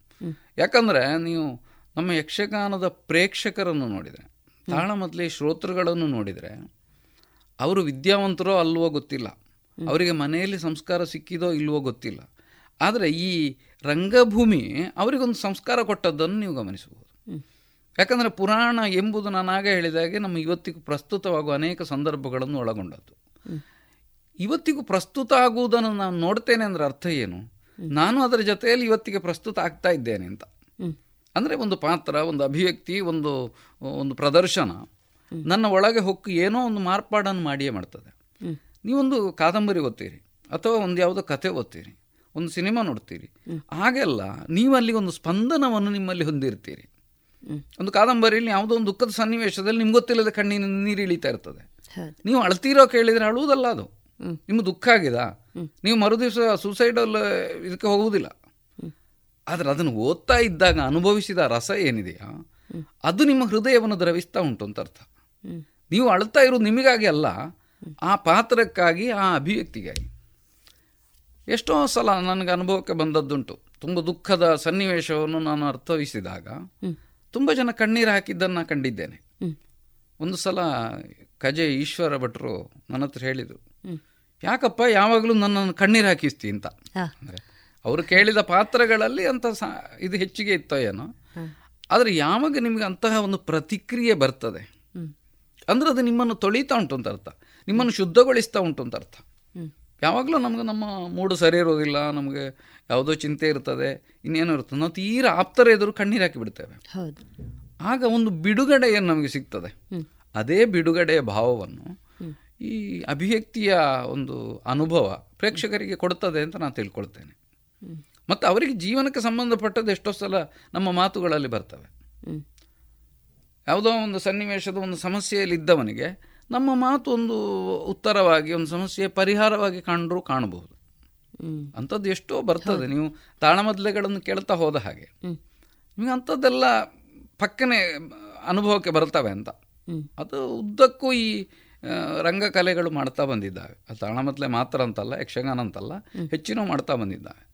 ಯಾಕಂದರೆ ನೀವು ನಮ್ಮ ಯಕ್ಷಗಾನದ ಪ್ರೇಕ್ಷಕರನ್ನು ನೋಡಿದರೆ ತಾಳಮದ್ಲಿ ಶ್ರೋತೃಗಳನ್ನು ನೋಡಿದರೆ ಅವರು ವಿದ್ಯಾವಂತರೋ ಅಲ್ವೋ ಗೊತ್ತಿಲ್ಲ. ಅವರಿಗೆ ಮನೆಯಲ್ಲಿ ಸಂಸ್ಕಾರ ಸಿಕ್ಕಿದೋ ಇಲ್ವೋ ಗೊತ್ತಿಲ್ಲ. ಆದರೆ ಈ ರಂಗಭೂಮಿ ಅವರಿಗೊಂದು ಸಂಸ್ಕಾರ ಕೊಟ್ಟದ್ದನ್ನು ನೀವು ಗಮನಿಸಬಹುದು. ಯಾಕಂದರೆ ಪುರಾಣ ಎಂಬುದು ನಾನು ಆಗ ಹೇಳಿದಾಗೆ ನಮ್ಮ ಇವತ್ತಿಗೂ ಪ್ರಸ್ತುತವಾಗುವ ಅನೇಕ ಸಂದರ್ಭಗಳನ್ನು ಒಳಗೊಂಡದ್ದು. ಇವತ್ತಿಗೂ ಪ್ರಸ್ತುತ ಆಗುವುದನ್ನು ನಾನು ನೋಡ್ತೇನೆ ಅಂದರೆ ಅರ್ಥ ಏನು? ನಾನು ಅದರ ಜೊತೆಯಲ್ಲಿ ಇವತ್ತಿಗೆ ಪ್ರಸ್ತುತ ಆಗ್ತಾ ಇದ್ದೇನೆ ಅಂತ. ಅಂದರೆ ಒಂದು ಪಾತ್ರ ಒಂದು ಅಭಿವ್ಯಕ್ತಿ ಒಂದು ಒಂದು ಪ್ರದರ್ಶನ ನನ್ನ ಒಳಗೆ ಹೊಕ್ಕು ಏನೋ ಒಂದು ಮಾರ್ಪಾಡನ್ನು ಮಾಡಿಯೇ ಮಾಡ್ತದೆ. ನೀವೊಂದು ಕಾದಂಬರಿ ಓದ್ತೀರಿ ಅಥವಾ ಒಂದು ಯಾವುದೋ ಕತೆ ಓದ್ತೀರಿ. ಒಂದು ಸಿನಿಮಾ ನೋಡ್ತೀರಿ. ಹಾಗೆಲ್ಲ ಅಲ್ಲಿ ಒಂದು ಸ್ಪಂದನವನ್ನು ನಿಮ್ಮಲ್ಲಿ ಹೊಂದಿರ್ತೀರಿ. ಒಂದು ಕಾದಂಬರಿಯಲ್ಲಿ ಯಾವುದೋ ಒಂದು ದುಃಖದ ಸನ್ನಿವೇಶದಲ್ಲಿ ನಿಮ್ಗೆ ಗೊತ್ತಿಲ್ಲದೆ ಕಣ್ಣಿನ ನೀರು ಇಳಿತಾ ಇರ್ತದೆ. ನೀವು ಅಳ್ತೀರೋ ಕೇಳಿದರೆ ಅಳುವುದಲ್ಲ ಅದು. ನಿಮ್ಮ ದುಃಖ ಆಗಿದ? ನೀವು ಮರುದಿವಸ ಸೂಸೈಡಲ್ ಇದಕ್ಕೆ ಹೋಗುವುದಿಲ್ಲ. ಆದರೆ ಅದನ್ನು ಓದ್ತಾ ಇದ್ದಾಗ ಅನುಭವಿಸಿದ ರಸ ಏನಿದೆಯಾ? ಅದು ನಿಮ್ಮ ಹೃದಯವನ್ನು ದ್ರವಿಸ್ತಾ ಉಂಟು ಅಂತ ಅರ್ಥ ನೀವು ಅಳ್ತಾ ಇರೋದು ನಿಮಗಾಗಿ ಅಲ್ಲ ಆ ಪಾತ್ರಕ್ಕಾಗಿ ಆ ಅಭಿವ್ಯಕ್ತಿಗಾಗಿ. ಎಷ್ಟೋ ಸಲ ನನಗೆ ಅನುಭವಕ್ಕೆ ಬಂದದ್ದುಂಟು. ತುಂಬ ದುಃಖದ ಸನ್ನಿವೇಶವನ್ನು ನಾನು ಅರ್ಥವಿಸಿದಾಗ ತುಂಬ ಜನ ಕಣ್ಣೀರು ಹಾಕಿದ್ದನ್ನು ಕಂಡಿದ್ದೇನೆ. ಒಂದು ಸಲ ಕಜೆ ಈಶ್ವರ ಭಟ್ರು ನನ್ನ ಹತ್ರ ಹೇಳಿದರು ಯಾಕಪ್ಪ ಯಾವಾಗಲೂ ನನ್ನನ್ನು ಕಣ್ಣೀರು ಹಾಕಿಸ್ತಿ ಅಂತ. ಅವರು ಕೇಳಿದ ಪಾತ್ರಗಳಲ್ಲಿ ಅಂತ ಇದು ಹೆಚ್ಚಿಗೆ ಇತ್ತೋ ಏನೋ. ಆದರೆ ಯಾವಾಗ ನಿಮಗೆ ಅಂತಹ ಒಂದು ಪ್ರತಿಕ್ರಿಯೆ ಬರ್ತದೆ? ಅಂದ್ರೆ ಅದು ನಿಮ್ಮನ್ನು ತೊಳಿತಾ ಉಂಟು ಅಂತ ಅರ್ಥ. ನಿಮ್ಮನ್ನು ಶುದ್ಧಗೊಳಿಸ್ತಾ ಉಂಟು ಅಂತ ಅರ್ಥ. ಯಾವಾಗಲೂ ನಮಗೆ ನಮ್ಮ ಮೂಡು ಸರಿ ಇರೋದಿಲ್ಲ ನಮಗೆ ಯಾವುದೋ ಚಿಂತೆ ಇರ್ತದೆ ಇನ್ನೇನು ಇರ್ತದೆ. ನಾವು ತೀರಾ ಆಪ್ತರ ಎದುರು ಕಣ್ಣೀರು ಹಾಕಿ ಬಿಡ್ತೇವೆ. ಹೌದು. ಆಗ ಒಂದು ಬಿಡುಗಡೆಯನ್ನು ನಮಗೆ ಸಿಗ್ತದೆ? ಅದೇ ಬಿಡುಗಡೆಯ ಭಾವವನ್ನು ಈ ಅಭಿವ್ಯಕ್ತಿಯ ಒಂದು ಅನುಭವ ಪ್ರೇಕ್ಷಕರಿಗೆ ಕೊಡ್ತದೆ ಅಂತ ನಾನು ತಿಳ್ಕೊಳ್ತೇನೆ. ಮತ್ತು ಅವರಿಗೆ ಜೀವನಕ್ಕೆ ಸಂಬಂಧಪಟ್ಟದ್ದು ಎಷ್ಟೋ ಸಲ ನಮ್ಮ ಮಾತುಗಳಲ್ಲಿ ಬರ್ತವೆ. ಯಾವುದೋ ಒಂದು ಸನ್ನಿವೇಶದ ಒಂದು ಸಮಸ್ಯೆಯಲ್ಲಿ ಇದ್ದವನಿಗೆ ನಮ್ಮ ಮಾತು ಒಂದು ಉತ್ತರವಾಗಿ ಒಂದು ಸಮಸ್ಯೆ ಪರಿಹಾರವಾಗಿ ಕಂಡರೂ ಕಾಣಬಹುದು. ಅಂಥದ್ದು ಎಷ್ಟೋ ಬರ್ತದೆ. ನೀವು ತಾಳಮದ್ಲೆಗಳನ್ನು ಕೇಳ್ತಾ ಹೋದ ಹಾಗೆ. ನಿಮಗೆ ಅಂಥದ್ದೆಲ್ಲ ಪಕ್ಕನೆ ಅನುಭವಕ್ಕೆ ಬರ್ತವೆ ಅಂತ. ಅದು ಉದ್ದಕ್ಕೂ ಈ ರಂಗಕಲೆಗಳು ಮಾಡ್ತಾ ಬಂದಿದ್ದಾವೆ. ಅದು ತಾಳಮದ್ಲೆ ಮಾತ್ರ ಅಂತಲ್ಲ ಯಕ್ಷಗಾನ ಅಂತಲ್ಲ ಹೆಚ್ಚಿನ ಮಾಡ್ತಾ ಬಂದಿದ್ದಾವೆ.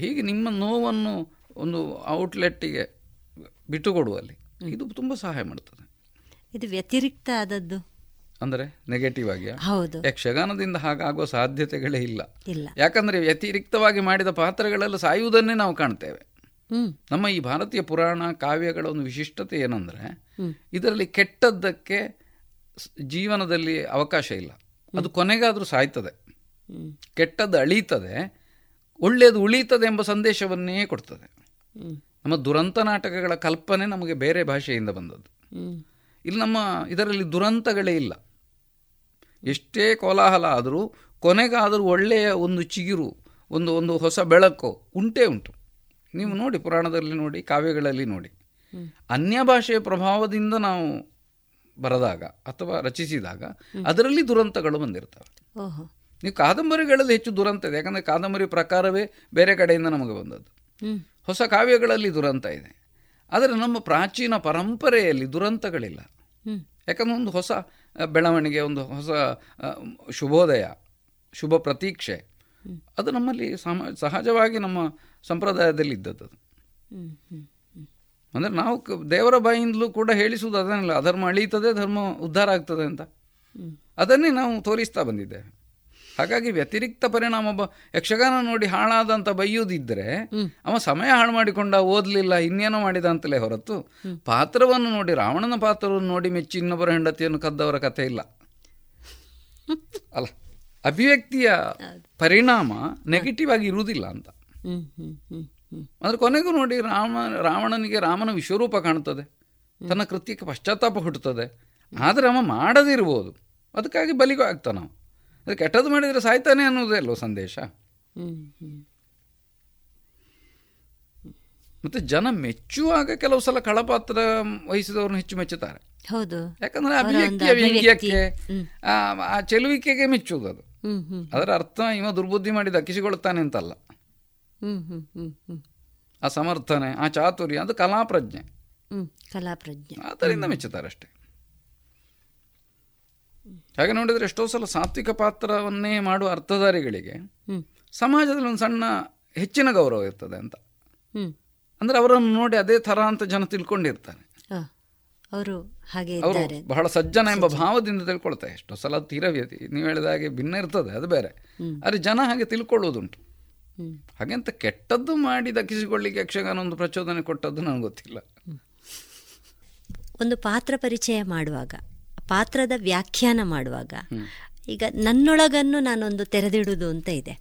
ಹೀಗೆ ನಿಮ್ಮ ನೋವನ್ನು ಒಂದು ಔಟ್ಲೆಟ್ಟಿಗೆ ಬಿಟ್ಟುಕೊಡುವಲ್ಲಿ ಇದು ತುಂಬ ಸಹಾಯ ಮಾಡ್ತದೆ. ಇದು ವ್ಯತಿರಿಕ್ತ ಆದದ್ದು. ಅಂದರೆ ನೆಗೆಟಿವ್ ಆಗಿ ಹೌದು. ಯಕ್ಷಗಾನದಿಂದ ಹಾಗಾಗುವ ಸಾಧ್ಯತೆಗಳೇ ಇಲ್ಲ. ಇಲ್ಲ. ಯಾಕಂದ್ರೆ ವ್ಯತಿರಿಕ್ತವಾಗಿ ಮಾಡಿದ ಪಾತ್ರಗಳೆಲ್ಲ ಸಾಯುವುದನ್ನೇ ನಾವು ಕಾಣ್ತೇವೆ. ನಮ್ಮ ಈ ಭಾರತೀಯ ಪುರಾಣ ಕಾವ್ಯಗಳ ಒಂದು ವಿಶಿಷ್ಟತೆ ಏನಂದ್ರೆ ಇದರಲ್ಲಿ ಕೆಟ್ಟದ್ದಕ್ಕೆ ಜೀವನದಲ್ಲಿ ಅವಕಾಶ ಇಲ್ಲ. ಅದು ಕೊನೆಗಾದ್ರೂ ಸಾಯ್ತದೆ. ಕೆಟ್ಟದ್ದು ಅಳೀತದೆ ಒಳ್ಳೆಯದು ಉಳೀತದೆ ಎಂಬ ಸಂದೇಶವನ್ನೇ ಕೊಡ್ತದೆ. ನಮ್ಮ ದುರಂತ ನಾಟಕಗಳ ಕಲ್ಪನೆ ನಮಗೆ ಬೇರೆ ಭಾಷೆಯಿಂದ ಬಂದದ್ದು. ಇಲ್ಲಿ ನಮ್ಮ ಇದರಲ್ಲಿ ದುರಂತಗಳೇ ಇಲ್ಲ. ಎಷ್ಟೇ ಕೋಲಾಹಲ ಆದರೂ ಕೊನೆಗಾದರೂ ಒಳ್ಳೆಯ ಒಂದು ಚಿಗಿರು ಒಂದು ಒಂದು ಹೊಸ ಬೆಳಕು ಉಂಟೇ ಉಂಟು. ನೀವು ನೋಡಿ ಪುರಾಣದಲ್ಲಿ ನೋಡಿ ಕಾವ್ಯಗಳಲ್ಲಿ ನೋಡಿ. ಅನ್ಯ ಭಾಷೆಯ ಪ್ರಭಾವದಿಂದ ನಾವು ಬರೆದಾಗ ಅಥವಾ ರಚಿಸಿದಾಗ ಅದರಲ್ಲಿ ದುರಂತಗಳು ಬಂದಿರ್ತವೆ. ನೀವು ಕಾದಂಬರಿಗಳಲ್ಲಿ ಹೆಚ್ಚು ದುರಂತ ಇದೆ ಯಾಕಂದರೆ ಕಾದಂಬರಿ ಪ್ರಕಾರವೇ ಬೇರೆ ಕಡೆಯಿಂದ ನಮಗೆ ಬಂದದ್ದು. ಹೊಸ ಕಾವ್ಯಗಳಲ್ಲಿ ದುರಂತ ಇದೆ. ಆದರೆ ನಮ್ಮ ಪ್ರಾಚೀನ ಪರಂಪರೆಯಲ್ಲಿ ದುರಂತಗಳಿಲ್ಲ. ಯಾಕಂದ್ರೆ ಒಂದು ಹೊಸ ಬೆಳವಣಿಗೆ ಒಂದು ಹೊಸ ಶುಭೋದಯ ಶುಭ ಪ್ರತೀಕ್ಷೆ. ಅದು ನಮ್ಮಲ್ಲಿ ಸಮ ಸಹಜವಾಗಿ ನಮ್ಮ ಸಂಪ್ರದಾಯದಲ್ಲಿ ಇದ್ದದ್ದು ಅಂದರೆ ನಾವು ದೇವರ ಬಾಯಿಂದಲೂ ಕೂಡ ಹೇಳಿಸುವುದು ಅದನ್ನೆಲ್ಲ ಧರ್ಮ ಅಳೀತದೆ ಧರ್ಮ ಉದ್ಧಾರ ಆಗ್ತದೆ ಅಂತ. ಅದನ್ನೇ ನಾವು ತೋರಿಸ್ತಾ ಬಂದಿದ್ದೇವೆ. ಹಾಗಾಗಿ ವ್ಯತಿರಿಕ್ತ ಪರಿಣಾಮ ಒಬ್ಬ ಯಕ್ಷಗಾನ ನೋಡಿ ಹಾಳಾದಂತ ಬೈಯುವುದಿದ್ರೆ ಅವ ಸಮಯ ಹಾಳು ಮಾಡಿಕೊಂಡ ಓದಲಿಲ್ಲ ಇನ್ನೇನೋ ಮಾಡಿದ ಅಂತಲೇ ಹೊರತು ಪಾತ್ರವನ್ನು ನೋಡಿ ರಾವಣನ ಪಾತ್ರವನ್ನು ನೋಡಿ ಮೆಚ್ಚಿ ಇನ್ನೊಬ್ಬರ ಹೆಂಡತಿಯನ್ನು ಕದ್ದವರ ಕಥೆ ಇಲ್ಲ. ಅಲ್ಲ ಅಭಿವ್ಯಕ್ತಿಯ ಪರಿಣಾಮ ನೆಗೆಟಿವ್ ಆಗಿ ಇರುವುದಿಲ್ಲ ಅಂತ. ಅಂದ್ರೆ ಕೊನೆಗೂ ನೋಡಿ ರಾಮ ರಾವಣನಿಗೆ ರಾಮನ ವಿಶ್ವರೂಪ ಕಾಣುತ್ತದೆ ತನ್ನ ಕೃತ್ಯಕ್ಕೆ ಪಶ್ಚಾತ್ತಾಪ ಹುಟ್ಟುತ್ತದೆ. ಆದರೆ ಅವ ಮಾಡದಿರ್ಬೋದು. ಅದಕ್ಕಾಗಿ ಬಲಿಗೂ ಆಗ್ತಾನ ಅದು ಕೆಟ್ಟದ್ದು ಮಾಡಿದರೆ ಸಾಯ್ತಾನೆ ಅನ್ನೋದೇ ಅಲ್ಲೋ ಸಂದೇಶ? ಮತ್ತೆ ಜನ ಮೆಚ್ಚುವಾಗ ಕೆಲವು ಸಲ ಕಳಪಾತ್ರ ವಹಿಸಿದವ್ರನ್ನ ಹೆಚ್ಚು ಮೆಚ್ಚುತ್ತಾರೆ. ಹೌದು. ಯಾಕಂದ್ರೆ ಅಭಿವ್ಯಕ್ತಿಯಕ್ಕೆ ಅಭಿವ್ಯಕ್ತಿ. ವ್ಯಂಗ್ಯಕ್ಕೆ ಆ ಆ ಚೆಲುವಿಕೆಗೆ ಮೆಚ್ಚುವುದು ಅದು. ಅದರ ಅರ್ಥ ಇವ ದುರ್ಬುದ್ಧಿ ಮಾಡಿ ದಕ್ಕಿಸಿಕೊಳ್ಳುತ್ತಾನೆ ಅಂತಲ್ಲ. ಆ ಸಮರ್ಥನೆ ಆ ಚಾತುರ್ಯ ಅದು ಕಲಾಪ್ರಜ್ಞೆ. ಕಲಾಪ್ರಜ್ಞೆ. ಕಲಾ ಪ್ರಜ್ಞೆ ಅದರಿಂದ ಮೆಚ್ಚುತ್ತಾರೆ ಅಷ್ಟೇ ಹಾಗೆ ನೋಡಿದ್ರೆ ಎಷ್ಟೋ ಸಲ ಸಾತ್ವಿಕ ಪಾತ್ರವನ್ನೇ ಮಾಡುವ ಅರ್ಥಧಾರಿಗಳಿಗೆ. ಸಮಾಜದಲ್ಲಿ ಒಂದು ಸಣ್ಣ ಹೆಚ್ಚಿನ ಗೌರವ ಇರ್ತದೆ ಅಂತ. ಅಂದ್ರೆ ಅವರನ್ನು ನೋಡಿ ಅದೇ ಥರ ಅಂತ ಜನ ತಿಳ್ಕೊಂಡಿರ್ತಾರೆ. ಅವರು ಹಾಗೆ ಅವರು ಬಹಳ ಸಜ್ಜನ ಎಂಬ ಭಾವದಿಂದ ತಿಳ್ಕೊಳ್ತಾರೆ. ಎಷ್ಟೋ ಸಲ ತೀರ ನೀವು ಹೇಳಿದ ಹಾಗೆ ಭಿನ್ನ ಇರ್ತದೆ ಅದು ಬೇರೆ. ಆದರೆ ಜನ ಹಾಗೆ ತಿಳ್ಕೊಳ್ಳೋದುಂಟು. ಹಾಗೆಂತ ಕೆಟ್ಟದ್ದು ಮಾಡಿ ದಕ್ಕಿಸಿಕೊಳ್ಳಿಕ್ಕೆ ಯಕ್ಷಗಾನ ಒಂದು ಪ್ರಚೋದನೆ ಕೊಟ್ಟದ್ದು ನನಗೆ ಗೊತ್ತಿಲ್ಲ. ಒಂದು ಪಾತ್ರ ಪರಿಚಯ ಮಾಡುವಾಗ ಪಾತ್ರದ ವ್ಯಾಖ್ಯಾನ ಮಾಡುವಾಗ ಈಗ ನನ್ನೊಳಗನ್ನು ನಾನೊಂದು ತೆರೆದಿಡುವುದು ಅಂತ ಇದೆ.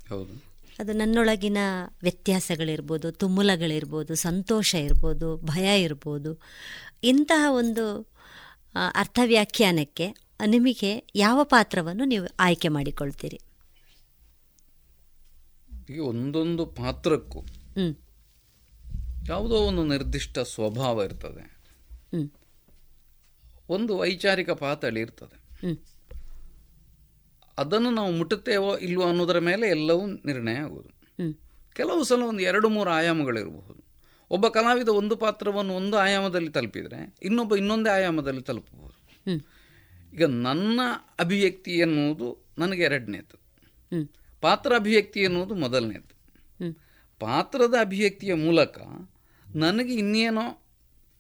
ಅದು ನನ್ನೊಳಗಿನ ವ್ಯತ್ಯಾಸಗಳಿರ್ಬೋದು ತುಮುಲಗಳಿರ್ಬೋದು ಸಂತೋಷ ಇರ್ಬೋದು ಭಯ ಇರ್ಬೋದು. ಇಂತಹ ಒಂದು ಅರ್ಥ ವ್ಯಾಖ್ಯಾನಕ್ಕೆ ನಿಮಗೆ ಯಾವ ಪಾತ್ರವನ್ನು ನೀವು ಆಯ್ಕೆ ಮಾಡಿಕೊಳ್ತೀರಿ? ಒಂದೊಂದು ಪಾತ್ರಕ್ಕೂ. ಯಾವುದೋ ಒಂದು ನಿರ್ದಿಷ್ಟ ಸ್ವಭಾವ ಇರ್ತದೆ. ಒಂದು ವೈಚಾರಿಕ ಪಾತಳಿ ಇರ್ತದೆ. ಅದನ್ನು ನಾವು ಮುಟ್ಟುತ್ತೇವೋ ಇಲ್ವೋ ಅನ್ನೋದರ ಮೇಲೆ ಎಲ್ಲವೂ ನಿರ್ಣಯ ಆಗುವುದು ಕೆಲವು ಸಲ ಒಂದು ಎರಡು ಮೂರು ಆಯಾಮಗಳಿರಬಹುದು. ಒಬ್ಬ ಕಲಾವಿದ ಒಂದು ಪಾತ್ರವನ್ನು ಒಂದು ಆಯಾಮದಲ್ಲಿ ತಲುಪಿದರೆ ಇನ್ನೊಬ್ಬ ಇನ್ನೊಂದೇ ಆಯಾಮದಲ್ಲಿ ತಲುಪಬಹುದು. ಈಗ ನನ್ನ ಅಭಿವ್ಯಕ್ತಿ ಎನ್ನುವುದು ನನಗೆ ಎರಡನೇದು. ಪಾತ್ರ ಅಭಿವ್ಯಕ್ತಿ ಎನ್ನುವುದು ಮೊದಲನೇದು. ಪಾತ್ರದ ಅಭಿವ್ಯಕ್ತಿಯ ಮೂಲಕ ನನಗೆ ಇನ್ನೇನೋ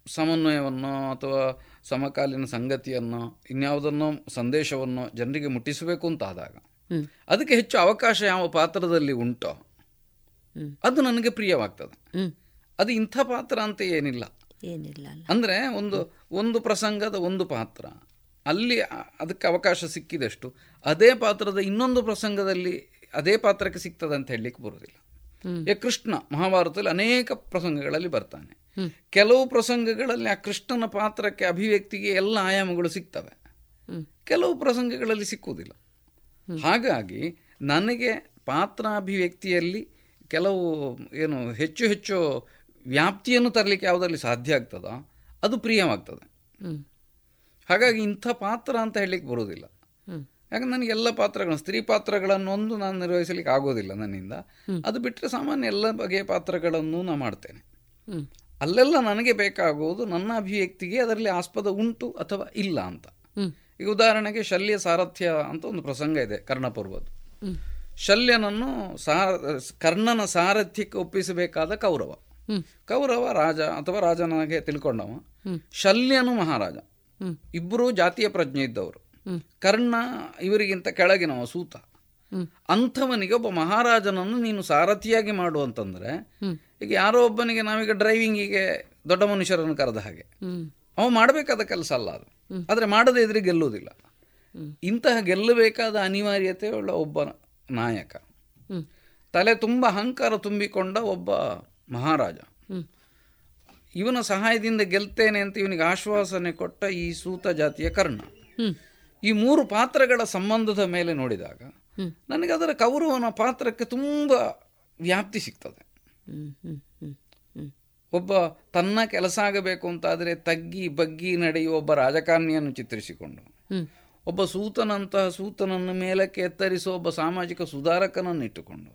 ಸಮನ್ವಯವನ್ನೋ ಅಥವಾ ಸಮಕಾಲೀನ ಸಂಗತಿಯನ್ನು ಇನ್ಯಾವುದನ್ನೋ ಸಂದೇಶವನ್ನು ಜನರಿಗೆ ಮುಟ್ಟಿಸಬೇಕು ಅಂತಾದಾಗ ಆದಾಗ ಅದಕ್ಕೆ ಹೆಚ್ಚು ಅವಕಾಶ ಯಾವ ಪಾತ್ರದಲ್ಲಿ ಉಂಟೋ? ಅದು ನನಗೆ ಪ್ರಿಯವಾಗ್ತದೆ. ಅದು ಇಂಥ ಪಾತ್ರ ಅಂತ ಏನಿಲ್ಲ. ಏನಿಲ್ಲ ಅಂದರೆ ಒಂದು ಒಂದು ಪ್ರಸಂಗದ ಒಂದು ಪಾತ್ರ. ಅಲ್ಲಿ ಅದಕ್ಕೆ ಅವಕಾಶ ಸಿಕ್ಕಿದಷ್ಟು ಅದೇ ಪಾತ್ರದ ಇನ್ನೊಂದು ಪ್ರಸಂಗದಲ್ಲಿ ಅದೇ ಪಾತ್ರಕ್ಕೆ ಸಿಗ್ತದೆ ಅಂತ ಹೇಳಲಿಕ್ಕೆ ಬರೋದಿಲ್ಲ. ಕೃಷ್ಣ ಮಹಾಭಾರತದಲ್ಲಿ ಅನೇಕ ಪ್ರಸಂಗಗಳಲ್ಲಿ ಬರ್ತಾನೆ. ಕೆಲವು ಪ್ರಸಂಗಗಳಲ್ಲಿ ಆ ಕೃಷ್ಣನ ಪಾತ್ರಕ್ಕೆ ಅಭಿವ್ಯಕ್ತಿಗೆ ಎಲ್ಲ ಆಯಾಮಗಳು ಸಿಗ್ತವೆ ಕೆಲವು ಪ್ರಸಂಗಗಳಲ್ಲಿ ಸಿಕ್ಕುವುದಿಲ್ಲ ಹಾಗಾಗಿ ನನಗೆ ಪಾತ್ರಾಭಿವ್ಯಕ್ತಿಯಲ್ಲಿ ಕೆಲವು ಏನು ಹೆಚ್ಚು ಹೆಚ್ಚು ವ್ಯಾಪ್ತಿಯನ್ನು ತರಲಿಕ್ಕೆ ಯಾವುದರಲ್ಲಿ ಸಾಧ್ಯ ಆಗ್ತದೋ ಅದು ಪ್ರಿಯವಾಗ್ತದೆ ಹಾಗಾಗಿ ಇಂಥ ಪಾತ್ರ ಅಂತ ಹೇಳಲಿಕ್ಕೆ ಬರೋದಿಲ್ಲ. ಯಾಕಂದ್ರೆ ನನಗೆ ಎಲ್ಲ ಪಾತ್ರಗಳನ್ನು, ಸ್ತ್ರೀ ಪಾತ್ರಗಳನ್ನೊಂದು ನಾನು ನಿರ್ವಹಿಸಲಿಕ್ಕೆ ಆಗೋದಿಲ್ಲ ನನ್ನಿಂದ ಅದು ಬಿಟ್ಟರೆ ಸಾಮಾನ್ಯ ಎಲ್ಲ ಬಗೆಯ ಪಾತ್ರಗಳನ್ನು ನಾನು ಮಾಡ್ತೇನೆ. ಅಲ್ಲೆಲ್ಲ ನನಗೆ ಬೇಕಾಗುವುದು ನನ್ನ ಅಭಿವ್ಯಕ್ತಿಗೆ ಅದರಲ್ಲಿ ಆಸ್ಪದ ಉಂಟು ಅಥವಾ ಇಲ್ಲ ಅಂತ. ಈಗ ಉದಾಹರಣೆಗೆ ಶಲ್ಯ ಸಾರಥ್ಯ ಅಂತ ಒಂದು ಪ್ರಸಂಗ ಇದೆ ಕರ್ಣಪರ್ವದ್ದು. ಶಲ್ಯನನ್ನು ಸಾರ ಕರ್ಣನ ಸಾರಥ್ಯಕ್ಕೆ ಒಪ್ಪಿಸಬೇಕಾದ ಕೌರವ. ಕೌರವ ರಾಜ ಅಥವಾ ರಾಜನಾಗೆ ತಿಳ್ಕೊಂಡವ. ಶಲ್ಯನು ಮಹಾರಾಜ. ಇಬ್ಬರು ಜಾತಿಯ ಪ್ರಜ್ಞೆ ಇದ್ದವರು. ಕರ್ಣ ಇವರಿಗಿಂತ ಕೆಳಗಿನವ ಸೂತ. ಅಂಥವನಿಗೆ ಒಬ್ಬ ಮಹಾರಾಜನನ್ನು ನೀನು ಸಾರಥಿಯಾಗಿ ಮಾಡು ಅಂತಂದ್ರೆ ಈಗ ಯಾರೋ ಒಬ್ಬನಿಗೆ ನಾವೀಗ ಡ್ರೈವಿಂಗಿಗೆ ದೊಡ್ಡ ಮನುಷ್ಯರನ್ನು ಕರೆದ ಹಾಗೆ. ಅವ ಮಾಡಬೇಕಾದ ಕೆಲಸ ಅಲ್ಲ ಅದು. ಆದ್ರೆ ಮಾಡದೇ ಇದ್ರೆ ಗೆಲ್ಲುವುದಿಲ್ಲ. ಇಂತಹ ಗೆಲ್ಲಬೇಕಾದ ಅನಿವಾರ್ಯತೆ ಉಳ್ಳ ಒಬ್ಬ ನಾಯಕ. ತಲೆ ತುಂಬ ಅಹಂಕಾರ ತುಂಬಿಕೊಂಡ ಒಬ್ಬ ಮಹಾರಾಜ. ಇವನ ಸಹಾಯದಿಂದ ಗೆಲ್ತೇನೆ ಅಂತ ಇವನಿಗೆ ಆಶ್ವಾಸನೆ ಕೊಟ್ಟ ಈ ಸೂತ ಜಾತಿಯ ಕರ್ಣ. ಈ ಮೂರು ಪಾತ್ರಗಳ ಸಂಬಂಧದ ಮೇಲೆ ನೋಡಿದಾಗ. ನನಗೆ ಅದರ ಕೌರವನ ಪಾತ್ರಕ್ಕೆ ತುಂಬ ವ್ಯಾಪ್ತಿ ಸಿಗ್ತದೆ. ಒಬ್ಬ ತನ್ನ ಕೆಲಸ ಆಗಬೇಕು ಅಂತಾದರೆ ತಗ್ಗಿ ಬಗ್ಗಿ ನಡೆಯುವ ಒಬ್ಬ ರಾಜಕಾರಣಿಯನ್ನು ಚಿತ್ರಿಸಿಕೊಂಡು, ಒಬ್ಬ ಸೂತನಂತಹ ಸೂತನನ್ನು ಮೇಲಕ್ಕೆ ಎತ್ತರಿಸುವ ಒಬ್ಬ ಸಾಮಾಜಿಕ ಸುಧಾರಕನನ್ನು ಇಟ್ಟುಕೊಂಡು,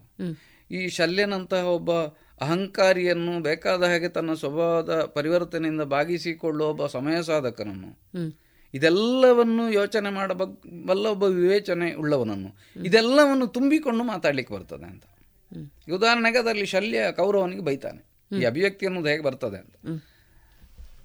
ಈ ಶಲ್ಯನಂತಹ ಒಬ್ಬ ಅಹಂಕಾರಿಯನ್ನು ಬೇಕಾದ ಹಾಗೆ ತನ್ನ ಸ್ವಭಾವದ ಪರಿವರ್ತನೆಯಿಂದ ಭಾಗಿಸಿಕೊಳ್ಳುವ ಒಬ್ಬ ಸಮಯ ಸಾಧಕನನ್ನು. ಇದೆಲ್ಲವನ್ನು ಯೋಚನೆ ಮಾಡಬಲ್ಲ ಒಬ್ಬ ವಿವೇಚನೆ ಉಳ್ಳವನನ್ನು. ಇದೆಲ್ಲವನ್ನು ತುಂಬಿಕೊಂಡು ಮಾತಾಡ್ಲಿಕ್ಕೆ ಬರ್ತದೆ ಅಂತ. ಉದಾಹರಣೆಗೆ ಅದರಲ್ಲಿ ಶಲ್ಯ ಕೌರವನಿಗೆ ಬೈತಾನೆ. ಈ ಅಭಿವ್ಯಕ್ತಿ ಅನ್ನೋದು ಹೇಗೆ ಬರ್ತದೆ ಅಂತ.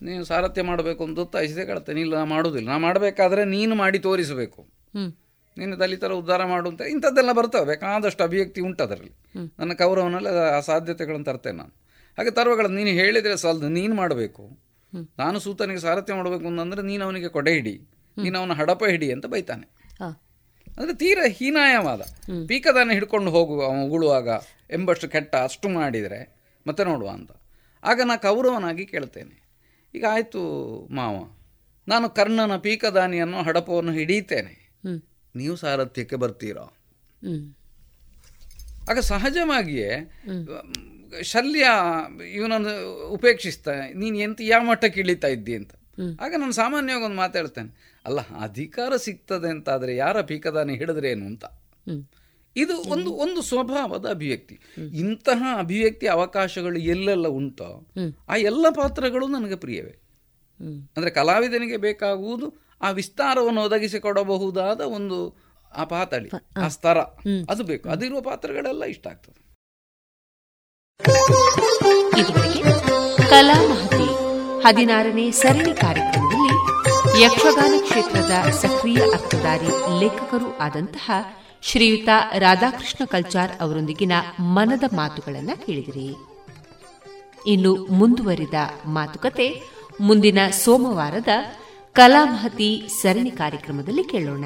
ನೀನು ಸಾರಥ್ಯ ಮಾಡಬೇಕು ಅಂತ ಐಸೆ ಕಳ್ತೇನೆ ಇಲ್ಲ ನಾ ಮಾಡೋದಿಲ್ಲ. ನಾ ಮಾಡಬೇಕಾದ್ರೆ ನೀನು ಮಾಡಿ ತೋರಿಸಬೇಕು. ನಿನ್ನ ನೀನು ದಲಿತರ ಉದ್ಧಾರ ಮಾಡು ಅಂತ. ಇಂಥದ್ದೆಲ್ಲ ಬರ್ತವೆ. ಬೇಕಾದಷ್ಟು ಅಭಿವ್ಯಕ್ತಿ ಉಂಟು ಅದರಲ್ಲಿ. ನನ್ನ ಕೌರವನಲ್ಲಿ ಆ ಸಾಧ್ಯತೆಗಳನ್ನು ತರ್ತೇನೆ ನಾನು. ಹಾಗೆ ತರುವಗಳನ್ನು ನೀನು ಹೇಳಿದರೆ ಸಾಲದು. ನೀನು ಮಾಡಬೇಕು. ನಾನು ಸೂತನಿಗೆ ಸಾರಥ್ಯ ಮಾಡಬೇಕು ಅಂತಂದ್ರೆ ನೀನು ಅವನಿಗೆ ಕೊಡೆ ಹಿಡಿ ನೀನು ಅವನ ಹಡಪ ಹಿಡಿ ಅಂತ ಬೈತಾನೆ. ಅಂದ್ರೆ ತೀರ ಹೀನಾಯವಾದ. ಪೀಕದಾನ ಪೀಕದಾನೆ ಹಿಡ್ಕೊಂಡು ಹೋಗು ಅವನು ಉಗುಳುವಾಗ ಎಂಬಷ್ಟು ಕೆಟ್ಟ ಅಷ್ಟು ಮಾಡಿದರೆ ಮತ್ತೆ ನೋಡುವ ಅಂತ. ಆಗ ನಾ ಕೌರವನಾಗಿ ಕೇಳ್ತೇನೆ. ಈಗ ಆಯಿತು ಮಾವ ನಾನು ಕರ್ಣನ ಪೀಕದಾನಿಯನ್ನು ಹಡಪವನ್ನು ಹಿಡಿತೇನೆ. ನೀವು ಸಾರಥ್ಯಕ್ಕೆ ಬರ್ತೀರೋ? ಆಗ ಸಹಜವಾಗಿಯೇ ಶಲ್ಯ ಇವನನ್ನು ಉಪೇಕ್ಷಿಸ್ತಾ ನೀನು ಎಂತ ಯಾವ ಮಟ್ಟಕ್ಕೆ ಇಳಿತಾ ಇದ್ದಿ ಅಂತ. ಆಗ ನಾನು ಸಾಮಾನ್ಯವಾಗಿ ಒಂದು ಮಾತಾಡ್ತೇನೆ ಅಲ್ಲ ಅಧಿಕಾರ ಸಿಗ್ತದೆ ಅಂತ ಆದರೆ ಯಾರ ಪೀಕದಾನೆ ಹಿಡಿದ್ರೇನು ಅಂತ. ಇದು ಒಂದು ಒಂದು ಸ್ವಭಾವದ ಅಭಿವ್ಯಕ್ತಿ. ಇಂತಹ ಅಭಿವ್ಯಕ್ತಿ ಅವಕಾಶಗಳು ಎಲ್ಲೆಲ್ಲ ಉಂಟೋ ಆ ಎಲ್ಲ ಪಾತ್ರಗಳು ನನಗೆ ಪ್ರಿಯವೇ. ಅಂದ್ರೆ ಕಲಾವಿದನಿಗೆ ಬೇಕಾಗುವುದು ಆ ವಿಸ್ತಾರವನ್ನು ಒದಗಿಸಿಕೊಡಬಹುದಾದ ಒಂದು ಆ ಪಾತಳಿ ಆ ಸ್ತರ ಅದು ಬೇಕು. ಅದಿರುವ ಪಾತ್ರಗಳೆಲ್ಲ ಇಷ್ಟ ಆಗ್ತದೆ. ಕಲಾ ಮಹತಿ ಹದಿನಾರನೇ ಸರಣಿ ಕಾರ್ಯಕ್ರಮದಲ್ಲಿ ಯಕ್ಷಗಾನ ಕ್ಷೇತ್ರದ ಸಕ್ರಿಯ ಅಕ್ತದಾರಿ ಲೇಖಕರು ಆದಂತಹ ಶ್ರೀಯುತ ರಾಧಾಕೃಷ್ಣ ಕಲ್ಚಾರ್ ಅವರೊಂದಿಗಿನ ಮನದ ಮಾತುಗಳನ್ನು ಕೇಳಿದಿರಿ. ಇನ್ನು ಮುಂದುವರಿದ ಮಾತುಕತೆ ಮುಂದಿನ ಸೋಮವಾರದ ಕಲಾಮಹತಿ ಸರಣಿ ಕಾರ್ಯಕ್ರಮದಲ್ಲಿ ಕೇಳೋಣ.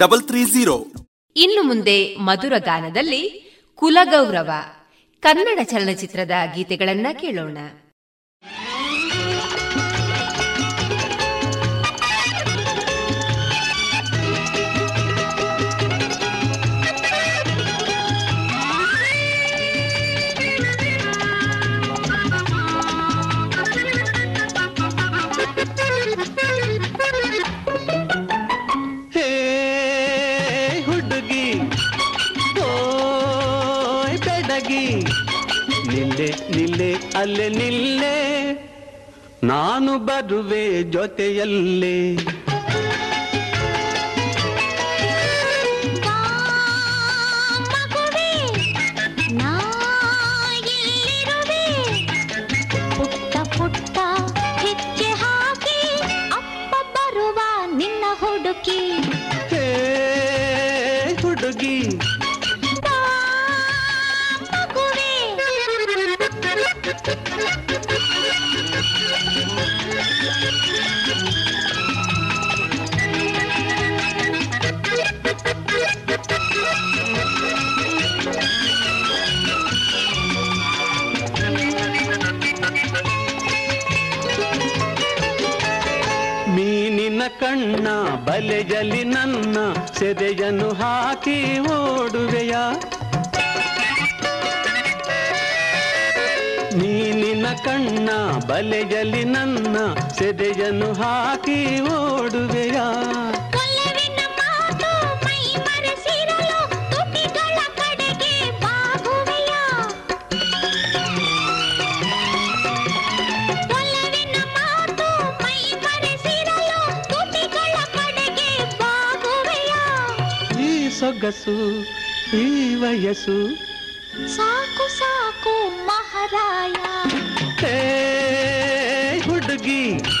double three zero. ಇನ್ನು ಮುಂದೆ ಮಧುರ ಗಾನದಲ್ಲಿ ಕುಲಗೌರವ. ಕನ್ನಡ ಚಲನಚಿತ್ರದ ಗೀತೆಗಳನ್ನ ಕೇಳೋಣ. ನಿಲ್ಲೆ ನಿಲ್ಲೆ ಅಲ್ಲೆ ನಿಲ್ಲೆ. ನಾನು ಬರುವೆ ಜೊತೆಯಲ್ಲೇ. ಕಣ್ಣ ಬಲೆಯಲ್ಲಿ ನನ್ನ ಸೆದೆಯನ್ನು ಹಾಕಿ ಓಡುವೆಯ? ಮೀನಿನ ಕಣ್ಣ ಬಲೆಯಲ್ಲಿ ನನ್ನ ಸೆದೆಯನ್ನು ಹಾಕಿ ಓಡುವೆಯ. ಮೈ ಮೈ ಸೊಗಸು ಈ ವಯಸ್ಸು. ಸಾಕು ಸಾಕು ಮಹಾರಾಯ ಹೇ ಹುಡುಗಿ ಮಗುವೇ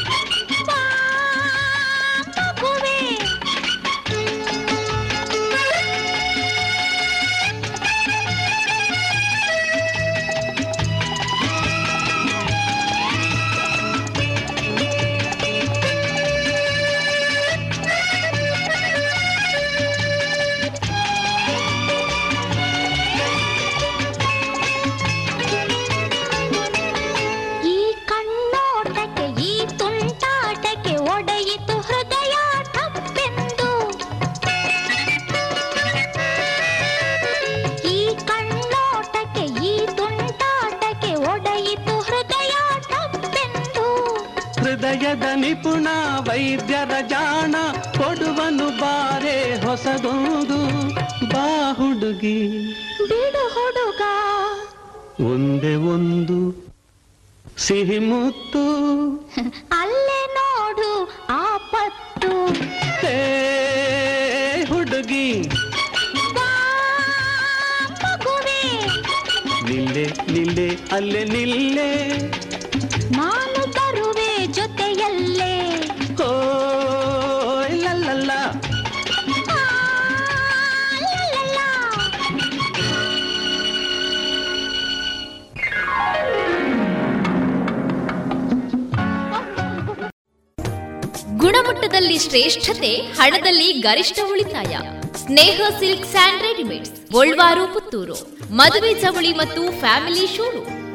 ನಿಪುಣ ವೈದ್ಯರ ಜಾಣ ಕೊಡುವನು ಬಾರೆ ಹೊಸದೊಂದು ಬಾ ಹುಡುಗಿ. ಬಿಡು ಹುಡುಗ. ಒಂದೇ ಒಂದು ಸಿಹಿ ಮುತ್ತು. ಅಲ್ಲೇ ನೋಡು ಆಪತ್ತು ಪತ್ತು. ಹುಡುಗಿ. ನಿಲ್ಲೆ ನಿಲ್ಲೆ ಅಲ್ಲೇ ನಿಲ್ಲೆ. ಬರುವೆ ಜೊತೆಯಲ್ಲೇ ಓ ಲಲ್ಲಲ್ಲ ಗುಣಮಟ್ಟದಲ್ಲಿ ಶ್ರೇಷ್ಠತೆ ಹಣದಲ್ಲಿ ಗರಿಷ್ಠ ಉಳಿತಾಯ. Sneha silk and readymades Golwar Puttur. ಮದುವೆ ಚವಳಿ ಮತ್ತು ಫ್ಯಾಮಿಲಿ ಶೋರು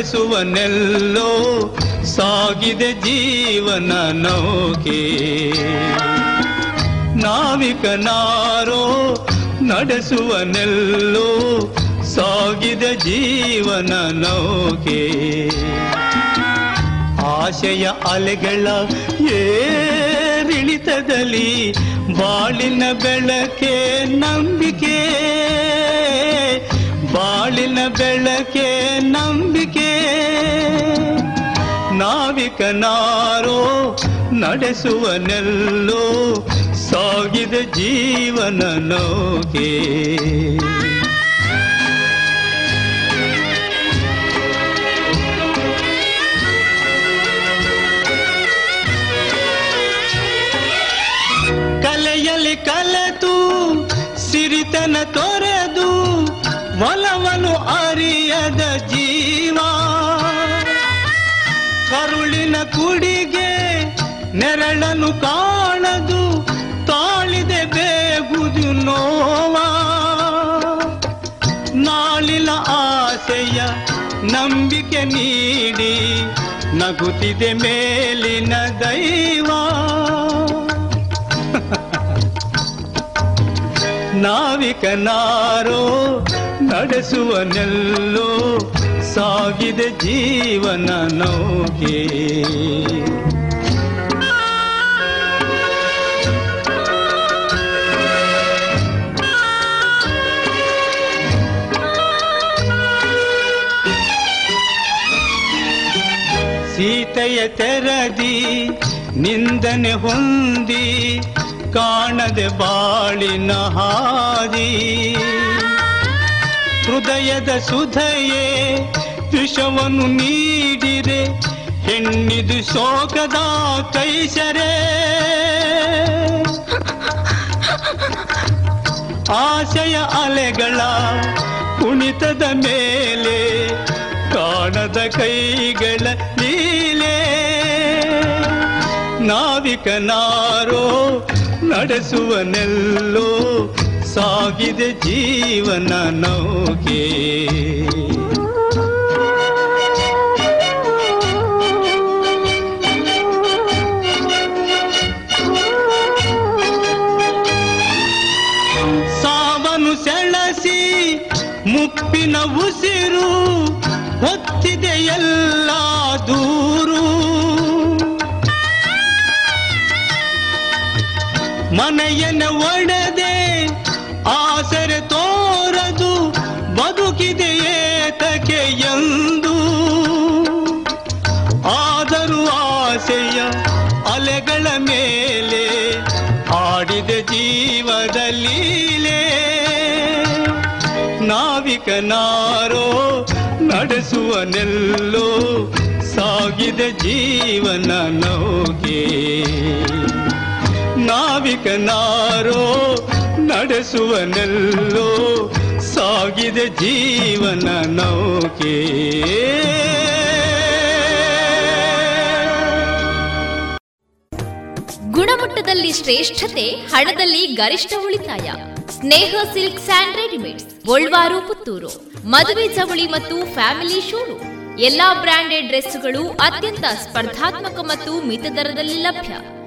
ನಡೆಸುವನೆಲ್ಲೋ ಸಾಗಿದೆ ಜೀವನ ನೌಕೆ. ನಾವಿಕನಾರೋ ನಡೆಸುವನೆಲ್ಲೋ ಸಾಗಿದೆ ಜೀವನ ನೌಕೆ. ಆಶಯ ಅಲೆಗಳ ಏರಿಳಿತದಲ್ಲಿ ಬಾಳಿನ ಬೆಳಕೆ ನಂಬಿಕೆ ನಾವಿಕನಾರೋ ನಡೆಸುವನೆಲ್ಲೋ ಸಾಗಿದ ಜೀವನ ನೌಕೆ. ಕಲೆಯಲ್ಲಿ ಕಲೆತು ಸಿರಿತನ ತೊರೆದು ಒಲವನು ನೆರಳನ್ನು ಕಾಣದು ತಾಳಿದೆ ಬೇಗುದು ನೋವಾ. ನಾಳಿನ ಆಸೆಯ ನಂಬಿಕೆ ನೀಡಿ ನಗುತ್ತಿದೆ ಮೇಲಿನ ದೈವ. <laughs> ನಾವಿಕನಾರೋ ನಡೆಸುವನೆಲ್ಲೋ ಸಾಗಿದೆ ಜೀವನ ನೌಕೆ. ತೆರದಿ, ನಿಂದನೆ ಹೊಂದಿ, ಕಾಣದೆ ಬಾಳಿನ ಹಾದಿ. ಹೃದಯದ ಸುಧಯೇ, ವಿಷವನ್ನು ನೀಡಿರೆ, ಹೆಣ್ಣಿದು ಶೋಕದ ಕೈಸರೆ. ಆಶಯ ಅಲೆಗಳ ಕುಣಿತದ ಮೇಲೆ, ಕಾಣದ ಕೈಗಳ ಲೀಲೆ ನಾವಿಕನಾರೋ ನಡೆಸುವನೆಲ್ಲೋ ಸಾಗಿದೆ ಜೀವನ ನೌಕೆ. ಸಾವನು ಸೆಳಸಿ ಮುಪ್ಪಿನ ಉಸಿರು ಹೊತ್ತಿದೆ ಎಲ್ಲ ಒಣದೆ ಆಸರೆ ತೋರದು ಬದುಕಿದೆಯೇ ತಕೆಯಂದು ಆದರೂ ಆಸೆಯ ಅಲೆಗಳ ಮೇಲೆ ಆಡಿದ ಜೀವದಲ್ಲೀಲೆ ನಾವಿಕನಾರೋ ನಡೆಸುವನೆಲ್ಲೋ ಸಾಗಿದ ಜೀವನ ನೌಕೆ ನಾವಿಕನಾರೋ ನಡೆಸುವನೆಲ್ಲೋ, ಸಾಗಿದೆ ಜೀವನ ನೌಕೆ. ಗುಣಮಟ್ಟದಲ್ಲಿ ಶ್ರೇಷ್ಠತೆ, ಹಣದಲ್ಲಿ ಗರಿಷ್ಠ ಉಳಿತಾಯ. Sneha silk and readymades, Golwar, Puttur. ಮದುವೆ ಚವಳಿ ಮತ್ತು ಫ್ಯಾಮಿಲಿ ಶೋರೂಮ್. ಎಲ್ಲಾ ಬ್ರಾಂಡೆಡ್ ಡ್ರೆಸ್ಗಳು ಅತ್ಯಂತ ಸ್ಪರ್ಧಾತ್ಮಕ ಮತ್ತು ಮಿತ ದರದಲ್ಲಿ ಲಭ್ಯ.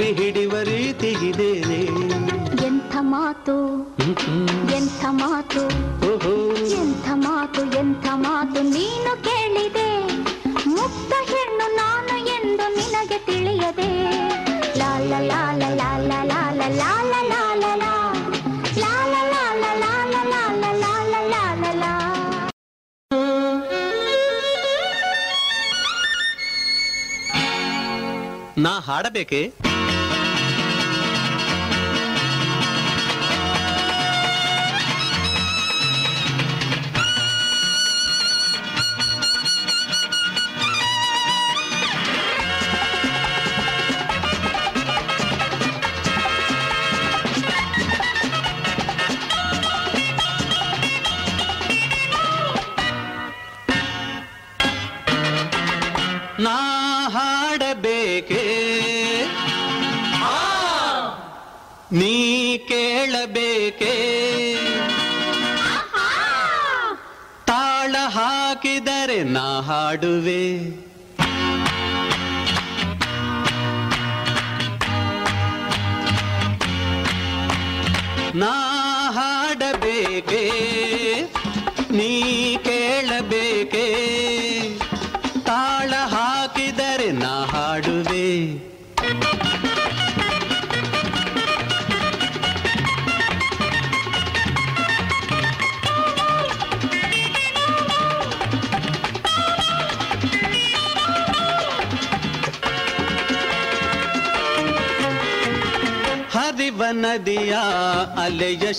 ನಲ್ಲೆ ತಬ್ಬಿ ಹಿಡಿಯುವ ರೀತಿಗಿದೇನೆ ಎಂಥ ಮಾತು ಎಂಥ ಮಾತು ಓಹೋ ಎಂಥ ಮಾತು ಎಂಥ ಮಾತು ನೀನು ಕೇಳಿದೆ ಮುಕ್ತ ಹೆಣ್ಣು ನಾನು ಎಂದು ನಿನಗೆ ತಿಳಿಯದೆ ಲಾಲ ಲಾಲ ಲಾಲ ಲಾಲ ಲಾಲ ಲಾಲ ಲಾ. ಲಾಲ ಲಾಲ ಲಾಲ ಲಾಲ ಲಾಲ ಲಾಲ ಲಾ. ನಾ ಹಾಡಬೇಕೆ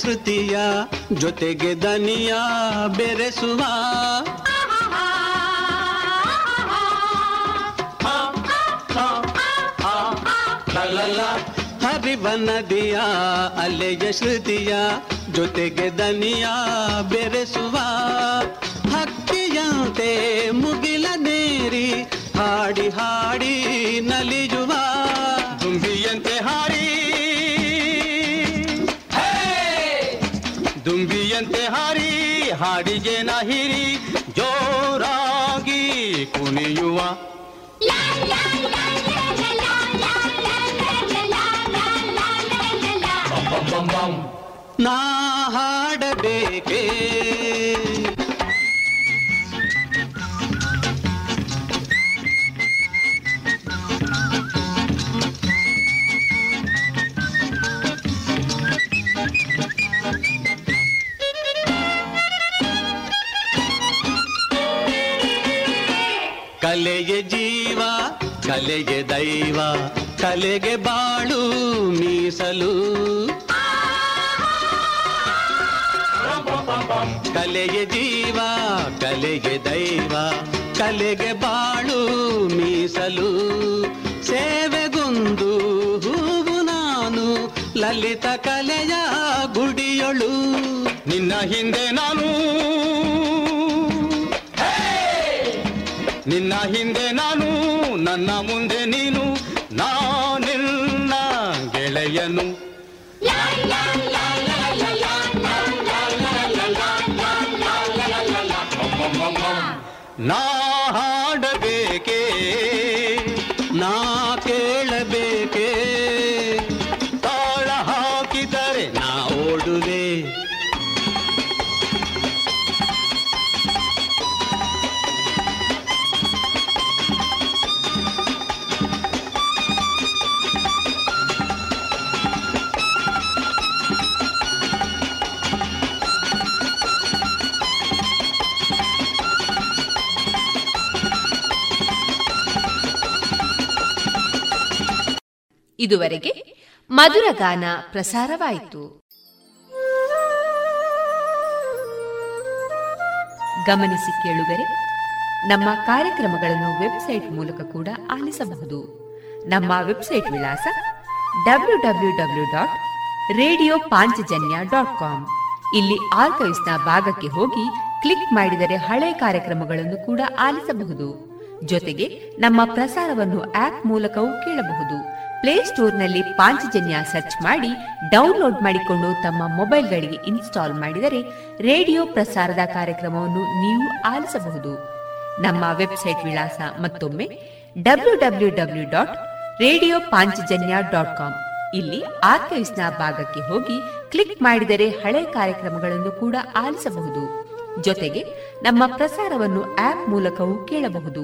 ಶ್ರುತಿಯ ಜೊತೆಗೆ ದನಿಯ ಬೆರೆಸುವ. ಹರಿವ ನದಿಯ ಅಲೆಯ ಶ್ರುತಿಯ ಜೊತೆಗೆ ದನಿಯ ಬೆರೆಸುವ. ಕುಣಿಯುವ ಕಲೆಗೆ ಜೀವ, ಕಲೆಗೆ ದೈವ, ಕಲೆಗೆ ಬಾಳು ಮೀಸಲು. ಕಲೆಗೆ ಜೀವ, ಕಲೆಗೆ ದೈವ, ಕಲೆಗೆ ಬಾಳು ಮೀಸಲು. ಸೇವೆಗೊಂದು ಹೂವು ನಾನು, ಲಲಿತ ಕಲೆಯ ಗುಡಿಯೊಳು. ನಿನ್ನ ಹಿಂದೆ ನಾನು ನಿನ್ನ ಹಿಂದೆ ನಾನು ನನ್ನ ಮುಂದೆ ನೀನು ನಾನಿನ್ನ ಗೆಳೆಯನು. ಇದುವರೆಗೆ ಮಧುರ ಗಾನ ಪ್ರಸಾರವಾಯಿತು. ಗಮನಿಸಿ ಕೇಳುಗರೆ, ನಮ್ಮ ಕಾರ್ಯಕ್ರಮಗಳನ್ನು ವೆಬ್ಸೈಟ್ ಮೂಲಕ ಕೂಡ ಆಲಿಸಬಹುದು. ನಮ್ಮ ವೆಬ್ಸೈಟ್ ವಿಳಾಸ W W W dot radio Panchajanya dot com. ಇಲ್ಲಿ ಆರ್ಕೈವ್ಸ್ನ ಭಾಗಕ್ಕೆ ಹೋಗಿ ಕ್ಲಿಕ್ ಮಾಡಿದರೆ ಹಳೆ ಕಾರ್ಯಕ್ರಮಗಳನ್ನು ಕೂಡ ಆಲಿಸಬಹುದು. ಜೊತೆಗೆ ನಮ್ಮ ಪ್ರಸಾರವನ್ನು ಆಪ್ ಮೂಲಕವೂ ಕೇಳಬಹುದು. ಪ್ಲೇಸ್ಟೋರ್ನಲ್ಲಿ ಪಾಂಚಜನ್ಯ ಸರ್ಚ್ ಮಾಡಿ ಡೌನ್ಲೋಡ್ ಮಾಡಿಕೊಂಡು ತಮ್ಮ ಮೊಬೈಲ್ಗಳಿಗೆ ಇನ್ಸ್ಟಾಲ್ ಮಾಡಿದರೆ ರೇಡಿಯೋ ಪ್ರಸಾರದ ಕಾರ್ಯಕ್ರಮವನ್ನು ನೀವು ಆಲಿಸಬಹುದು. ನಮ್ಮ ವೆಬ್ಸೈಟ್ ವಿಳಾಸ ಮತ್ತೊಮ್ಮೆ W W W dot radio Panchajanya dot com ಇಲ್ಲಿ ಆರ್ಕೈವ್ಸ್ನ ಭಾಗಕ್ಕೆ ಹೋಗಿ ಕ್ಲಿಕ್ ಮಾಡಿದರೆ ಹಳೆ ಕಾರ್ಯಕ್ರಮಗಳನ್ನು ಕೂಡ ಆಲಿಸಬಹುದು. ಜೊತೆಗೆ ನಮ್ಮ ಪ್ರಸಾರವನ್ನು ಆಪ್ ಮೂಲಕವೂ ಕೇಳಬಹುದು.